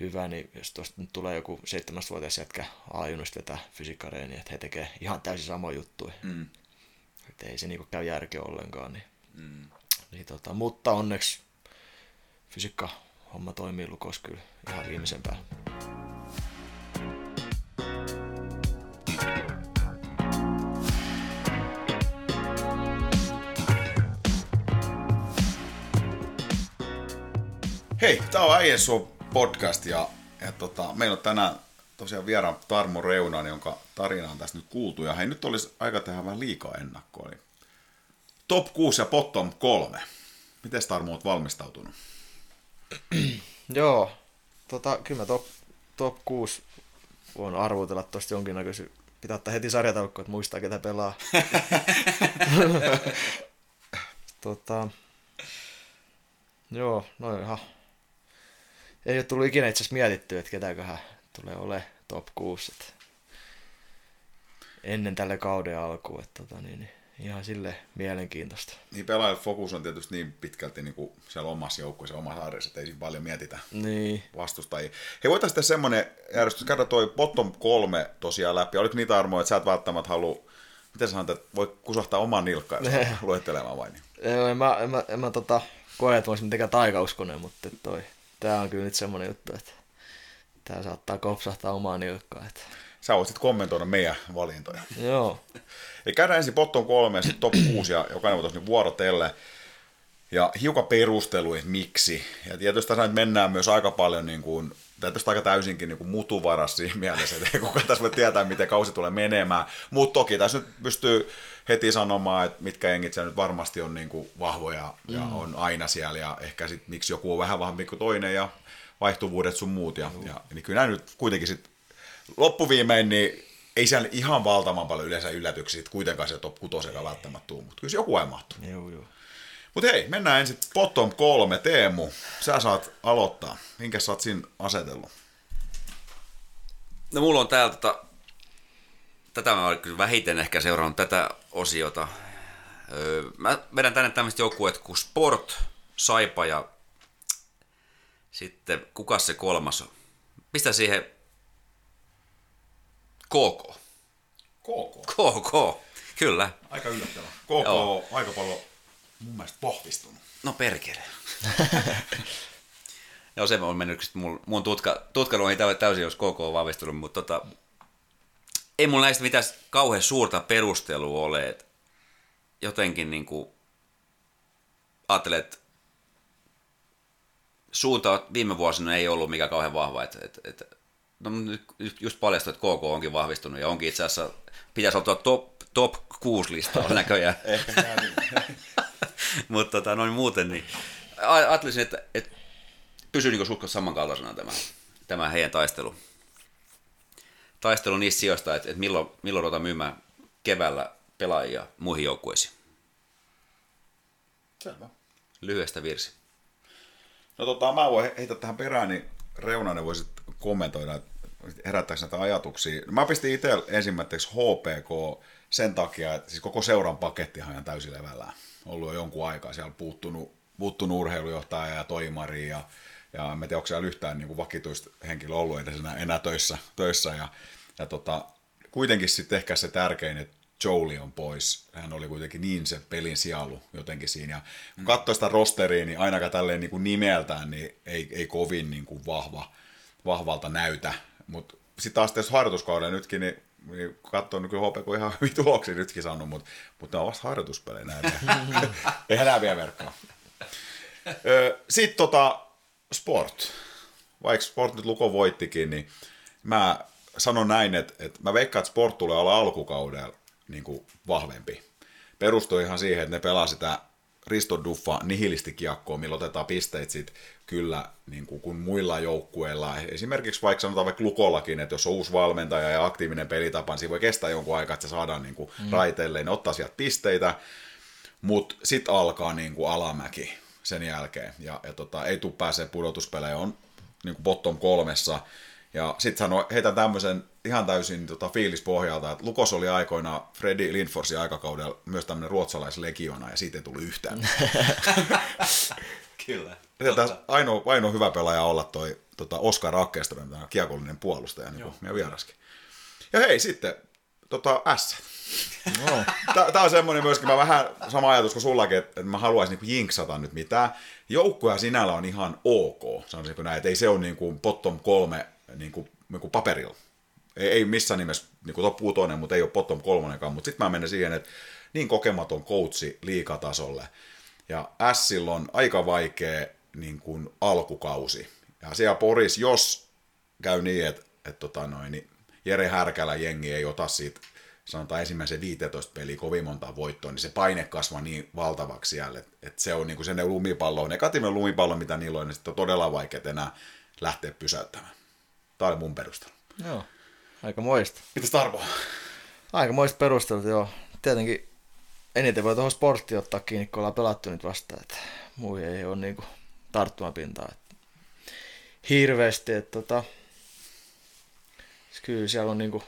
hyvä, niin jos tuosta nyt tulee joku 17-vuotias jätkä A-junista vetää fysiikkareeni, että he tekee ihan täysin samoja juttuja. Mm. Että ei se niinku käy järkeä ollenkaan. Niin, mm. niin tota, mutta onneksi fysiikka homma toimii lukos kyllä ihan viimeisen päälle. Hei, tää on Äijän podcast ja, ja tota, meillä on tänään tosiaan vieraan Tarmo Reunan, jonka tarina on tässä nyt kuultu. Ja hei, nyt olisi aika tehdä vähän liikaa ennakkoa. Niin top 6 ja bottom 3. Miten Tarmo olet valmistautunut? Joo, tota, kyllä mä top, top 6 voin arvotella tuosta jonkinnäköisen. Pitää ottaa heti sarjataulukko, että muistaa ketä pelaa. tota, joo, no ihan ei ole tullut ikinä itse asiassa mietitty, että ketäköhän tulee ole top 6. Että ennen tälle kauden alkuun. Että tota, niin, niin, ihan sille mielenkiintoista. Niin pelaajan fokus on tietysti niin pitkälti niin kuin siellä omassa joukkueessa, omassa arjessa, että ei siinä paljon mietitä niin. vastustajia. Hei, voitaisiin tehdä semmoinen järjestys, käydä toi bottom kolme tosiaan läpi. Oliko niitä armoja, että sä et välttämättä halua, miten sanot, että voi kusahtaa oman nilkkaan, luettelemaan vai niin? Joo, en mä, en mä, en mä tota, koe, että mä olisin mitenkään taikauskonen, mutta toi, tää on kyllä nyt semmonen juttu, että tää saattaa kopsahtaa omaan nilkkaan. Että... Sä voit sitten kommentoida meidän valintoja. Joo. Eli käydään ensin bottom kolme ja sitten top 6 ja jokainen voi niin vuorotelle. Ja hiukan perustelu, että miksi. Ja tietysti tässä mennään myös aika paljon niin kuin, tietysti aika täysinkin niin kuin mutuvaras siinä mielessä, että kuka tässä voi tietää, miten kausi tulee menemään. Mutta toki tässä nyt pystyy heti sanomaan, että mitkä jengit siellä nyt varmasti on niin kuin vahvoja ja mm. on aina siellä ja ehkä sitten miksi joku on vähän vahvempi kuin toinen ja vaihtuvuudet sun muut. Ja, ja niin kyllä nyt kuitenkin sitten loppuviimein niin ei siellä ihan valtavan paljon yleensä yllätyksiä kuitenkaan se top 6 välttämättä tuu, mutta kyllä se joku ei mahtuu. Joo, joo. Mutta hei, mennään ensin bottom kolme. Teemu, sä saat aloittaa. Minkä sä oot siinä asetellut? No mulla on täältä tota, tätä mä olen kyllä vähiten ehkä seurannut tätä osiota. Öö, mä vedän tänne tämmöistä joukkueet kuin Sport, Saipa ja sitten kuka se kolmas on? Pistä siihen KK. KK? KK, kyllä. Aika yllättävää. KK Joo. on aika paljon mun mielestä vahvistunut. No perkele. Joo, se on mennyt, mun, mun tutka, tutkailu ei täysin, jos KK on vahvistunut, mutta tota, ei mulla näistä mitään kauhean suurta perustelua ole. Että jotenkin niin kuin ajattelen, että suunta viime vuosina ei ollut mikä kauhean vahva. Että, että, että no nyt just- paljastui, että KK onkin vahvistunut ja onkin itse asiassa, pitäisi olla top, top 6 listalla näköjään. Mutta tota, noin muuten, niin ajattelisin, että, että pysyy niin suhkat samankaltaisena tämä, tämä heidän taistelu. Taistelu niistä sijoista, että, että milloin, milloin ruvetaan myymään keväällä pelaajia muihin joukkueisiin. Selvä. Lyhyestä virsi. No tota, mä voin heittää tähän perään, niin Reunanen voisit kommentoida, että herättääkö näitä ajatuksia. Mä pistin itse ensimmäiseksi HPK sen takia, että siis koko seuran pakettihan on ihan täysin levällään. Ollut jo jonkun aikaa siellä puuttunut, puuttunut urheilujohtaja ja toimari ja, ja en tiedä, onko siellä yhtään niin kuin vakituista henkilöä ollut edes enää, enää töissä, töissä ja, ja tota, kuitenkin sitten ehkä se tärkein, että Jolie on pois. Hän oli kuitenkin niin se pelin sielu jotenkin siinä. Ja kun katsoo sitä rosteria, niin ainakaan tälleen niin kuin nimeltään niin ei, ei kovin niin kuin vahva, vahvalta näytä. Mutta sitten taas tässä harjoituskaudella nytkin, niin, niin niin kyllä HPK ihan hyvin tuloksia nytkin saanut, mutta, mutta ne on vasta harjoituspelejä näin. Eihän nämä vielä verkkaa. Sitten tota, sport. Vaikka sport nyt Luko voittikin, niin mä sanon näin, että, että mä veikkaan, että sport tulee olla alkukaudella niin kuin vahvempi. Perustui ihan siihen, että ne pelaa sitä Risto Duffa nihilistikiekkoa, millä otetaan pisteitä sit kyllä niin kuin, kuin muilla joukkueilla. Esimerkiksi vaikka sanotaan vaikka Lukollakin, että jos on uusi valmentaja ja aktiivinen pelitapa, niin siinä voi kestää jonkun aikaa, että se saadaan niin kuin mm. raiteille, ne ottaa sieltä pisteitä, mutta sitten alkaa niin kuin alamäki sen jälkeen, ja, ja tota, ei tule pääsee pudotuspelejä, on niin kuin bottom kolmessa, ja sitten sano, heitän tämmöisen ihan täysin tota, fiilispohjalta, että Lukos oli aikoina Freddy Lindforsin aikakaudella myös tämmöinen ruotsalaislegiona, ja siitä ei tullut yhtään. Kyllä. Tässä ainoa, ainoa hyvä pelaaja olla toi tota Oskar Akkeström, tämä kiekollinen puolustaja, niin kuin meidän vieraskin. Ja hei, sitten tota S. No. Tämä on semmoinen myöskin, mä vähän sama ajatus kuin sullakin, että, mä haluaisin niin jinksata nyt mitään. Joukkoja sinällä on ihan ok, sanoisinko näin, että ei se ole niin kuin bottom kolme niin kuin, niin kuin paperilla. Ei, ei missään nimessä niin kuin top kuutonen, mutta ei ole bottom kolmonenkaan, mutta sitten mä menen siihen, että niin kokematon coachi liikatasolle. Ja Sillä on aika vaikea niin kuin alkukausi. Ja siellä Poris, jos käy niin, että, että tota noin, niin Jere Härkälä jengi ei ota siitä sanotaan ensimmäisen 15 peliä kovin monta voittoa, niin se paine kasvaa niin valtavaksi siellä, että, että se on niin kuin se lumipallo, negatiivinen lumipallo, mitä niillä on, niin sitten on todella vaikea enää lähteä pysäyttämään. Tämä oli mun perustelu. Joo, aika moista. Mitäs Tarvo? Aika moista perustelut, joo. Tietenkin eniten voi tuohon sporttiin ottaa kiinni, kun ollaan pelattu nyt vastaan, että muu ei ole niinku tarttumapintaa. Että hirveästi, että tota, kyllä siellä on niinku,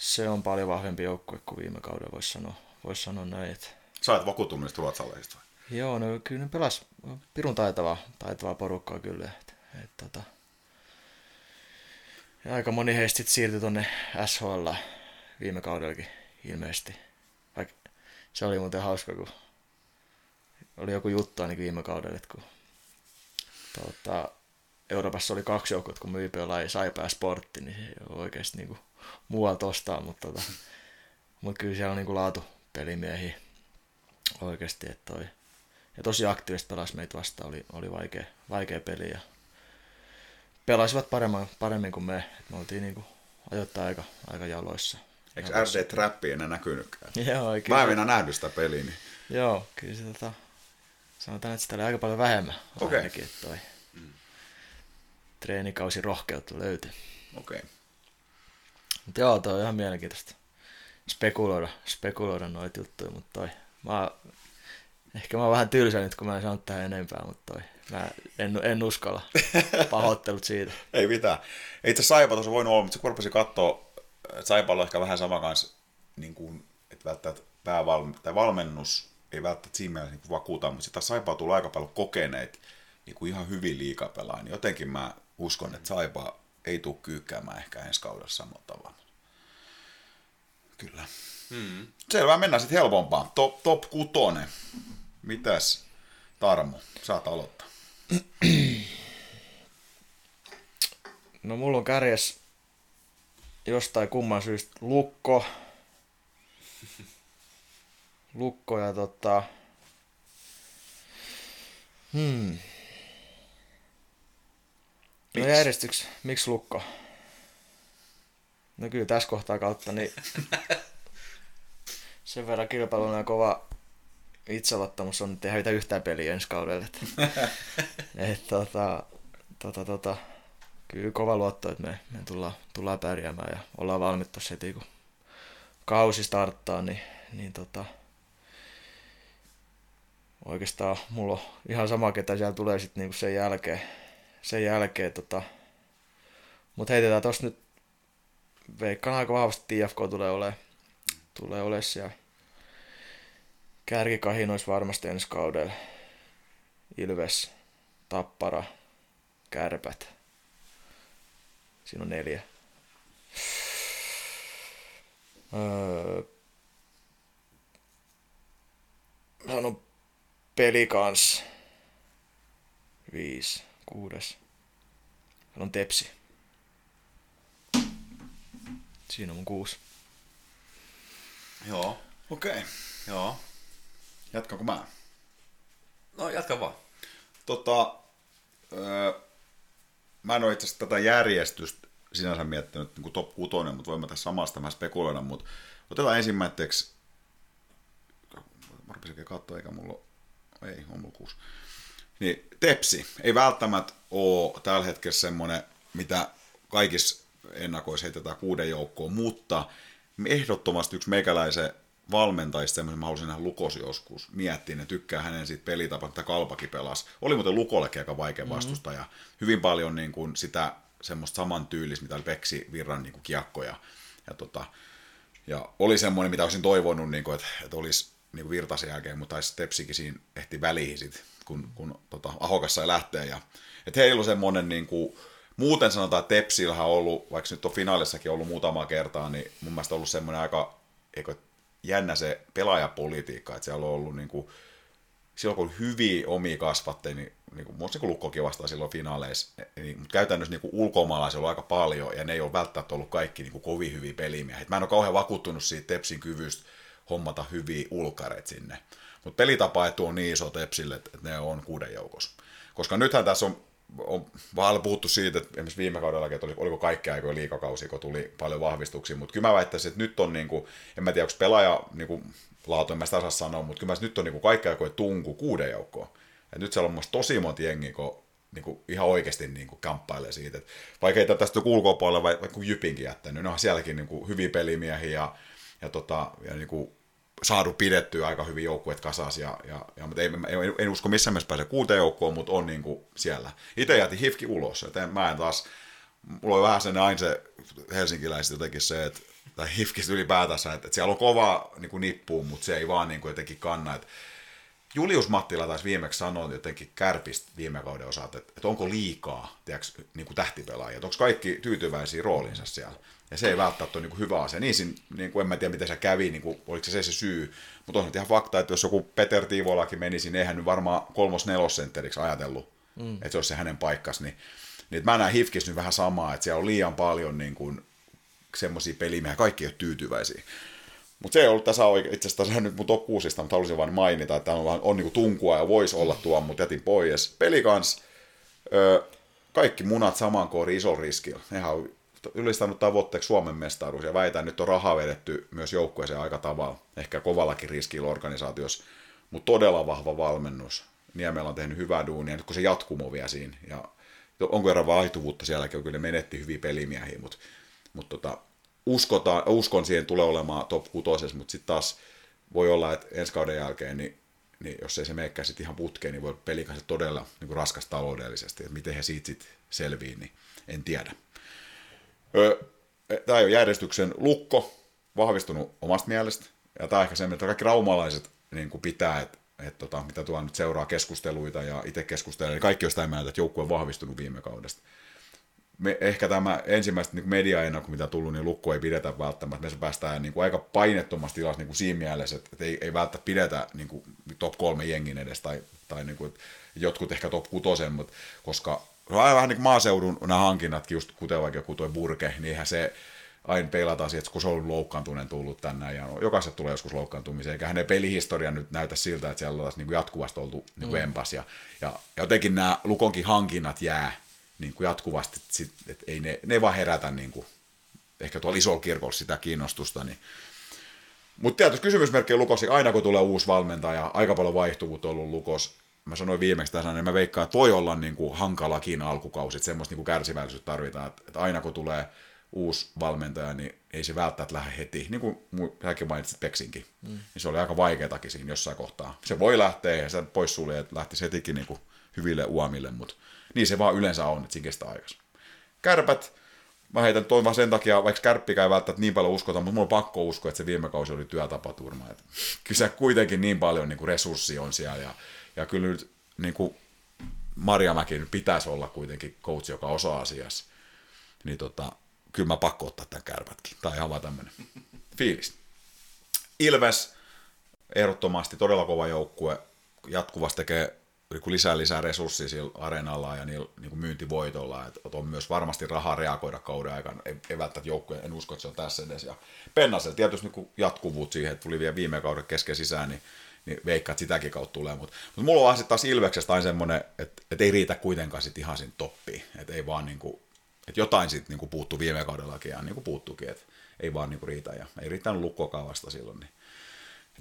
se on paljon vahvempi joukkue kuin viime kaudella, voisi sanoa, vois sanoa näin. Että, Sä oot vakuuttumista ruotsalaisista vai? joo, no kyllä ne pelas pirun taitavaa, taitavaa porukkaa kyllä. Että, että, tota, ja aika moni heistä siirtyi tonne SHL viime kaudellakin ilmeisesti. Vaikka se oli muuten hauska, kun oli joku juttu ainakin viime kaudella, että kun tota, Euroopassa oli kaksi joukkoa, kun myi pelaa Saipa ja Sportti, niin se ei ole oikeasti niinku muualta ostaa, mutta, tota, mutta kyllä siellä on niinku laatu pelimiehiä oikeasti, että toi, ja tosi aktiivisesti pelasi meitä vastaan, oli, oli vaikea, vaikea peli ja pelasivat paremmin, paremmin kuin me, että me oltiin niinku ajoittain aika, aika jaloissa. Eikö RD Trappi enää näkynytkään? Joo, oikein. Mä en enää nähnyt sitä peliä, niin Joo, kyllä se tota, sanotaan, että sitä oli aika paljon vähemmän Okei. ainakin, että toi treenikausi rohkeutta löytyi. okei. Okay. Mutta joo, toi on ihan mielenkiintoista spekuloida, spekuloida noita juttuja, mutta toi, mä, ehkä mä oon vähän tylsä nyt, kun mä en saanut tähän enempää, mutta toi, mä en, en uskalla. Pahoittelut siitä. Ei mitään. Itse Saipa tuossa voinut olla, mutta kun rupesin katsoa, että Saipalla on ehkä vähän sama kanssa, niin kuin, että välttämättä päävalm- tai valmennus ei välttämättä siinä mielessä niin vakuuta, mutta sitä Saipaa tulee aika paljon kokeneet niin kuin ihan hyvin liikapelaa, niin jotenkin mä uskon, että Saipa ei tule kyykkäämään ehkä ensi kaudella samalla tavalla. Kyllä. Mm. Selvä, mennään sitten helpompaan. Top, top kutonen. Mitäs Tarmo, saat aloittaa. No mulla on kärjes jostain kumman syystä lukko. Lukko ja tota... Hmm. No järjestyks, miksi lukko? No kyllä tässä kohtaa kautta, niin sen verran kilpailuna ja kova itseluottamus on, että ei hävitä yhtään peliä ensi kaudelle. Että, et, tota, tota, tota, kyllä kova luotto, että me, me tullaan, tullaan pärjäämään ja ollaan valmiit tuossa heti, kun kausi starttaa, niin, niin tota, oikeastaan mulla on ihan sama, ketä siellä tulee sitten niinku sen jälkeen. Sen jälkeen tota, mutta heitetään tossa nyt, veikkaan aika vahvasti TFK tulee olemaan, tulee olemaan siellä kärkikahinoissa varmasti ensi kaudella. Ilves, Tappara, Kärpät. Siinä on neljä. Öö, sanon peli kans. Viisi, kuudes. Sanon tepsi. Siinä on mun kuusi. Joo, Okei. Okay. joo. Jatkanko mä? No jatka vaan. Tota, öö, mä en ole itse asiassa tätä järjestystä sinänsä miettinyt niin kuin top 6, mutta voimme tässä samasta vähän spekuloida, mutta otetaan ensimmäiseksi, mä rupesin katsoa, eikä mulla ole, ei, on mulla kuusi. Niin, Tepsi ei välttämättä ole tällä hetkellä semmoinen, mitä kaikissa ennakoissa heitetään kuuden joukkoon, mutta ehdottomasti yksi meikäläisen valmentajista semmoisen, mä haluaisin nähdä Lukos joskus miettiä, ne tykkää hänen siitä pelitapa, mitä Kalpakin pelasi. Oli muuten Lukollekin aika vaikea vastustaja. Mm-hmm. Hyvin paljon niin kuin sitä semmoista saman tyylistä, mitä oli Peksi Virran niin kuin kiekkoja. Ja, tota, ja oli semmoinen, mitä olisin toivonut, niin kuin, että, että olisi niin kuin Virtasen jälkeen, mutta taisi Tepsikin siinä ehti väliin sit, kun, kun tota, Ahokas sai lähteä. Ja, että heillä on semmoinen, niin kuin, muuten sanotaan, että Tepsillähän on ollut, vaikka nyt on finaalissakin ollut muutama kertaa, niin mun mielestä on ollut semmoinen aika eikö, jännä se pelaajapolitiikka, että siellä on ollut niin kuin, silloin kun hyviä omia kasvatteja, niin, niin kuin, muista kun Lukkokin vastaa silloin finaaleissa, niin, mutta käytännössä niin kuin ulkomaalaisia on aika paljon, ja ne ei ole välttämättä ollut kaikki niin kuin, kovin hyviä pelimiehiä. Mä en ole kauhean vakuuttunut siitä Tepsin kyvystä hommata hyviä ulkareita sinne. Mutta pelitapaetu on niin iso Tepsille, että ne on kuuden joukossa. Koska nythän tässä on on vähän puhuttu siitä, että esimerkiksi viime kaudellakin, että oliko kaikkea aikoja liikakausi, kun tuli paljon vahvistuksia, mutta kyllä mä väittäisin, että nyt on, niin kuin, en mä tiedä, onko pelaaja niin kuin, laatu, en mä sitä osaa sanoa, mutta kyllä mä nyt on niin kaikkea aikoja tunku kuuden joukkoon. Et nyt siellä on mun tosi monta jengiä, kun niin kuin, ihan oikeasti niin kuin, kamppailee siitä, että vaikka ei tästä ulkopuolella vaikka Jypinkin jättänyt, ne on sielläkin niin kuin, hyviä pelimiehiä ja, ja, tota, ja niin kuin, saatu pidettyä aika hyvin joukkueet kasas, ja, ja, ja mutta ei, en, en, usko missään mielessä pääse kuuteen joukkoon, mutta on niin kuin siellä. Itse jätin Hifki ulos, joten mä en taas, mulla on vähän sen aina se helsinkiläiset jotenkin se, että tai Hifkistä ylipäätänsä, että, että siellä on kova niin kuin nippuun, mutta se ei vaan niin kuin jotenkin kanna, että Julius Mattila taas viimeksi sanoi jotenkin kärpistä viime kauden osalta, että, että onko liikaa tiedätkö, niin kuin tähtipelaajia, että onko kaikki tyytyväisiä roolinsa siellä. Ja se ei välttämättä ole niin kuin hyvä asia. Niin, siinä, niin kuin en mä tiedä, miten se kävi, niin kuin, oliko se se, se syy. Mutta on nyt ihan fakta, että jos joku Peter Tiivolakin menisi, niin eihän nyt varmaan kolmos nelosentteriksi ajatellut, mm. että se olisi se hänen paikkas. Niin, niin mä näen Hifkis nyt vähän samaa, että siellä on liian paljon niin kuin, semmoisia pelimiehiä, kaikki ei ole tyytyväisiä. Mutta se ei ollut tässä itse asiassa nyt mun top 6, mutta halusin vain mainita, että on, on, on niin tunkua ja voisi olla tuo, mutta jätin pois. Peli kans, ö, kaikki munat saman koodin ison riskillä. Nehän on ylistänyt tavoitteeksi Suomen mestaruus ja väitän, nyt on rahaa vedetty myös joukkueeseen aika tavalla, ehkä kovallakin riskillä organisaatiossa, mutta todella vahva valmennus. Niemellä on tehnyt hyvää duunia, nyt kun se jatkumo vielä siinä, ja onko verran vaihtuvuutta sielläkin, kyllä menetti hyviä pelimiehiä, mutta, mutta tota, uskotaan, uskon siihen tulee olemaan top 6, mutta sitten taas voi olla, että ensi kauden jälkeen, niin, niin jos ei se meekään sitten ihan putkeen, niin voi pelikansa todella niin raskas taloudellisesti, että miten he siitä sitten selviin, niin en tiedä. Tämä ei ole järjestyksen lukko, vahvistunut omasta mielestä, ja tämä ehkä se, että kaikki raumalaiset niin kuin pitää, että että tota, mitä tuo nyt seuraa keskusteluita ja itse keskustelee, niin kaikki on sitä mieltä, että joukkue on vahvistunut viime kaudesta. Me, ehkä tämä ensimmäistä niin mediaennakko, mitä tullut, niin lukko ei pidetä välttämättä. Me päästään niin kuin aika painettomassa tilassa niin kuin siinä mielessä, että, että ei, ei välttämättä pidetä niin kuin top kolme jengin edes, tai, tai niin kuin, jotkut ehkä top kutosen, mutta koska se vähän niin kuin maaseudun nämä hankinnatkin, just kuten vaikka joku tuo burke, niin eihän se aina peilataan siihen, että kun se on loukkaantuneen tullut tänne, ja no, jokaisesta tulee joskus loukkaantumiseen, eikä hänen pelihistoria nyt näytä siltä, että siellä oltaisiin niin jatkuvasti oltu niin kuin mm. empas, ja, ja, jotenkin nämä Lukonkin hankinnat jää niin kuin jatkuvasti, että ei ne, ne vaan herätä niin kuin, ehkä tuolla isolla kirkolla sitä kiinnostusta, niin mutta tietysti kysymysmerkki on Lukosi, aina kun tulee uusi valmentaja, aika paljon vaihtuvuutta on ollut Lukos. Mä sanoin viimeksi tässä, niin mä veikkaan, että voi olla niin kuin hankalakin alkukausi, että semmoista niin kuin kärsivällisyyttä tarvitaan, että, että aina kun tulee uusi valmentaja, niin ei se välttämättä lähde heti, niin kuin säkin mainitsit Peksinkin, mm. niin se oli aika vaikeatakin siinä jossain kohtaa. Se voi lähteä ja se pois sulle, että lähtisi hetikin niin kuin hyville uomille, mutta niin se vaan yleensä on, että siinä kestää aikas. Kärpät, mä heitän toin vaan sen takia, vaikka kärppikään ei välttämättä niin paljon uskota, mutta mulla on pakko uskoa, että se viime kausi oli työtapaturma. Että kyllä se kuitenkin niin paljon niin kuin resurssi on siellä ja, ja kyllä nyt niin kuin Marjamäki pitäisi olla kuitenkin coach, joka osaa asiassa. Niin tota, kyllä mä pakko ottaa tämän kärpätkin. Tai ihan vaan tämmöinen fiilis. Ilves, ehdottomasti todella kova joukkue, jatkuvasti tekee niin lisää lisää resursseja sillä areenalla ja niillä niin kuin myyntivoitolla, että on myös varmasti rahaa reagoida kauden aikana, ei, ei välttämättä joukkueen, en usko, että se on tässä edes. Ja Pennasella tietysti niin jatkuvuut siihen, että tuli vielä viime kauden kesken sisään, niin, niin veikkaat sitäkin kautta tulee, mutta, mutta mulla on vaan taas Ilveksestä aina semmoinen, että, että ei riitä kuitenkaan sitten ihan siinä toppiin, että ei vaan niin kuin, että jotain sitten niin puuttuu viime kaudellakin ja niin kuin puuttuukin, että ei vaan niin kuin riitä ja ei riittänyt lukkokaan vasta silloin, niin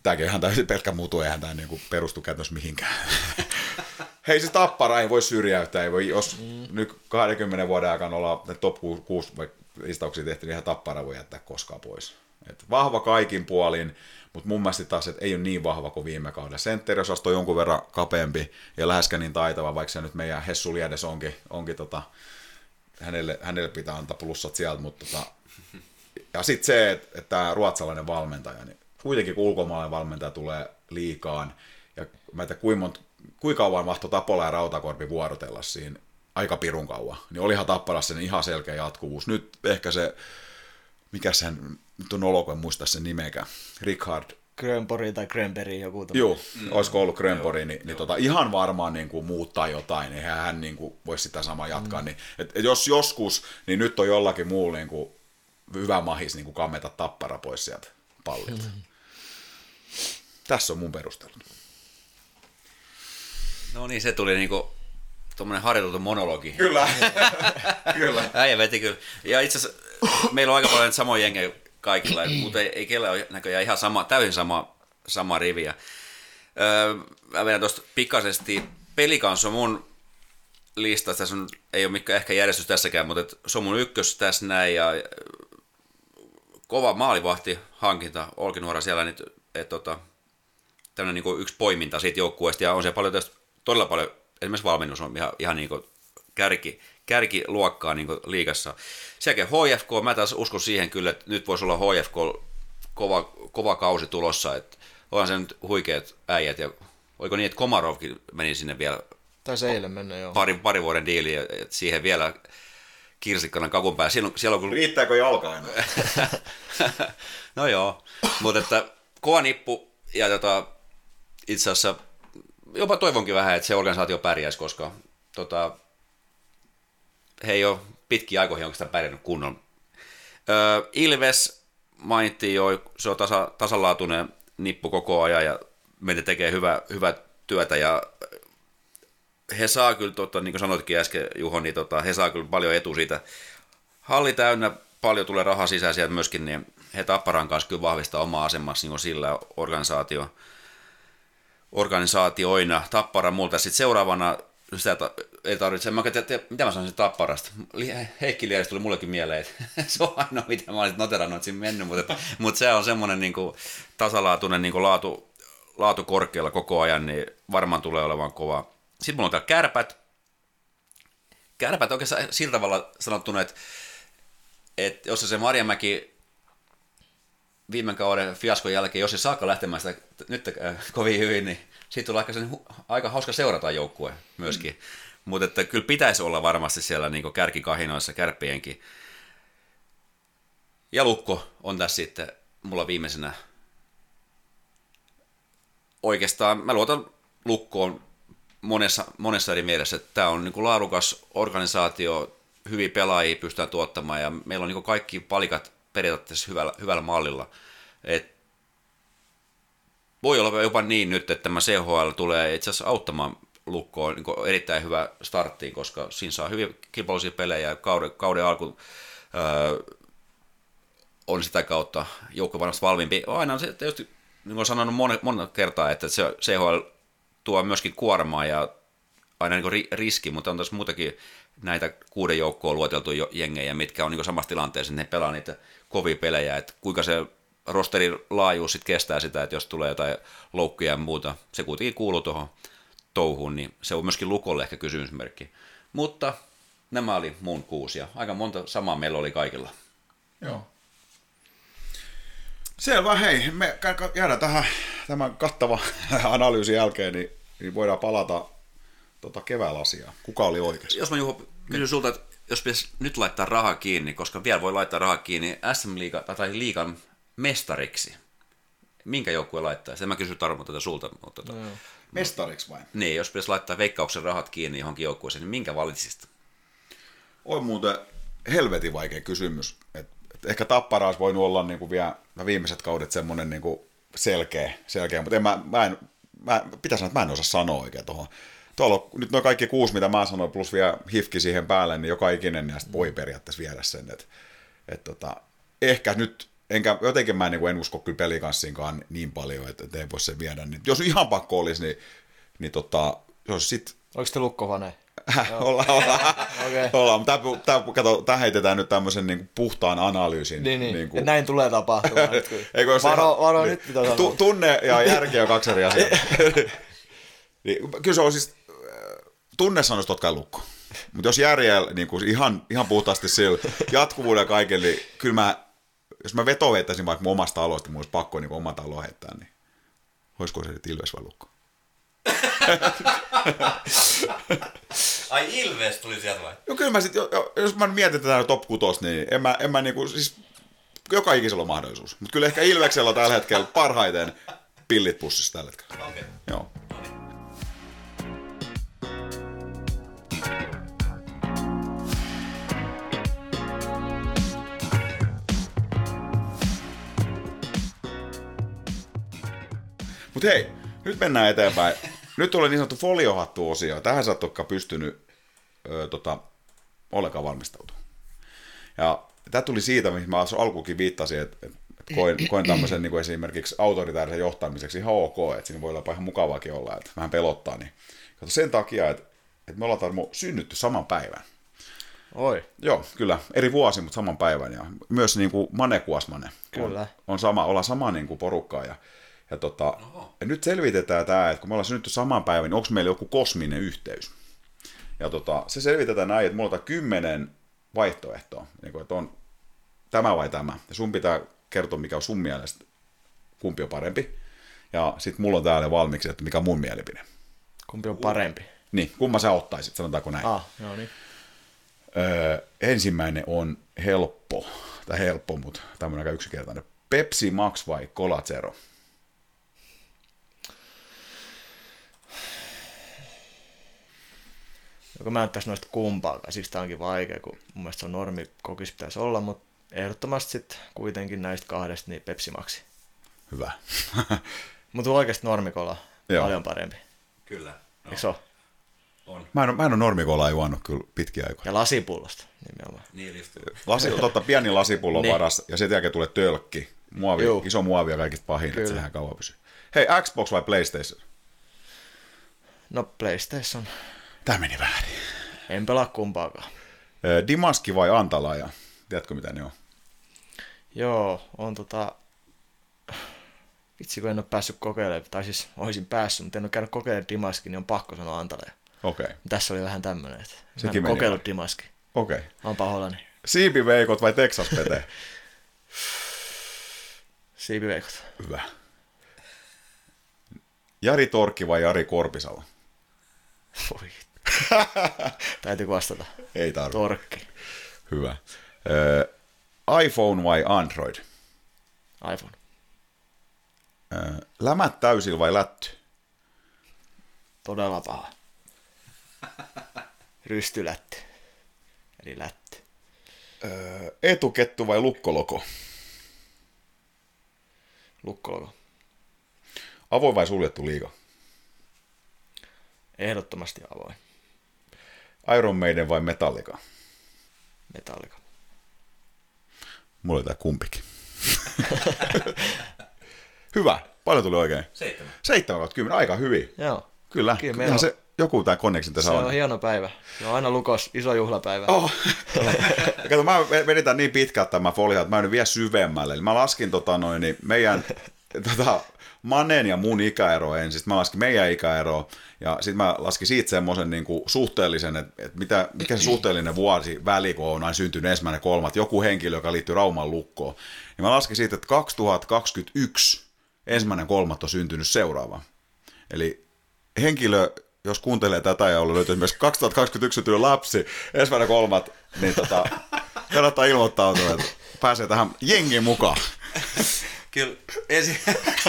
Tämäkin ihan täysin pelkkä muutu, eihän tämä niinku perustu käytännössä mihinkään. Hei se tappara ei voi syrjäyttää, ei voi, jos mm. nyt 20 vuoden aikana ollaan top 6 listauksia tehty, niin ihan tappara voi jättää koskaan pois. Et vahva kaikin puolin, mutta mun mielestä taas, että ei ole niin vahva kuin viime kaudella. Sentteriosasto on jonkun verran kapeampi ja läheskään niin taitava, vaikka se nyt meidän Hessu Liedes onkin, onkin tota, hänelle, hänelle pitää antaa plussat sieltä, mutta tota, ja sitten se, että, että tämä ruotsalainen valmentaja, niin kuitenkin kun ulkomaalainen valmentaja tulee liikaan, ja mä en kuinka, monta, kuinka kauan mahto Tapola ja Rautakorpi vuorotella siinä, aika pirun kauan, niin olihan Tapparassa sen ihan selkeä jatkuvuus. Nyt ehkä se, mikä sen, nyt on olo, en muista sen nimekään, Richard Grönpori tai Grönberg joku Joo, mm. olisiko ollut Grönpori, niin, niin tota, ihan varmaan niin kuin, muuttaa jotain, eihän hän niin kuin, voisi sitä samaa jatkaa. Mm. Niin, et, et jos joskus, niin nyt on jollakin muulla niin kuin, hyvä mahis niin kuin kammeta tappara pois sieltä pallilta. Mm. Tässä on mun perustelut. No niin, se tuli niinku tuommoinen harjoiteltu monologi. Kyllä, kyllä. Äijä veti kyllä. Ja itse asiassa meillä on aika paljon samoja jengejä kaikilla, mutta ei, ei kellä ole näköjään ihan sama, täysin sama, sama riviä. Öö, mä vedän tuosta pikaisesti. Pelikans on mun lista, tässä on, ei ole mikään ehkä järjestys tässäkään, mutta et, se on mun ykkös tässä näin ja kova maalivahti hankinta, Olkinuora siellä, niin, et, tota, tämmöinen niin yksi poiminta siitä joukkueesta, ja on se paljon tästä, todella paljon, esimerkiksi valmennus on ihan, ihan niin kuin kärki, kärkiluokkaa niin liigassa. Jälkeen HFK, mä taas uskon siihen kyllä, että nyt voisi olla HFK kova, kova kausi tulossa, että onhan se nyt huikeat äijät, ja oliko niin, että Komarovkin meni sinne vielä se eilen mennä, joo. Pari, pari vuoden diili, että siihen vielä kirsikkana kakun päällä. Siellä, siellä on kun... Riittääkö jalka enää? no joo, mutta että kova nippu ja tota, itse asiassa jopa toivonkin vähän, että se organisaatio pärjäisi, koska tota, he ei ole pitkiä aikoihin oikeastaan pärjännyt kunnon. Öö, Ilves mainittiin jo, se on tasa, tasalaatuinen nippu koko ajan ja meitä tekee hyvä, hyvää työtä ja he saa kyllä, tota, niin kuin sanoitkin äsken Juho, niin tota, he saa kyllä paljon etu siitä. Halli täynnä, paljon tulee rahaa sisään sieltä myöskin, niin he Tapparan kanssa kyllä vahvistaa omaa asemassa niin sillä organisaatio, organisaatioina. Tappara multa sitten seuraavana sitä ei tarvitse, mä tiedä, mitä mä sanoisin Tapparasta. Heikki Liedes tuli mullekin mieleen, että se on ainoa, mitä mä olisin noterannut, että siinä mennyt, mutta, mutta se on semmoinen niin kuin, tasalaatuinen niin kuin laatu, laatu korkealla koko ajan, niin varmaan tulee olemaan kova. Sitten mulla on täällä kärpät. Kärpät oikeastaan sillä tavalla sanottuna, että, että jos se Marjamäki viime kauden fiaskon jälkeen, jos se saakka lähtemään sitä nyt äh, kovin hyvin, niin siitä tulee aika, sen, aika hauska seurata joukkue myöskin. Mm. Mutta että kyllä pitäisi olla varmasti siellä niin kärkikahinoissa kärppienkin. Ja Lukko on tässä sitten mulla viimeisenä. Oikeastaan mä luotan Lukkoon monessa, monessa eri mielessä, että tämä on niin laadukas organisaatio, hyviä pelaajia pystytään tuottamaan ja meillä on niin kaikki palikat periaatteessa hyvällä, hyvällä mallilla. Et voi olla jopa niin nyt, että tämä CHL tulee itse asiassa auttamaan lukko on niin erittäin hyvä starttiin, koska siinä saa hyvin kilpailuisia pelejä ja kauden, kauden alku öö, on sitä kautta joukko varmasti valmiimpi. Aina se tietysti, niin kuin sanonut monta, kertaa, että se CHL tuo myöskin kuormaa ja aina niin riski, mutta on tässä muutakin näitä kuuden joukkoa luoteltu jengejä, mitkä on niin samassa tilanteessa, että ne pelaa niitä kovia pelejä, että kuinka se rosterin laajuus sit kestää sitä, että jos tulee jotain loukkuja ja muuta, se kuitenkin kuuluu tuohon touhuun, niin se on myöskin lukolle ehkä kysymysmerkki. Mutta nämä oli mun kuusi ja aika monta samaa meillä oli kaikilla. Joo. Selvä, hei, me jäädään tähän tämän kattava analyysin jälkeen, niin, niin voidaan palata tota keväälasiaan. Kuka oli oikeassa? Jos mä Juho kysyn sulta, että jos pitäisi nyt laittaa rahaa kiinni, koska vielä voi laittaa rahaa kiinni SM Liiga, tai liigan mestariksi, minkä joukkue laittaa? Sen mä kysyn Tarmo tätä sulta. Mutta tota, no, mestariksi vai? Niin, jos pitäisi laittaa veikkauksen rahat kiinni johonkin joukkueeseen, niin minkä valitsisit? On muuten helvetin vaikea kysymys. Et, et ehkä Tappara olisi voinut olla niinku vielä viimeiset kaudet semmoinen niinku selkeä, selkeä, mutta en mä, mä en, mä, pitäisi sanoa, että mä en osaa sanoa oikein tuohon. Tuolla on, nyt noin kaikki kuusi, mitä mä sanoin, plus vielä hifki siihen päälle, niin joka ikinen näistä voi periaatteessa viedä sen. Et, et tota, ehkä nyt enkä, jotenkin mä en, niin en usko kyllä pelikanssiinkaan niin paljon, että, ei voi sen viedä. Niin, jos ihan pakko olisi, niin, niin tota, jos sit... Oliko te lukkovaneen? ollaan, ollaan. okay. ollaan. Tämä, tämä, kato, tämä heitetään nyt tämmöisen niin puhtaan analyysin. Niin, niin. niin kuin... näin tulee tapahtumaan. Eikö jos varo, ihan, varo niin, nyt pitää sanoa. Tunne ja järki on kaksi eri asiaa. niin, kyllä se on siis, tunne sanoisi totta lukko. Mutta jos järjellä niin kuin ihan, ihan puhtaasti sillä jatkuvuuden kaikille, niin kyllä mä jos mä veto vetäisin vaikka mun omasta aloista, mun olisi pakko niin oma talo heittää, niin olisiko se sitten Ilves vai Lukko? Ai Ilves tuli sieltä vai? No kyllä mä sit, jos mä mietin tätä top 6, niin en mä, en mä niinku, siis joka ikisellä on mahdollisuus. Mutta kyllä ehkä Ilveksellä on tällä hetkellä parhaiten pillit pussissa tällä hetkellä. Okay. Joo. Mutta hei, nyt mennään eteenpäin. Nyt tulee niin sanottu foliohattu-osio. Tähän sä et pystynyt öö, tota, ollenkaan valmistautumaan. Ja tämä tuli siitä, mihin mä alkuukin viittasin, että, koin, koin tämmöisen niin kuin esimerkiksi autoritaarisen johtamiseksi ihan ok, että siinä voi olla ihan mukavaakin olla, että vähän pelottaa. Niin. Kato sen takia, että, että me ollaan Tarmo synnytty saman päivän. Oi. Joo, kyllä. Eri vuosi, mutta saman päivän. Ja myös niin kuin Mane Kuasmane. Kyllä. On, on sama, ollaan sama niin kuin porukkaa. Ja ja, tota, ja nyt selvitetään tämä, että kun me ollaan synnytty saman päivän, niin onko meillä joku kosminen yhteys. Ja tota, se selvitetään näin, että mulla on kymmenen vaihtoehtoa, niin kuin, että on tämä vai tämä. Ja sun pitää kertoa, mikä on sun mielestä, kumpi on parempi. Ja sitten mulla on täällä valmiiksi, että mikä on mun mielipide. Kumpi on parempi? Niin, kumma sä ottaisit, sanotaanko näin. Ah, no niin. Öö, ensimmäinen on helppo, tai helppo, mutta tämmöinen aika yksinkertainen. Pepsi Max vai Cola Zero? Joka mä en tässä noista kumpaakaan. Siis tää onkin vaikea, kun mun mielestä se on normi kokis pitäisi olla, mutta ehdottomasti sitten kuitenkin näistä kahdesta niin Pepsi Maxi. Hyvä. mutta oikeasti normikola Joo. paljon parempi. Kyllä. No. Eikö se ole? On. Mä en, mä en ole normikolaa juonut kyllä pitkiä aikoja. Ja lasipullosta nimenomaan. Niin, Lasi, totta, pieni lasipullo niin. varas ja sen jälkeen tulee tölkki. Muovi, Juu. iso muovi ja kaikista pahin, kyllä. että sehän kauan pysyy. Hei, Xbox vai PlayStation? No PlayStation. Tämä meni väärin. En pelaa kumpaakaan. Dimaski vai Antalaja? Tiedätkö mitä ne on? Joo, on tota... Vitsi, kun en ole päässyt kokeilemaan, tai siis olisin päässyt, mutta en ole käynyt kokeilemaan Dimaski, niin on pakko sanoa Antalaja. Okei. Okay. Tässä oli vähän tämmöinen, että Sekin en kokeillut Dimaski. Okei. Okay. On pahoillani. Siipiveikot vai Texas Pete? Siipiveikot. Hyvä. Jari Torkki vai Jari Korpisalo? Voi. Täytyy vastata. Ei tarvitse. Torkki. Hyvä. Äh, iPhone vai Android? iPhone. Äh, lämät täysillä vai lätty? Todella paha. Rystylätty. Eli lätty. Äh, etukettu vai lukkoloko? Lukkoloko. Avoin vai suljettu liiga? ehdottomasti avoin. Iron Maiden vai Metallica? Metallica. Mulla oli tää kumpikin. Hyvä. Paljon tuli oikein. Seitsemän. 7 kymmenen, aika hyvin. Joo. Kyllä. Kyllä meillä on- se joku tää connection tässä Se on. on hieno päivä. Se on aina lukos, iso juhlapäivä. Oh. Kato, mä vedin tän niin pitkään tämä folia, että mä en vielä syvemmälle. Eli mä laskin tota noin, niin meidän tota, Manen ja mun ikäero ensin. Sitten mä laskin meidän ikäero. Ja sitten mä laskin siitä semmoisen niin suhteellisen, että, että mitä, mikä se suhteellinen vuosi väli, kun on aina syntynyt ensimmäinen kolmat. Joku henkilö, joka liittyy Rauman lukkoon. Ja mä laskin siitä, että 2021 ensimmäinen kolmatta on syntynyt seuraava. Eli henkilö, jos kuuntelee tätä ja on löytynyt myös 2021 syntynyt lapsi, ensimmäinen kolmat, niin tota, kannattaa ilmoittautua, että pääsee tähän jengin mukaan. Kyllä ensi...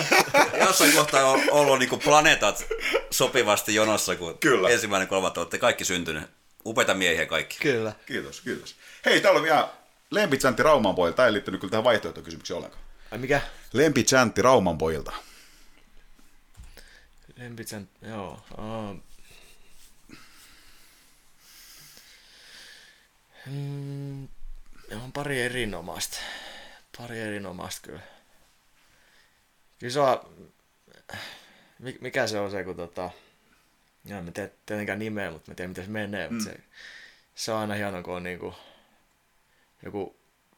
jossain kohtaa on ollut niinku planeetat sopivasti jonossa, kun Kyllä. ensimmäinen kolmatta olette kaikki syntynyt. Upeita miehiä kaikki. Kyllä. Kiitos, kiitos. Hei, täällä on vielä lempichantti Rauman pojilta. Tämä ei liittynyt kyllä tähän vaihtoehtokysymykseen ollenkaan. Ai mikä? Lempichantti Rauman pojilta. Lempitsän, joo. Uh, mm, on pari erinomaista. Pari erinomaista kyllä. Kyllä se on, mi- mikä se on se, kun tota, ja en mä tiedä tietenkään nimeä, mutta mä tiedän miten se menee, mm. mutta se, se on aina hieno, kun on niinku joku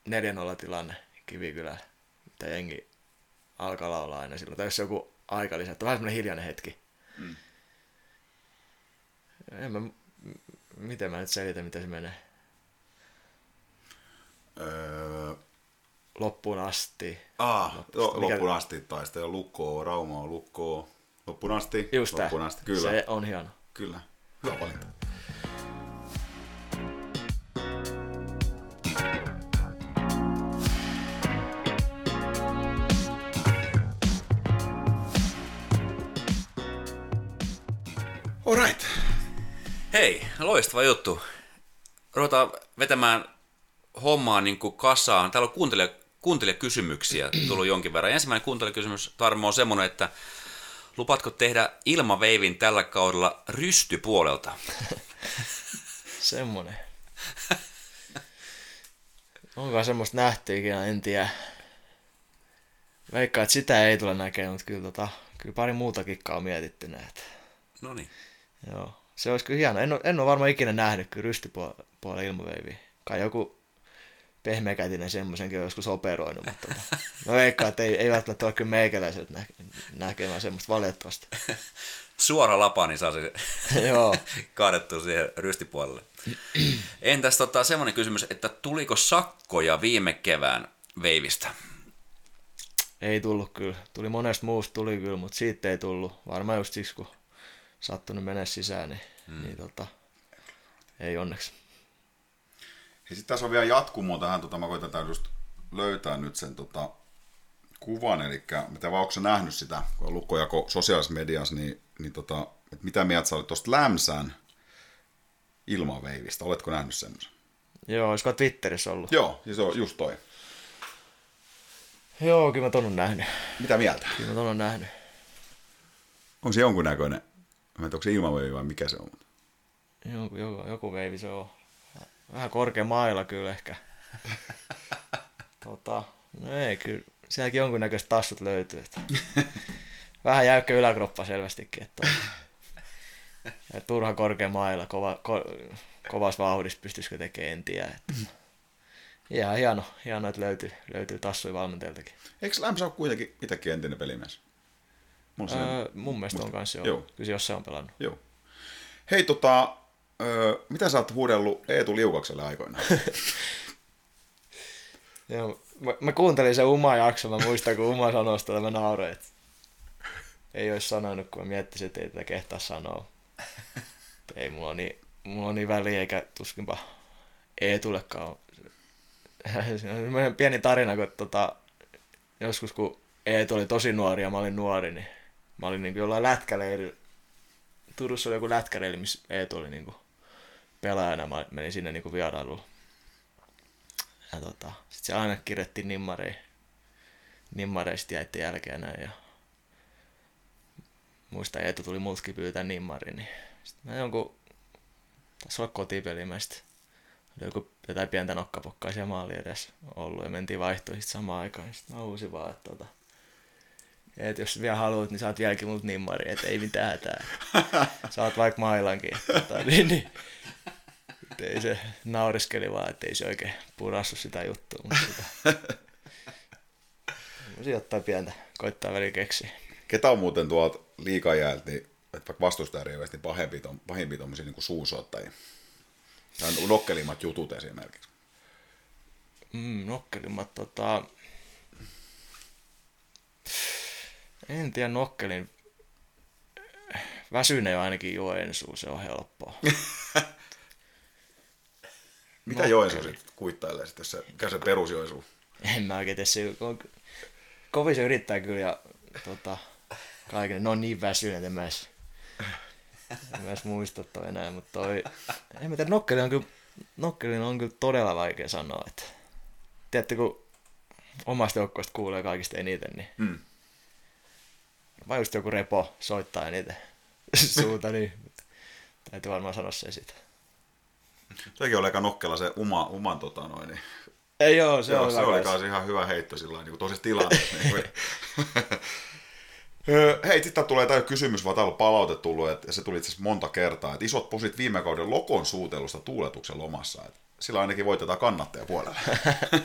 4-0 tilanne Kivikylällä, mitä jengi alkaa laulaa aina silloin. Tai jos joku aika lisää, että on vähän semmoinen hiljainen hetki. Mm. En mä, miten mä nyt selitän, miten se menee. Öö, Loppuun asti. ah, jo, Mikä- loppuun asti taistelu lukkoa, Rauma on lukkoa. Loppuun asti. Just loppuun asti, kyllä. Se on hieno. Kyllä. Hyvä valinta. Alright. Hei, loistava juttu. Ruvetaan vetämään hommaa niin kuin kasaan. Täällä on kuuntelija, kuuntelijakysymyksiä tullut jonkin verran. Ensimmäinen kuuntelijakysymys, Tarmo, on semmoinen, että lupaatko tehdä ilmaveivin tällä kaudella rystypuolelta? Semmonen. Onko semmoista nähty ikinä, en tiedä. Veikkaan, että sitä ei tule näkemään, mutta kyllä, tota, kyllä pari muuta kikkaa on mietitty näitä. No niin. Joo, se olisi kyllä hieno. En ole, en ole varmaan ikinä nähnyt kyllä rystypuolella ilmaveiviä. Kai joku pehmeäkätinen semmoisenkin on joskus operoinut, mutta tota, mä veikkaan, että ei, ei välttämättä ole kyllä meikäläiset nä- näkemään semmoista valitettavasti. Suora lapa, niin saa se Joo, kaadettua siihen rystipuolelle. Entäs tota, semmoinen kysymys, että tuliko sakkoja viime kevään veivistä? ei tullut kyllä. Tuli monesta muusta tuli kyllä, mutta siitä ei tullut. Varmaan just siksi, kun sattunut mennä sisään, niin, hmm. niin tota, ei onneksi. Ja sitten tässä on vielä jatkumo tähän, tota, mä koitan just löytää nyt sen tota, kuvan, eli mitä vaan onko nähnyt sitä, kun on lukkojako sosiaalisessa mediassa, niin, niin tota, että mitä mieltä sä olit tuosta Lämsän ilmaveivistä, oletko nähnyt semmoisen? Joo, olisiko Twitterissä ollut? Joo, siis se on just toi. Joo, kyllä mä ton on nähnyt. Mitä mieltä? Kyllä mä ton on nähnyt. Onko se jonkunnäköinen, mä en tiedä, onko se ilmaveivi vai mikä se on? Joku, joku, joku veivi se on. Vähän korkea mailla kyllä ehkä. tota, no ei kyllä. Sielläkin jonkunnäköiset tassut löytyy. Että. Vähän jäykkä yläkroppa selvästikin. Että ja turha korkea mailla, kova, ko, kovassa vauhdissa pystyisikö tekemään, en tiedä. Että. Ihan hieno, hieno, että löytyy, löytyy tassuja valmentajaltakin. Eikö Lämsä ole kuitenkin itsekin entinen pelimies? Öö, mun mielestä on kanssa jo. Joo. Kyllä se jossain on pelannut. Joo. Hei, tota, öö, mitä sä oot huudellut Eetu Liukakselle aikoinaan? Joo, mä, mä kuuntelin sen Uma jakson, mä muistan kun Uma sanoi sitä, mä nauroin, että ei olisi sanonut, kun mä miettisin, että ei tätä kehtaa sanoa. Ei mulla niin, mulla niin väliä, eikä tuskinpa Eetullekaan. Se on semmoinen pieni tarina, kun tota, joskus kun Eetu oli tosi nuori ja mä olin nuori, niin mä olin niin jollain lätkäleirillä. Turussa oli joku lätkäleiri, missä Eetu oli niin pelaajana. Mä menin sinne niin vierailulla. Ja tota, sit se aina kirjoitti nimmarei, nimmareista jäitten jälkeen näin. Ja muista Eetu tuli multakin pyytää nimmari, niin Sitten mä jonkun, taisi olla kotipeli, mä sitten oli joku jotain pientä nokkapokkaa maali edessä ollut ja mentiin vaihtoon sitten samaan aikaan. Sitten mä huusin vaan, että tota, et jos vielä haluat, niin saat vieläkin mut nimmari, että ei mitään hätää. Saat vaikka mailankin. Tota, niin, niin. Et ei se nauriskeli vaan, että ei se oikein purassu sitä juttua. Mutta tota, jotain pientä koittaa väliin keksiä. Ketä on muuten tuolta liikajäältä, niin, että vaikka vastustajariveistä, niin pahempi, tom, pahimpia tuommoisia niin suusoittajia? Tai nokkelimmat jutut esimerkiksi. Mm, nokkelimmat tota... En tiedä nokkelin. Väsyneen ainakin Joensuu, se on helppoa. Mitä Joensuu sitten kuittailee sitten, jos se, mikä se perus Joensuu? En mä oikein tiedä, on, kovin se yrittää kyllä ja tota, kaiken, ne on niin väsyneet, en mä edes, en mä edes muista toi enää, mutta toi, en mä tiedä, nokkeli on kyllä, nokkeli on kyllä todella vaikea sanoa, että tiedätte, kun omasta joukkoista kuulee kaikista eniten, niin Mm. Vai just joku repo soittaa eniten suuta, niin täytyy varmaan sanoa se siitä. Sekin oli aika nokkela se uma, uman tota noin, niin Ei joo, se Joo, on se hyvä oli kanssa. ihan hyvä heitto sillä lailla, niin toisessa tilanteessa. niin kuin. Hei, sitten tulee tämä kysymys, vaan täällä on palaute tullut, että se tuli itse asiassa monta kertaa, että isot posit viime kauden Lokon suutelusta tuuletuksen lomassa. Että sillä ainakin voitetaan kannattaja puolella.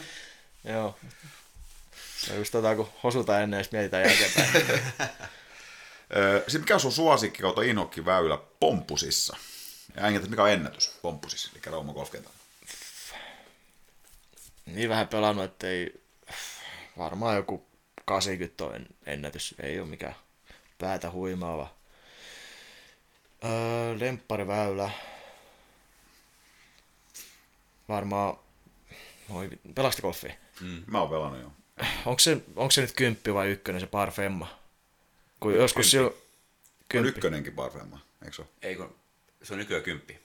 Joo. Se on just tota, kun hosutaan ennen, ja sitten mietitään jälkeenpäin. Sitten mikä on sun suosikki kautta inhokki väylä Pompusissa? Ja äängetä, mikä on ennätys Pompusissa, eli Rauma Golfkentän. niin vähän pelannut, että ei varmaan joku 80 on en- ennätys. Ei ole mikään päätä huimaava. Öö, lemppariväylä. Varmaan... Oi, pelasti golfia. Mä oon pelannut jo. Onko se, onko se nyt kymppi vai ykkönen se parfemma? Kun joskus silloin... On Kymppi. ykkönenkin parfeema, eikö se ole? Ei kun, se on nykyään kymppi.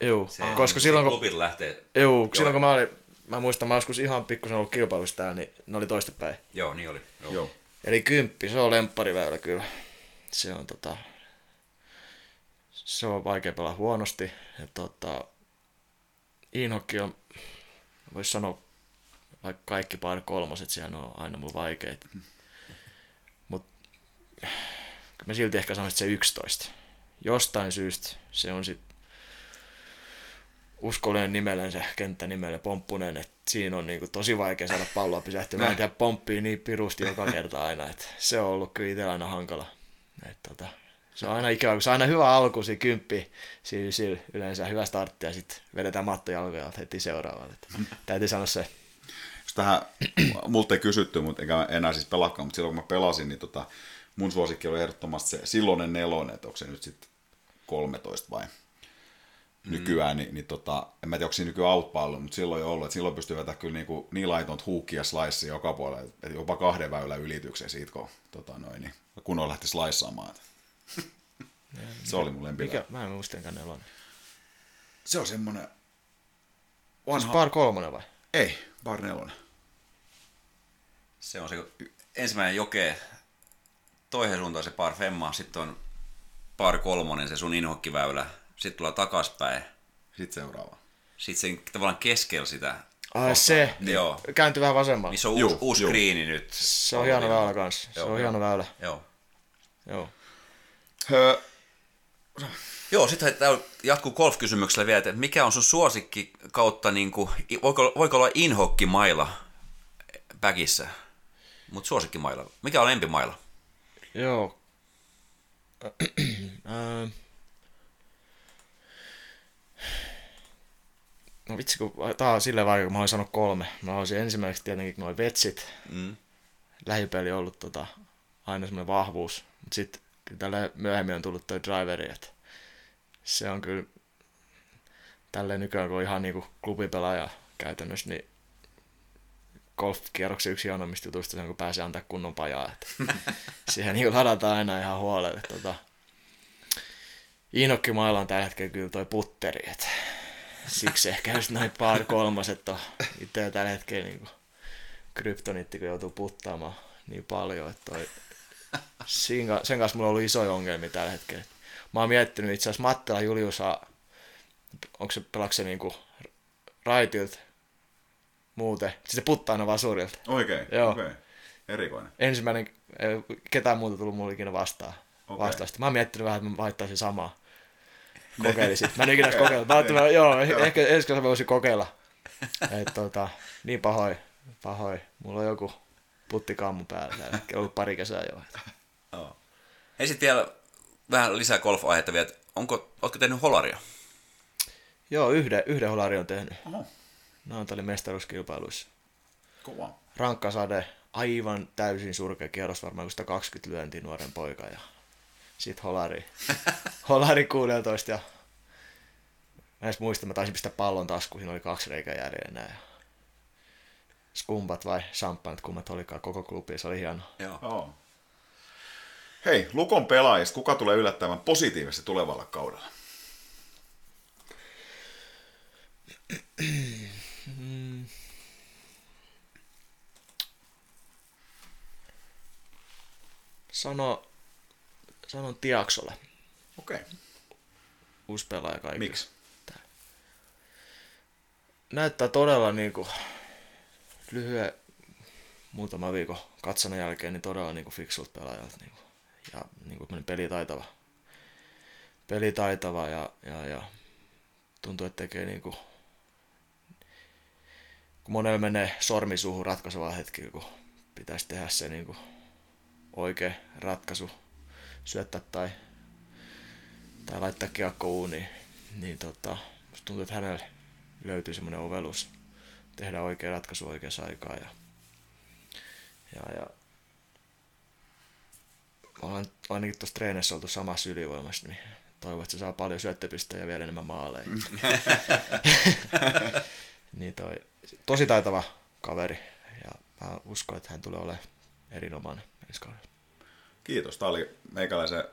Juu, Se, koska silloin kun... Lähtee, Juu, silloin kun mä olin... Mä muistan, mä joskus ihan pikkusen ollut kilpailussa täällä, niin ne oli toistepäin. joo niin oli. Joo. Joo. Eli kymppi, se on lemppariväylä kyllä. Se on tota... Se on vaikea pelaa huonosti. Ja tota... Inhokki on... Voisi sanoa, vaikka kaikki par kolmoset siellä on aina mulla vaikeet. Mut... Mä silti ehkä sanoisin, että se 11. Jostain syystä se on sit uskollinen nimellen se kenttänimelle Pomppunen, että siinä on niinku tosi vaikea saada palloa pysähtymään. Mä en tiedä, pomppii niin pirusti joka kerta aina, että se on ollut kyllä itsellä aina hankala. Et tota, se on aina ikävä, kun se on aina hyvä alku, siinä kymppi, siinä, siinä yleensä hyvä startti ja sitten vedetään mattojalkoja heti seuraavalle. Täytyy sanoa se. Tähän, multa ei kysytty, mutta enkä enää siis pelaakaan, mutta silloin kun mä pelasin, niin tota, mun suosikki oli ehdottomasti se silloinen nelonen, että onko se nyt sitten 13 vai nykyään, niin, niin tota, en mä tiedä, onko siinä nykyään outpallo, mutta silloin jo ollut, että silloin pystyy vetämään kyllä niin, kuin, niin laitonta huukkia slicea joka puolella, että jopa kahden väylän ylityksen siitä, kun tota noin, niin, kunnolla lähti slicaamaan. se oli mun lempiväylä. Mikä? Mä en muista enkä nelonen. Se on semmonen Siis vanha... par kolmonen vai? Ei, bar nelonen. Se on se ensimmäinen joke, toisen suuntaan se par femma, sitten on par kolmonen, se sun inhokkiväylä, sitten tulee takaspäin, Sitten seuraava. sitten sen tavallaan keskellä sitä, Ai se, joo, kääntyy vähän vasemmalle. missä on Juu, uusi, uusi screeni nyt. Se on hieno väylä kanssa. Se Joo, on joo. hieno väylä. Joo. Joo. Höö, Joo, sitten täällä jatkuu golf-kysymyksellä vielä, että mikä on sun suosikki kautta, niin kuin, voiko, voiko olla inhokkimaila päkissä, mutta suosikkimaila. Mikä on lempimaila? Joo. Ää, no vitsi, kun tää on silleen vaikea, kun mä olisin sanonut kolme. Mä olisin ensimmäiseksi tietenkin noin vetsit. Mm. Lähipeli on ollut tota, aina semmoinen vahvuus. Mutta sitten tällä myöhemmin on tullut toi driveri, että se on kyllä tälleen nykyään, kun on ihan niinku klubipelaaja käytännössä, niin golfkierroksen yksi hienoimmista jutuista kun pääsee antaa kunnon pajaa. Että siihen niin ladataan aina ihan huolelle. Tota, Inokkimailla on tällä hetkellä kyllä toi putteri, että siksi ehkä just noin par kolmaset on itse tällä hetkellä niin kryptonitti, kun joutuu puttaamaan niin paljon, että toi, siinä, sen kanssa mulla on ollut isoja ongelmia tällä hetkellä. mä oon miettinyt itse asiassa Mattila Juliusa, onko se pelaako se niinku raitilta muuten, siis se puttaa aina vasurilta. Oikein, Joo. okei. Erikoinen. Ensimmäinen, ei ketään muuta tullut mulle ikinä vastaan. Okay. Vastaasti. Mä oon miettinyt vähän, että mä vaihtaisin samaa. Kokeilisin. Mä en ikinä kokeilla. Mä ajattelin, että joo, ehkä ensi kerralla voisin kokeilla. Et, tota, niin pahoin, pahoin. Mulla on joku puttikammu päällä. hetkellä, ollut pari kesää jo. Joo. Hei sitten vielä vähän lisää golf-aihetta vielä, onko, ootko tehnyt holaria? Joo, yhden, yhden holari on tehnyt. Oho, Naantalin mestaruuskilpailuissa. kova. Rankka sade, aivan täysin surkea kierros, varmaan kun 120 lyöntiä nuoren poika ja sit holari. holari 16 ja mä edes muistan, mä taisin pistää pallon taskuun, siinä oli kaksi reikää jäljellä enää. Ja skumpat vai champagnat, kummat olikaan koko klubi, se oli hieno. Joo. Joo. Hei, Lukon pelaajista, kuka tulee yllättämään positiivisesti tulevalla kaudella? Sano, sanon Tiaksolle, Okei. Okay. uusi pelaaja kaikki. Miksi? näyttää todella niinku lyhyen muutama viikon katsonan jälkeen niin todella niinku fiksulta pelaajalta niinku. ja niinku pelitaitava. Pelitaitava ja, ja, ja tuntuu, että tekee niinku kun monella menee sormi suuhun ratkaiseva hetki, kun pitäisi tehdä se niinku oikea ratkaisu, syöttää tai, tai laittaa kiekko uuniin, niin tota, musta tuntuu, että hänelle löytyy semmoinen ovellus tehdä oikea ratkaisu oikeassa aikaa. Ja, ja, ja ollaan ainakin tuossa treenissä oltu samassa ylivoimassa, niin toivon, että se saa paljon syöttöpistöjä ja vielä enemmän maaleja. niin toi, tosi taitava kaveri ja mä uskon, että hän tulee olemaan erinomainen ensi kaudella. Kiitos. Tämä oli meikäläisen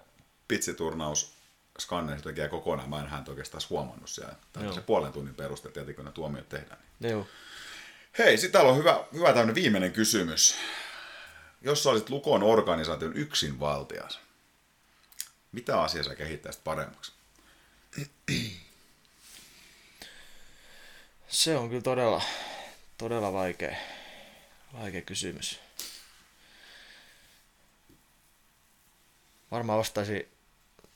pitsiturnaus skanneri tekee kokonaan. Mä en häntä oikeastaan huomannut siellä. Tämä Joo. se puolen tunnin peruste, tietenkin kun ne tuomiot tehdään. Niin. Joo. Hei, sitten täällä on hyvä, hyvä tämmöinen viimeinen kysymys. Jos sä olisit Lukon organisaation yksinvaltias, mitä asiaa sä kehittäisit paremmaksi? Se on kyllä todella, todella vaikea, vaikea kysymys. Varmaan ostaisin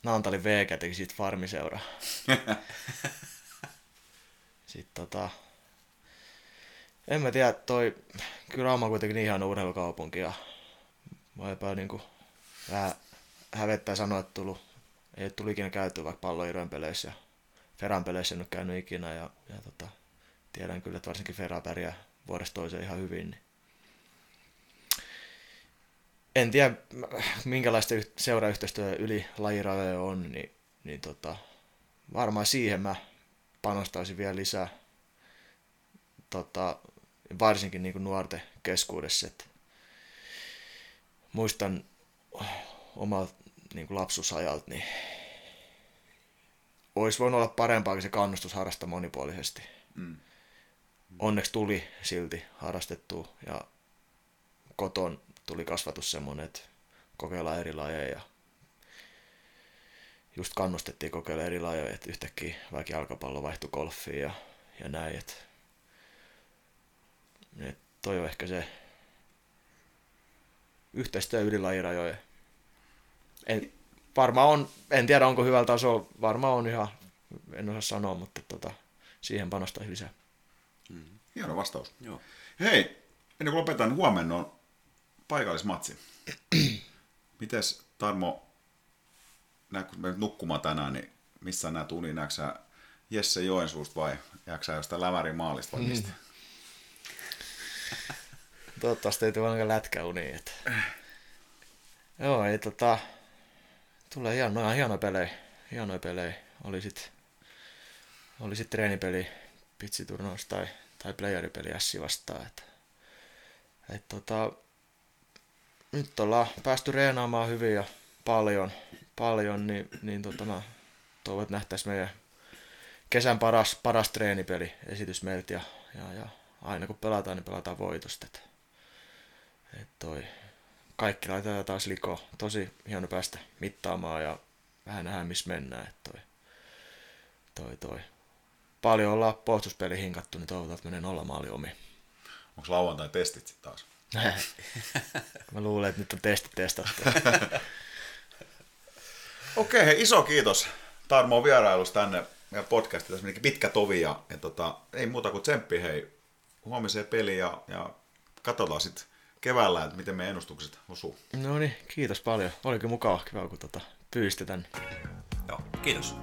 Naantalin v teki siitä farmiseura. Sitten tota, en mä tiedä, toi, kyllä Rauma on kuitenkin niin ihana urheilukaupunki ja mä jopa niinku vähän hävettää sanoa, että tullut, ei tullut ikinä käyty vaikka palloirojen peleissä ja Feran peleissä en ole käynyt ikinä ja, ja tota, tiedän kyllä, että varsinkin Fera pärjää vuodesta toiseen ihan hyvin. Niin. En tiedä, minkälaista yh- seurayhteistyötä yli lajirajoja on, niin, niin tota, varmaan siihen mä panostaisin vielä lisää, tota, varsinkin niin nuorten keskuudessa. Et muistan omalta niin lapsuusajalta, niin olisi voinut olla parempaakin se kannustus harrastaa monipuolisesti. Mm. Onneksi tuli silti harrastettua ja koton tuli kasvatus semmoinen, että kokeillaan eri lajeja ja just kannustettiin kokeilla eri lajeja, että yhtäkkiä vaikka jalkapallo vaihtui golfiin ja, ja näin, että et toi on ehkä se yhteistyö yli lajirajojen. En, varmaan on, en tiedä onko hyvällä tasolla, varmaan on ihan, en osaa sanoa, mutta tota, siihen panostaisin lisää. Hieno vastaus. Joo. Hei, ennen kuin lopetan, niin huomenna on paikallismatsi. Mites Tarmo, nää, kun me nyt nukkumaan tänään, niin missä nämä tuli? Näetkö sä Jesse Joensuusta vai jääkö sä jostain Lämärin maalista vai mistä? Toivottavasti ei tule ainakaan lätkäuniin. Että... Joo, ei tota... Tulee hienoja, hienoja pelejä. Hienoja pelejä. Oli sit, oli sit treenipeli, pitsiturnaus tai, tai playeripeli Ässi vastaan. Että, et tota, nyt ollaan päästy reenaamaan hyvin ja paljon, paljon niin, niin tota, mä toivon, että nähtäisiin meidän kesän paras, paras treenipeli esitys meiltä ja, ja, ja aina kun pelataan, niin pelataan voitosta. Et, et toi, kaikki laitetaan taas liko. Tosi hieno päästä mittaamaan ja vähän nähdään missä mennään. Että toi, toi, toi. Paljon ollaan puolustuspeli hinkattu, niin toivotaan, että menee nolla maali omi. Onko lauantai testit sitten taas? Mä luulen, että nyt on testi testattu. Okei, hei, iso kiitos Tarmo vierailusta tänne meidän podcastiin. Tässä menikin pitkä tovi ja, ja tota, ei muuta kuin tsemppi hei huomiseen peliin ja, ja katsotaan sitten keväällä, että miten meidän ennustukset osuu. no niin, kiitos paljon. Olikin mukava, kiva kun tota, pyysitte tänne. Joo, kiitos.